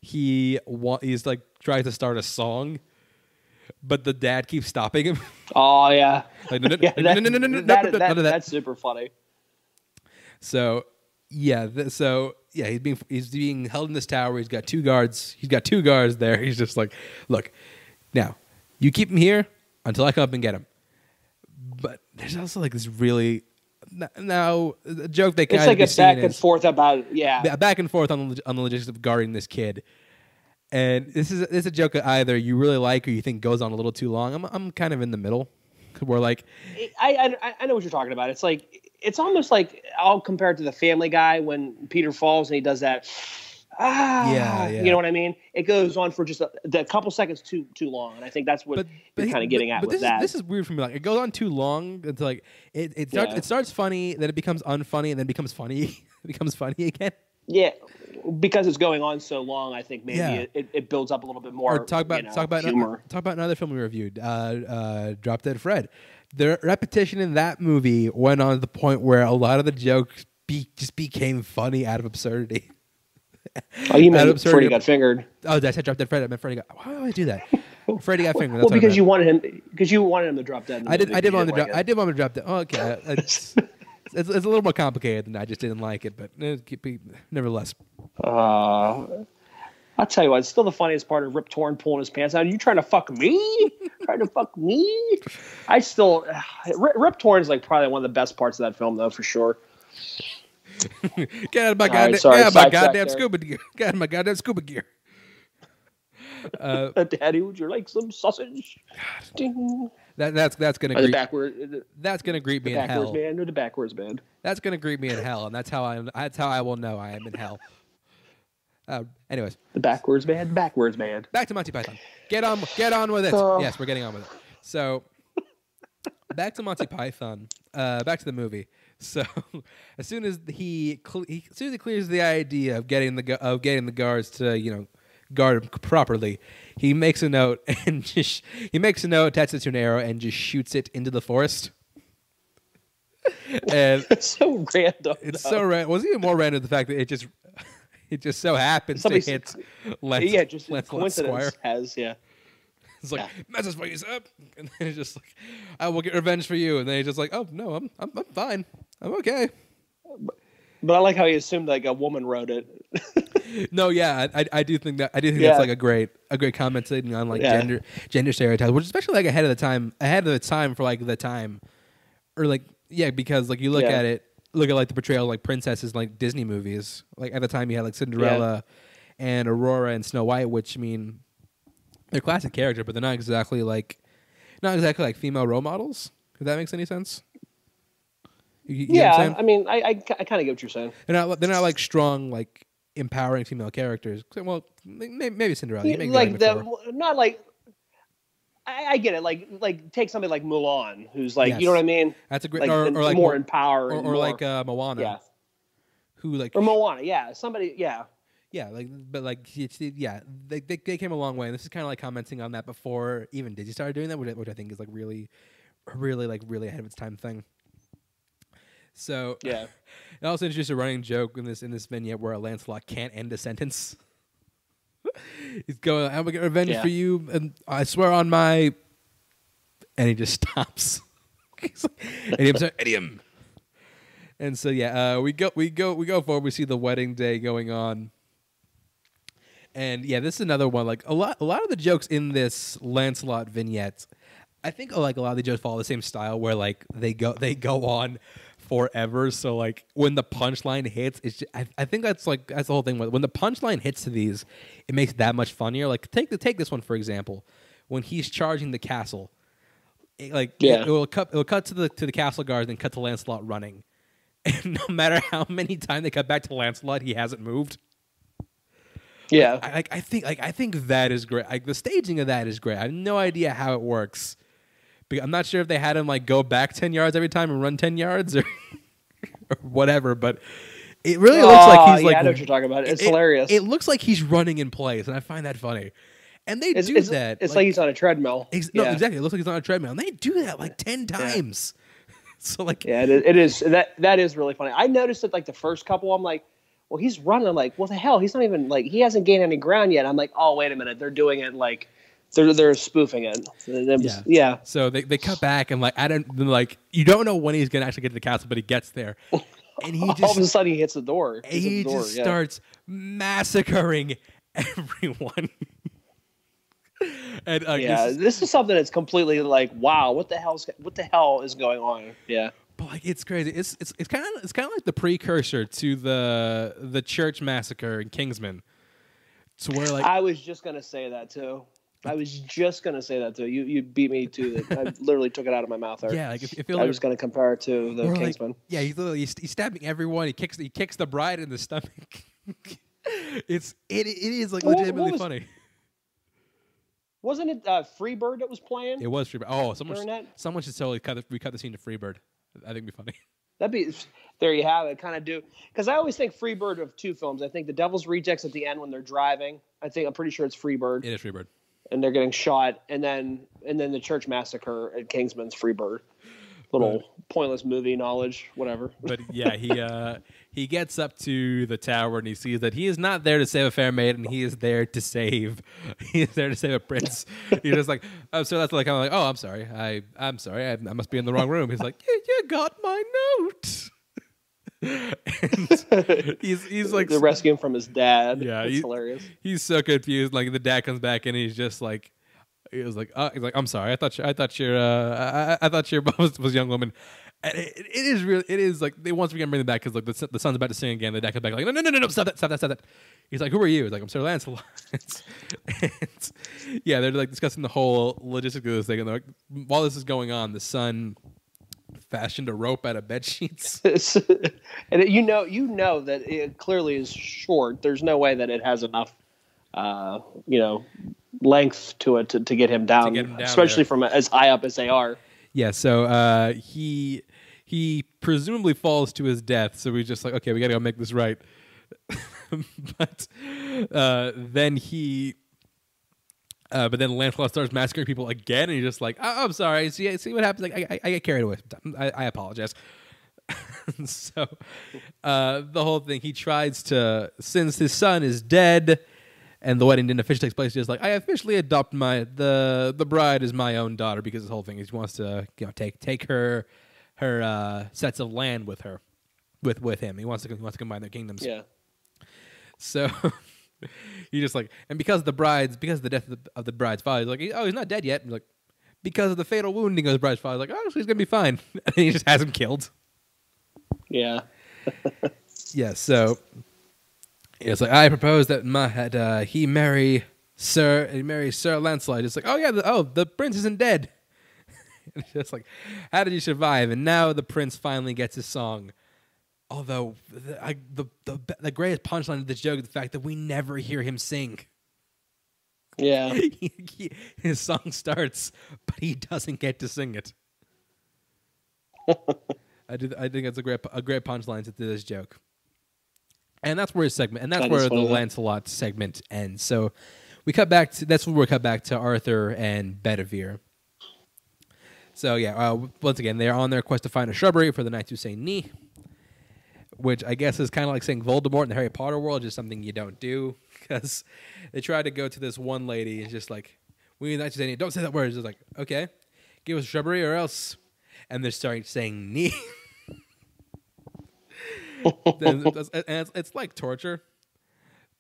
he wa- he's like tries to start a song, but the dad keeps stopping him. Oh yeah, Like, no, no, yeah. no, That, no, no, no, no, that- no, no, that- none of that. That's super funny. So, yeah, th- so yeah, he's being he's being held in this tower. He's got two guards. He's got two guards there. (laughs) He's just like, look, now you keep him here until I come up and get him. But there's also like this really now the joke they kind It's of like a back and is forth about yeah. back and forth on the, on the logistics of guarding this kid. And this is this is a joke that either you really like or you think goes on a little too long. I'm I'm kind of in the middle. We're like, I, I I know what you're talking about. It's like it's almost like I'll compare it to the Family Guy when Peter falls and he does that. Ah, Yeah, yeah. You know what I mean? It goes on for just a, a couple seconds too too long, and I think that's what but, you're kind of getting but- at but with this that. Is, this is weird for me. Like it goes on too long until like it it starts Yeah. it starts funny, then it becomes unfunny, and then becomes funny. (laughs) it becomes funny again. Yeah, because it's going on so long, I think maybe Yeah. it, it, it builds up a little bit more. or talk about you know, talk about humor. talk about another film we reviewed, uh, uh, Drop Dead Fred. The repetition in that movie went on to the point where a lot of the jokes be, just became funny out of absurdity. Oh, you out of mean absurdity. Freddy got fingered? Oh, did I said Drop Dead Fred. I meant Freddy got. Why do I do that? (laughs) Freddy got fingered. Well, That's what I because you wanted him because you wanted him to drop dead. I did. I did want to drop. I did want to drop that. Oh, okay. I- I (laughs) it's, it's a little more complicated than I just didn't like it, but eh, keep- nevertheless. Uh, I'll tell you what, it's still the funniest part of Rip Torn pulling his pants out. Are You trying to fuck me? (laughs) trying to fuck me? I still (sighs) Rip, Rip Torn is like probably one of the best parts of that film, though, for sure. Get out of my right, goddamn, sorry, (laughs) get out of my goddamn scuba gear. Get out of my goddamn scuba gear. Uh, Daddy, would you like some sausage? Ding. that, that's that's gonna Or the greet, backward, that's gonna greet me in backwards hell. band, or the backwards band. That's gonna greet me in hell, and that's how I that's how I will know I am in hell. Uh, anyways, The backwards band, backwards man. back to Monty Python. Get on, get on with it. Oh. yes, we're getting on with it. So, back to Monty Python. Uh, back to the movie. So, (laughs) as soon as he, cle he as soon as he clears the idea of getting the gu- of getting the guards to you know guard him properly, he makes a note (laughs) and just he makes a note, attaches it to an arrow, and just shoots it into the forest. (laughs) and It's so random. it's though. so random. Was even more random the fact that it just it just so happens Somebody to hit Lance, yeah, just Squire. coincidence has yeah. (laughs) It's like Yeah. messes for you up, and then it's just like, I will get revenge for you, and then he's just like, oh no, I'm I'm, I'm fine, I'm okay. But I like how he assumed like a woman wrote it. (laughs) No, yeah, I, I, do think that I do think Yeah. that's like a great a great commenting on like Yeah. gender gender stereotypes, which especially like ahead of the time ahead of the time for like the time, or like yeah, because like you look Yeah. at it, look at like the portrayal of, like princesses in, like Disney movies. Like at the time you had like Cinderella and Aurora and Snow White, which I mean they're classic character, but they're not exactly like not exactly like female role models. If that makes any sense. You, you get what I'm yeah. I mean, I I, I kind of get what you're saying. They're not. They're not like strong, like empowering female characters. Well, maybe, maybe Cinderella. You like the not like. I, I get it. Like, like take somebody like Mulan, who's like, Yes. you know what I mean? That's a great. Like, or, or like more Mo- in power, or, or more- like uh, Moana. yeah, Who like or Moana, yeah, somebody, yeah, yeah like but like it's, yeah they, they they came a long way. And this is kind of like commenting on that before even Disney started doing that, which, I- which I think is like really, really like really ahead of its time thing. So yeah. (laughs) It also introduced a running joke in this in this vignette where a Lancelot can't end a sentence. (laughs) He's going, "I'm gonna get revenge Yeah. for you, and I swear on my," and he just (laughs) stops. He's like, idiom, sir, (laughs) idiom. And so yeah, uh, we go we go we go forward. We see the wedding day going on, and yeah, this is another one. Like a lot a lot of the jokes in this Lancelot vignette, I think like a lot of the jokes follow the same style where like they go they go on forever. So like when the punchline hits, it's just, I, I think that's like that's the whole thing. When the punchline hits to these, it makes it that much funnier. Like take the take this one for example, when he's charging the castle, it, like Yeah. it, will cut it will cut to the to the castle guards and cut to Lancelot running, (laughs) and no matter how many times they cut back to Lancelot, he hasn't moved. Yeah. I, like, I think like I think that is great. Like the staging of that is great. I have no idea how it works. I'm not sure if they had him like go back ten yards every time and run ten yards or, (laughs) or whatever. But it really looks Oh, like he's yeah, like I know what you're talking about. It's it- hilarious. It looks like he's running in place, and I find that funny. And they it's, do it's, that. it's like, he's on a treadmill. ex- no, yeah. exactly. It looks like he's on a treadmill, and they do that like ten times. (laughs) so like, Yeah, it is, it is. That that is really funny. I noticed it like the first couple. I'm like, well, he's running. I'm like, what the hell? He's not even like he hasn't gained any ground yet. I'm like, oh, wait a minute, they're doing it like they're they're spoofing it. They're just- Yeah. yeah. So they, they cut back and like I don't like you don't know when he's gonna actually get to the castle, but he gets there, (laughs) and he just All of a sudden, he hits the door. At he the door, just yeah. starts massacring everyone. (laughs) and uh, Yeah, this is- this is something that's completely like, wow, what the hell's what the hell is going on? Yeah, but like it's crazy. It's it's it's kind of it's kind of like the precursor to the the church massacre in Kingsman, to where like I was just gonna say that too. I was just gonna say that too. You you beat me to it. I (laughs) literally took it out of my mouth there. yeah, like if, if I was gonna compare it to the Or, like, Kingsman. yeah, he's literally he's, he's stabbing everyone. He kicks he kicks the bride in the stomach. (laughs) it's it, it is like What- what legitimately was- funny. Wasn't it uh, Freebird that was playing? It was Freebird. Oh, someone someone should totally cut the, recut the scene to Freebird. I think it'd be funny. (laughs) That'd be there. You have it. Kind of do because I always think Freebird of two films. I think The Devil's Rejects at the end when they're driving. I think I'm pretty sure it's Freebird It is Freebird. And they're getting shot, and then and then the church massacre at Kingsman's Freebird. Little pointless movie knowledge, whatever. But yeah, he uh, he gets up to the tower and he sees that he is not there to save a fair maiden. He is there to save. (laughs) He is there to save a prince. (laughs) He's just like, oh, so that's like I'm like, oh, I'm sorry. I I'm sorry. I, I must be in the wrong room. He's like, yeah, you got my note. And (laughs) he's he's like They're rescuing him from his dad. Yeah, it's he- hilarious. he's so confused. Like the dad comes back and he's just like, he was like, uh, he's like, I'm sorry, I thought you, I thought your, uh, I, I thought your (laughs) boss was, was a young woman. And it, it is really, it is like they once again bring them back because like the, the son's about to sing again. The dad comes back like, no, no, no, no, no, stop that, stop that, stop that. He's like, who are you? He's like, I'm Sir Lancelot. (laughs) and, yeah, they're like discussing the whole logistics of this thing. And they're like, while this is going on, the son fashioned a rope out of bed sheets. (laughs) and it, you know, you know that it clearly is short. There's no way that it has enough, uh, you know, length to it to, to get him down, get him down especially there. from as high up as they are. Yeah, so uh, he he presumably falls to his death. So he's just like, okay, we gotta go make this right. (laughs) but uh, then he, uh, but then Lancelot starts massacring people again, and he's just like, oh, I'm sorry. See, see what happens? Like, I, I, get carried away. I, I apologize. (laughs) so uh, the whole thing, he tries to, since his son is dead. And the wedding didn't officially take place. He's like, I officially adopt my the the bride is my own daughter because this whole thing is he wants to you know take take her her uh, sets of land with her with with him. He wants to he wants to combine their kingdoms. Yeah. So (laughs) (laughs) he just like, and because the bride's, because of the death of the, of the bride's father, he's like, oh, he's not dead yet. And like, because of the fatal wounding of his bride's father, he's like, oh, so he's gonna be fine. (laughs) And he just has him killed. Yeah. (laughs) Yeah. So it's like I propose that my had uh, he marry Sir, he marry Sir Lancelot. It's like, oh yeah, the, oh the prince isn't dead. it's just like, how did you survive? And now the prince finally gets his song. Although the, I, the the the greatest punchline of this joke is the fact that we never hear him sing. Yeah. (laughs) He- he- his song starts, but he doesn't get to sing it. (laughs) I do. I think that's a great a great punchline to this joke. And that's where his segment, and that's That where the. Lancelot segment ends. So we cut back to that's where we cut back to Arthur and Bedivere. So yeah, uh, once again, they're on their quest to find a shrubbery for the Knights Who Say Ni, which I guess is kind of like saying Voldemort in the Harry Potter world, just something you don't do because they tried to go to this one lady and just like, we need Knights Who Say. Don't say that word. It's just like, okay, give us a shrubbery or else, and they're starting saying (laughs) Ni. Then (laughs) it's, and it's, it's like torture.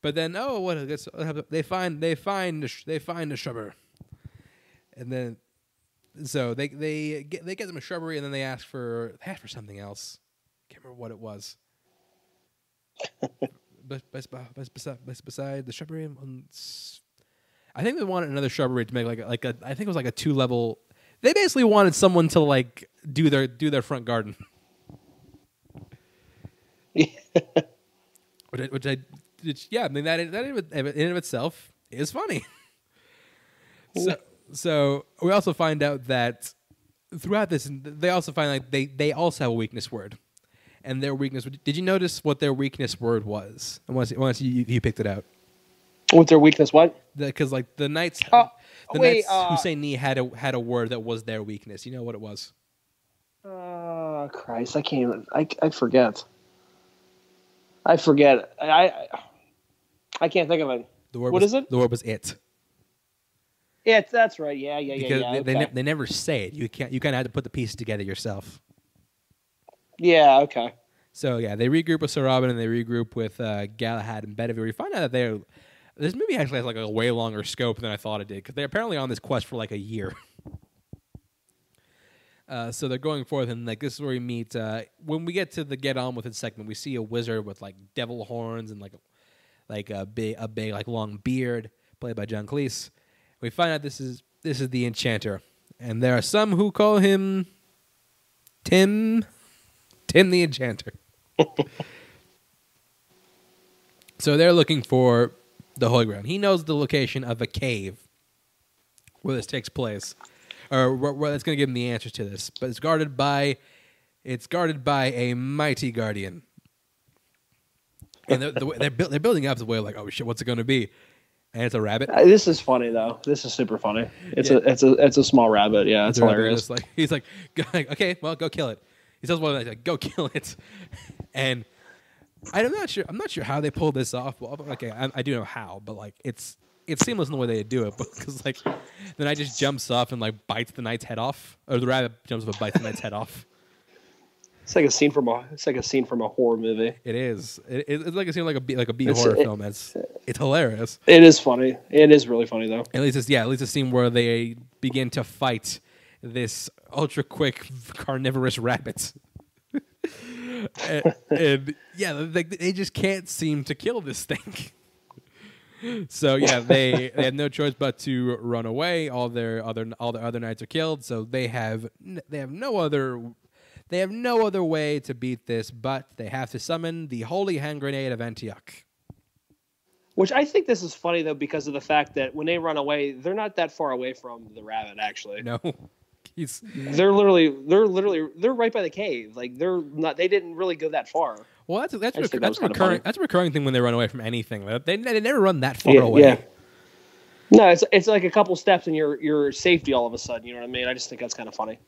But then, oh, what? They find they find the they find the shrubber, and then so they they get they get them a shrubbery, and then they ask for they ask for something else. Can't remember what it was. But, but, but, beside, the shrubbery, s- I think they wanted another shrubbery to make like a, like a I think it was like a two level. They basically wanted someone to like do their do their front garden. (laughs) which I, which I which, yeah, I mean that in- that in in and of itself is funny. (laughs) so, so we also find out that throughout this, they also find like they they also have a weakness word, and their weakness. Did you notice what their weakness word was? And once once you, you picked it out, What's their weakness? What? because like the knights, Oh, the wait, knights uh, who say Ni had a had a word that was their weakness. You know what it was? Oh Christ! I can't even. I, I forget. I forget. I, I I can't think of it. The word What was, is it? The word was it. Yeah, that's right. Yeah, yeah, yeah, Because yeah. they, they, okay. ne- they never say it. You can't. You kind of have to put the pieces together yourself. Yeah, okay. So yeah, they regroup with Sir Robin and they regroup with uh, Galahad and Bedivere. We find out that they're this movie actually has like a way longer scope than I thought it did because they're apparently on this quest for like a year. (laughs) Uh, so they're going forth, and like this is where we meet. Uh, when we get to the get on with it segment, we see a wizard with like devil horns and like like a big a big like long beard, played by John Cleese. We find out this is this is the enchanter, and there are some who call him Tim (laughs) Tim the Enchanter. so they're looking for the Holy Ground. He knows the location of a cave where this takes place, or where, that's going to give him the answers to this. But it's guarded by, it's guarded by a mighty guardian. And they're, they're, buil- they're building up the way like, oh shit, what's it going to be? And it's a rabbit. Uh, This is funny though. This is super funny. It's Yeah. a it's a it's a small rabbit. Yeah, it's It's hilarious. like he's like, (laughs) okay, well, go kill it. He tells one says, "Well, like, go (laughs) kill it," and I'm not sure. I'm not sure how they pulled this off. Well, okay, I, I do know how, but like, it's it's seamless in the way they do it. (laughs) Because like, the knight just jumps off and like bites the knight's head off, or the rabbit jumps up and bites the knight's head off. It's like a scene from a. It's like a scene from a horror movie. It is. It, it- it's like it seems like a B, like a B It's- horror it- film. It's it's hilarious. It is funny. It is really funny though. At least it's yeah. At least a scene where they begin to fight this ultra quick carnivorous rabbit. and, (laughs) and, yeah, they, they just can't seem to kill this thing. (laughs) So yeah, they they have no choice but to run away. All their other all their other knights are killed, so they have they have no other they have no other way to beat this, but they have to summon the holy hand grenade of Antioch. Which I think this is funny though because of the fact that when they run away, they're not that far away from the rabbit. Actually, No, he's they're literally they're literally they're right by the cave. Like they're not. They didn't really go that far. Well, that's that's, rec- that that's a recurring that's a recurring thing when they run away from anything. They they never run that far Yeah, away. yeah. No, it's it's like a couple steps and you're you're safety all of a sudden. You know what I mean? I just think that's kind of funny.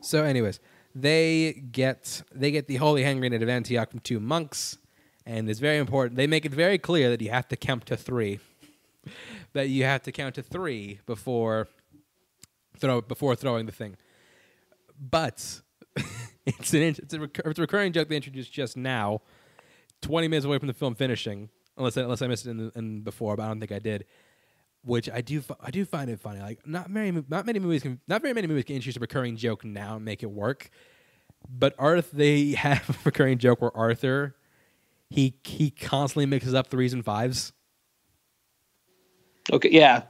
So, anyways, they get they get the holy hand grenade of Antioch from two monks, and it's very important. They make it very clear that you have to count to three. (laughs) that you have to count to three before throw before throwing the thing. But (laughs) it's an it's a, it's a recurring joke they introduced just now, twenty minutes away from the film finishing. Unless I, unless I missed it in, the, in before, but I don't think I did. Which I do I do find it funny. Like not very not many movies can not very many movies can introduce a recurring joke now and make it work. But Arth they (laughs) have a recurring joke where Arthur he he constantly mixes up threes and fives. Okay, Yeah,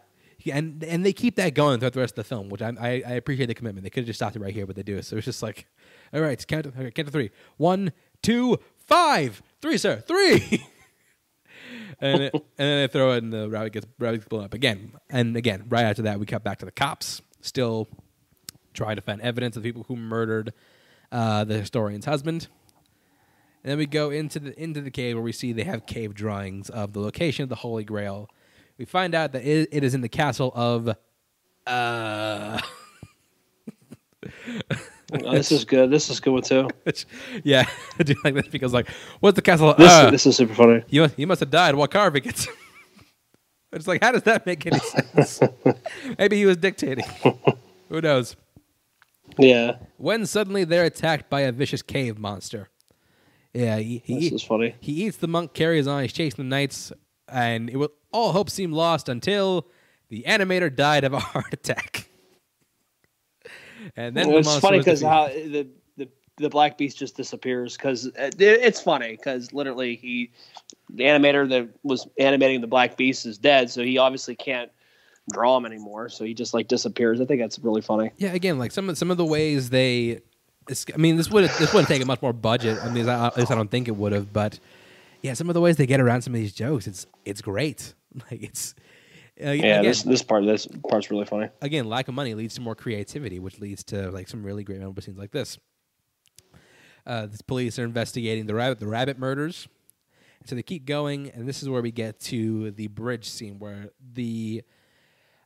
and and they keep that going throughout the rest of the film, which I I, I appreciate the commitment. They could have just stopped it right here, but they do. So it's just like, all right, count to, count to three. One, two, five, three, sir, three. (laughs) and it, (laughs) and then they throw it, and the rabbit gets rabbit gets blown up again. And again, right after that, we cut back to the cops, still trying to find evidence of the people who murdered uh, the historian's husband. And then we go into the into the cave where we see they have cave drawings of the location of the Holy Grail. We find out that it, it is in the castle of. Uh, Oh, this is good. This is good one too. (laughs) yeah, (laughs) I do like this because like, what's the castle? This uh, this is super funny. you you must have died while carving it. (laughs) it's like, how does that make any sense? Maybe he was dictating. Who knows? Yeah, When suddenly they're attacked by a vicious cave monster. Yeah, he, he, this is funny. He eats the monk, carries on, he's chasing the knights, and it will all hope seemed lost until the animator died of a (laughs) heart attack. And then Well, the it's funny because how the, the the black beast just disappears because uh, it, it's funny because literally he the animator that was animating the black beast is dead, so he obviously can't draw him anymore. So he just like disappears. I think that's really funny. yeah, again, like some of some of the ways they, I mean, this would this wouldn't take much more budget. I mean, at least I don't think it would have. But yeah, some of the ways they get around some of these jokes, it's it's great. (laughs) Like it's uh, Yeah, again, this this part this part's really funny. again, lack of money leads to more creativity, which leads to like some really great memorable scenes like this. Uh, the police are investigating the rabbit, the rabbit murders, and so they keep going, and this is where we get to the bridge scene where the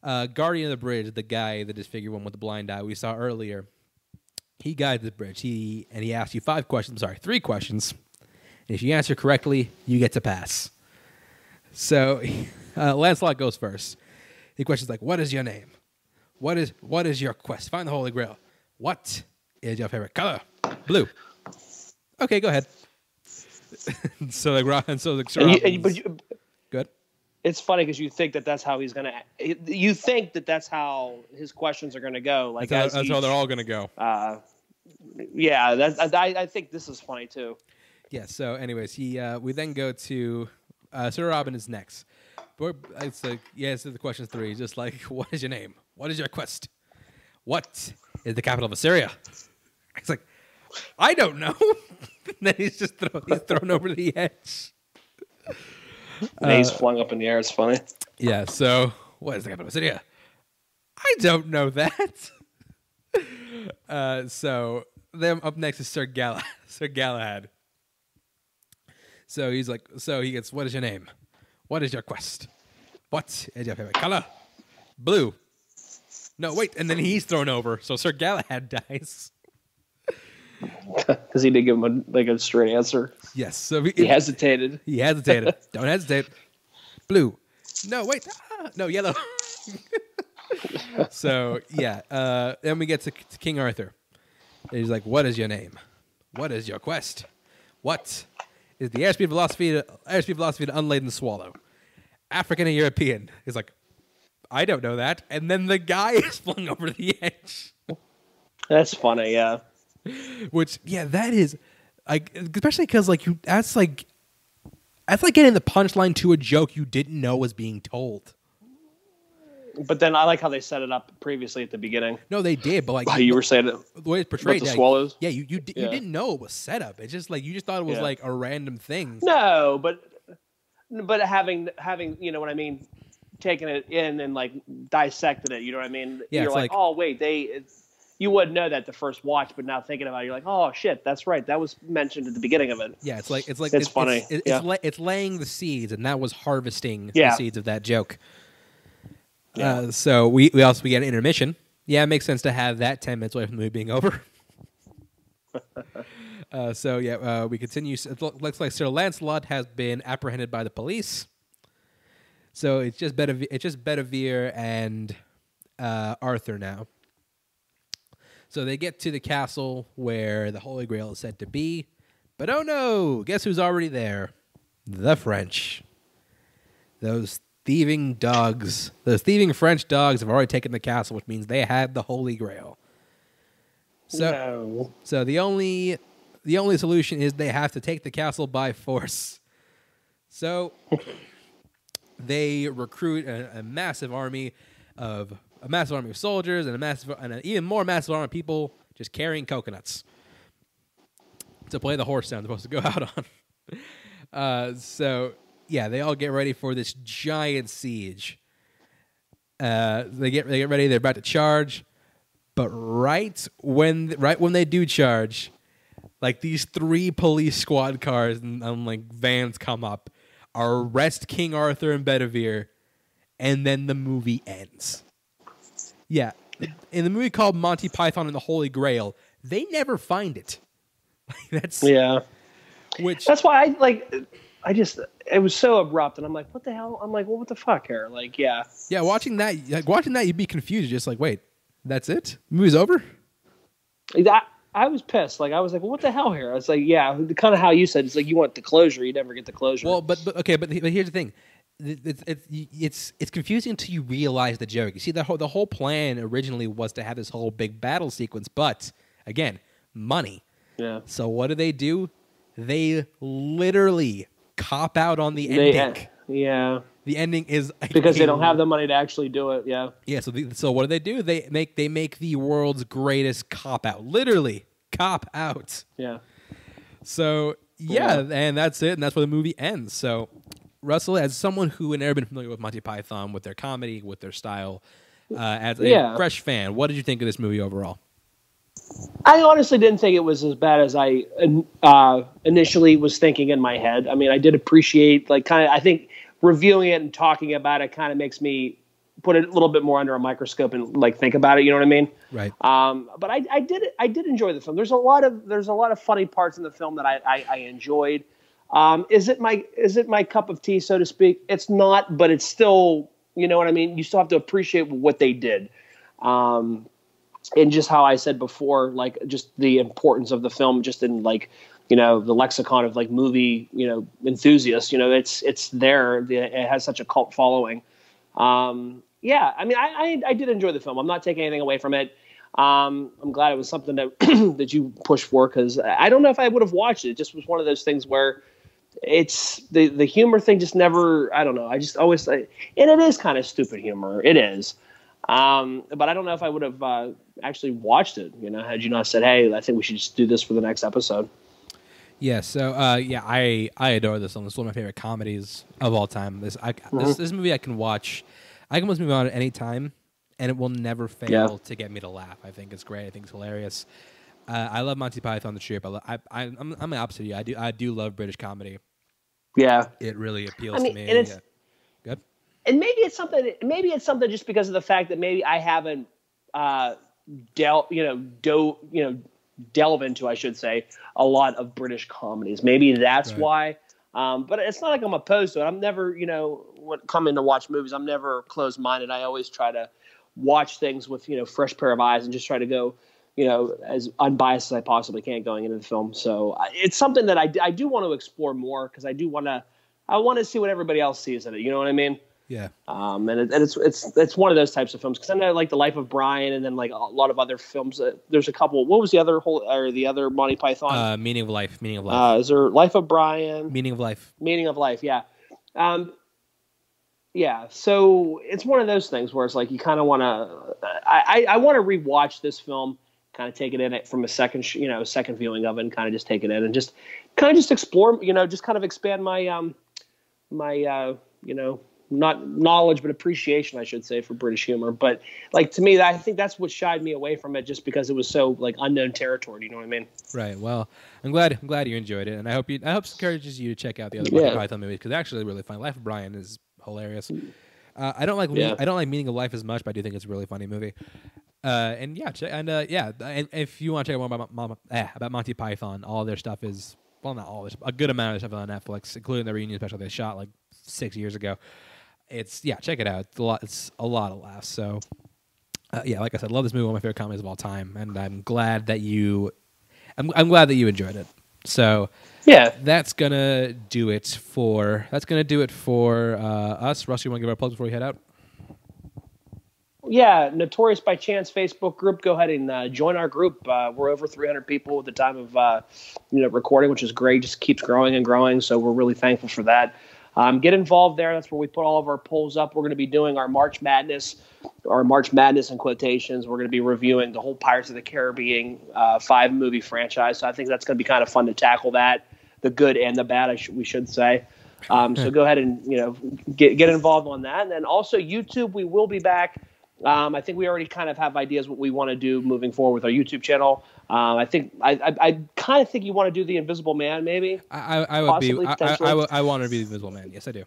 uh, guardian of the bridge, the guy, the disfigured one with the blind eye we saw earlier, he guides the bridge. He and he asks you five questions. I'm sorry, three questions. And if you answer correctly, you get to pass. So (laughs) uh, Lancelot goes first. He questions like, "What is your name? What is what is your quest? Find the Holy Grail. What is your favorite color? Blue. Okay, go ahead." (laughs) so like, Ro- and so like, Sir And you, you- but you, good. it's funny because you think that that's how he's gonna. You think that that's how his questions are gonna go. Like That's, how, that's how they're all gonna go. Uh, yeah, that, I, I think this is funny too. Yeah. So, anyways, he uh, we then go to uh, Sir Robin is next. But it's like yeah, it's the question three. Just like, (laughs) what is your name? What is your quest? What is the capital of Assyria? It's like, I don't know. (laughs) then he's just thrown, he's thrown over the edge. And he's flung up in the air. It's funny. Yeah. So, what is the capital of Assyria? I don't know that. (laughs) uh, so then up next is Sir Galahad. Sir Galahad. So he's like, so he gets, what is your name? What is your quest? What is your favorite color? Blue. No, wait, and then he's thrown over, so Sir Galahad (laughs) dies. (laughs) because he didn't give him a, like a straight answer. Yes, so he, He hesitated. (laughs) he hesitated. Don't hesitate. Blue. No, wait. Ah, no, yellow. so yeah, uh, then we get to, to King Arthur. And he's like, "What is your name? What is your quest? What is the airspeed velocity to, airspeed velocity to unladen swallow? African and European? He's like, I don't know that. And then the guy (laughs) is flung over the edge. That's funny. Yeah. Which, yeah, that is like, especially because like you, that's like, that's like getting the punchline to a joke you didn't know was being told. But then I like how they set it up previously at the beginning. No, they did, but like How you were saying it. the way it's portrayed, the like, swallows? Yeah, you you, di- you didn't know it was set up. It's just like you just thought it was Yeah. like a random thing. No, but but having having you know what I mean, taking it in and like dissected it. You know what I mean? Yeah, You're like, like- oh wait, they. It's, you wouldn't know that the first watch, but now thinking about it, you're like, oh shit, that's right. That was mentioned at the beginning of it. Yeah, it's like it's like It's funny, It's, it's, yeah. it's, la- it's laying the seeds, and that was harvesting Yeah. the seeds of that joke. Yeah. Uh, so we we also we get an intermission. Yeah, it makes sense to have that ten minutes away from the movie being over. (laughs) uh, so yeah, uh, we continue. It looks like Sir Lancelot has been apprehended by the police. So it's just Bedivere, it's just Bedivere and uh, Arthur now. So they get to the castle where the Holy Grail is said to be, but oh no! Guess who's already there? The French. Those thieving dogs, those thieving French dogs, have already taken the castle, which means they had the Holy Grail. So, no. so the only, the only solution is they have to take the castle by force. So they recruit a, a massive army of a massive army of soldiers and a massive and an even more massive army of people just carrying coconuts to play the horse sound they're supposed to go (laughs) out on. Uh, so yeah, they all get ready for this giant siege. Uh, they get they get ready. They're about to charge, but right when right when they do charge, like these three police squad cars and, and like vans come up, arrest King Arthur and Bedivere, and then the movie ends. Yeah, in the movie called Monty Python and the Holy Grail, they never find it. (laughs) That's Yeah. which That's why I like. I just it was so abrupt, and I'm like, what the hell? I'm like, well, what the fuck here? Like, yeah. yeah, watching that like watching that you'd be confused, just like wait, that's it? movie's over? That I was pissed. Like I was like, well, what the hell here? I was like, yeah, kind of how you said. It's like you want the closure, you never get the closure. Well, but, but okay, but, but here's the thing. It's, it's, it's, it's confusing until you realize the joke. You see, the whole, the whole plan originally was to have this whole big battle sequence, but again, money. yeah, So what do they do? They literally cop out on the they, ending. yeah, the ending is because they don't have the money to actually do it. Yeah, Yeah. So the, so what do they do? They make they make the world's greatest cop out. Literally cop out. yeah. So yeah, and that's it, and that's where the movie ends. So Russell, as someone who had never been familiar with Monty Python, with their comedy, with their style, uh, as a Yeah. fresh fan, what did you think of this movie overall? I honestly didn't think it was as bad as I uh, initially was thinking in my head. I mean, I did appreciate like kind of. I think reviewing it and talking about it kind of makes me put it a little bit more under a microscope and like think about it. You know what I mean? Right. Um, but I, I did I did enjoy the film. There's a lot of there's a lot of funny parts in the film that I, I, I enjoyed. Um, is it my is it my cup of tea, so to speak? It's not, but it's still you know what I mean. You still have to appreciate what they did. Um, and just how I said before, like just the importance of the film, just in like you know the lexicon of like movie you know enthusiasts. You know, it's it's there. It has such a cult following. Um, yeah, I mean, I, I I did enjoy the film. I'm not taking anything away from it. Um, I'm glad it was something that (clears throat) that you pushed for because I don't know if I would have watched it. It just was one of those things where it's the the humor thing just never. I don't know. I just always and it is kind of stupid humor. It is. Um, but I don't know if I would have uh, actually watched it. You know, had you not said, "Hey, I think we should just do this for the next episode." Yeah. So uh, yeah, I I adore this film. This is one of my favorite comedies of all time. This I, this this movie I can watch. I can watch movie on at any time, and it will never fail Yeah. to get me to laugh. I think it's great. I think it's hilarious. Uh, I love Monty Python the Troupe. I, lo- I, I I'm I'm the opposite of you. I do I do love British comedy. Yeah, It really appeals I mean, to me. and it's- yeah. Good. And maybe it's something. Maybe it's something just because of the fact that maybe I haven't uh, del, you know, do, you know, delve into, I should say, a lot of British comedies. Maybe that's Right. why. Um, but it's not like I'm opposed to it. I'm never, you know, when coming to watch movies, I'm never closed minded. I always try to watch things with, you know, fresh pair of eyes and just try to go, you know, as unbiased as I possibly can going into the film. So it's something that I, I do want to explore more because I do want to I want to see what everybody else sees in it. You know what I mean? Yeah. Um, and, it, and it's it's it's one of those types of films because I know like the Life of Brian and then like a lot of other films. That, there's a couple. What was the other whole or the other Monty Python? Uh, meaning of life. Meaning of life. Uh, is there Life of Brian? meaning of life. Meaning of Life. Yeah. Um, yeah. So it's one of those things where it's like you kind of want to. I I, I want to rewatch this film, kind of take it in it from a second you know second viewing of it, and kind of just take it in and just kind of just explore you know just kind of expand my um my uh you know not knowledge but appreciation i should say for british humor but like to me i think that's what shied me away from it just because it was so like unknown territory you know what i mean Right. Well, I'm glad. I'm glad you enjoyed it, and I hope you. I hope it encourages you to check out the other Yeah. Monty Python movies because actually really fun. Life of Brian is hilarious. Uh, I don't like. Yeah. I don't like Meaning of Life as much, but I do think it's a really funny movie. Uh, and yeah, check, and uh, yeah, and if you want to check out more about, Mon- eh, about Monty Python, all their stuff is well, not all stuff, a good amount of stuff on Netflix, including the reunion special they shot like six years ago. It's yeah, check it out. It's a lot. It's a lot of laughs. So uh, yeah, like I said, love this movie. One of my favorite comedies of all time, and I'm glad that you. I'm, I'm glad that you enjoyed it. So yeah that's gonna do it for. That's gonna do it for uh, us. Russ, you want to give our plugs before we head out? yeah notorious by chance facebook group go ahead and uh, join our group uh, we're over 300 people at the time of uh, you know recording which is great just keeps growing and growing so we're really thankful for that um, get involved there. That's where we put all of our polls up. We're going to be doing our march madness our march madness in quotations. We're going to be reviewing the whole pirates of the caribbean uh, five movie franchise. So i think that's going to be kind of fun to tackle that the good and the bad I sh- we should say. Um, so go ahead and you know get get involved on that, and then also YouTube. We will be back. Um, I think we already kind of have ideas what we want to do moving forward with our YouTube channel. Um, I think I, I, I kind of think you want to do the Invisible Man, maybe. I, I, I would be. Possibly, I, I. I, I want to be the Invisible Man. Yes, I do.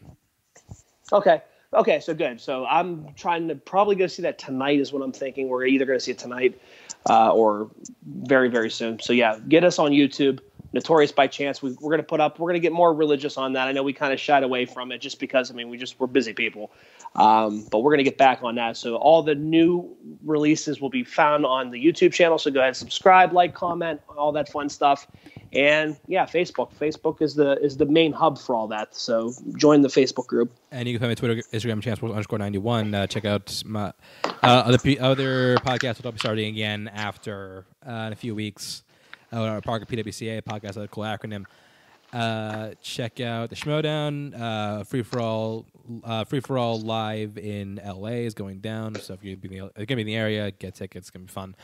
Okay. Okay, so good. So I'm trying to probably go see that tonight is what I'm thinking. We're either going to see it tonight uh, or very, very soon. So yeah, get us on YouTube. Notorious by chance. We, we're going to put up. We're going to get more religious on that. I know we kind of shied away from it just because I mean we just we're busy people, um, but we're going to get back on that. So all the new releases will be found on the YouTube channel. So go ahead and subscribe, like, comment, all that fun stuff. And yeah, Facebook. Facebook is the is the main hub for all that. So join the Facebook group. And you can find me Twitter, Instagram, Chanceworld underscore ninety one. Uh, check out my uh, other other podcasts, which I'll be starting again after uh, in a few weeks. Uh, our Parker PWCA podcast, a cool acronym. Uh, check out the Schmoedown. Uh, free for all, uh, free for all live in LA is going down. So if you're gonna be in the area, get tickets. It's gonna be fun.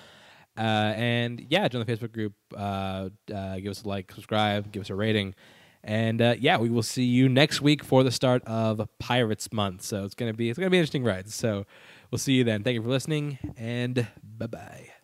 Uh, and yeah, join the Facebook group. Uh, uh, give us a like, subscribe, give us a rating. And uh, yeah, we will see you next week for the start of Pirates Month. So it's gonna be it's gonna be an interesting ride. So we'll see you then. Thank you for listening, and bye bye.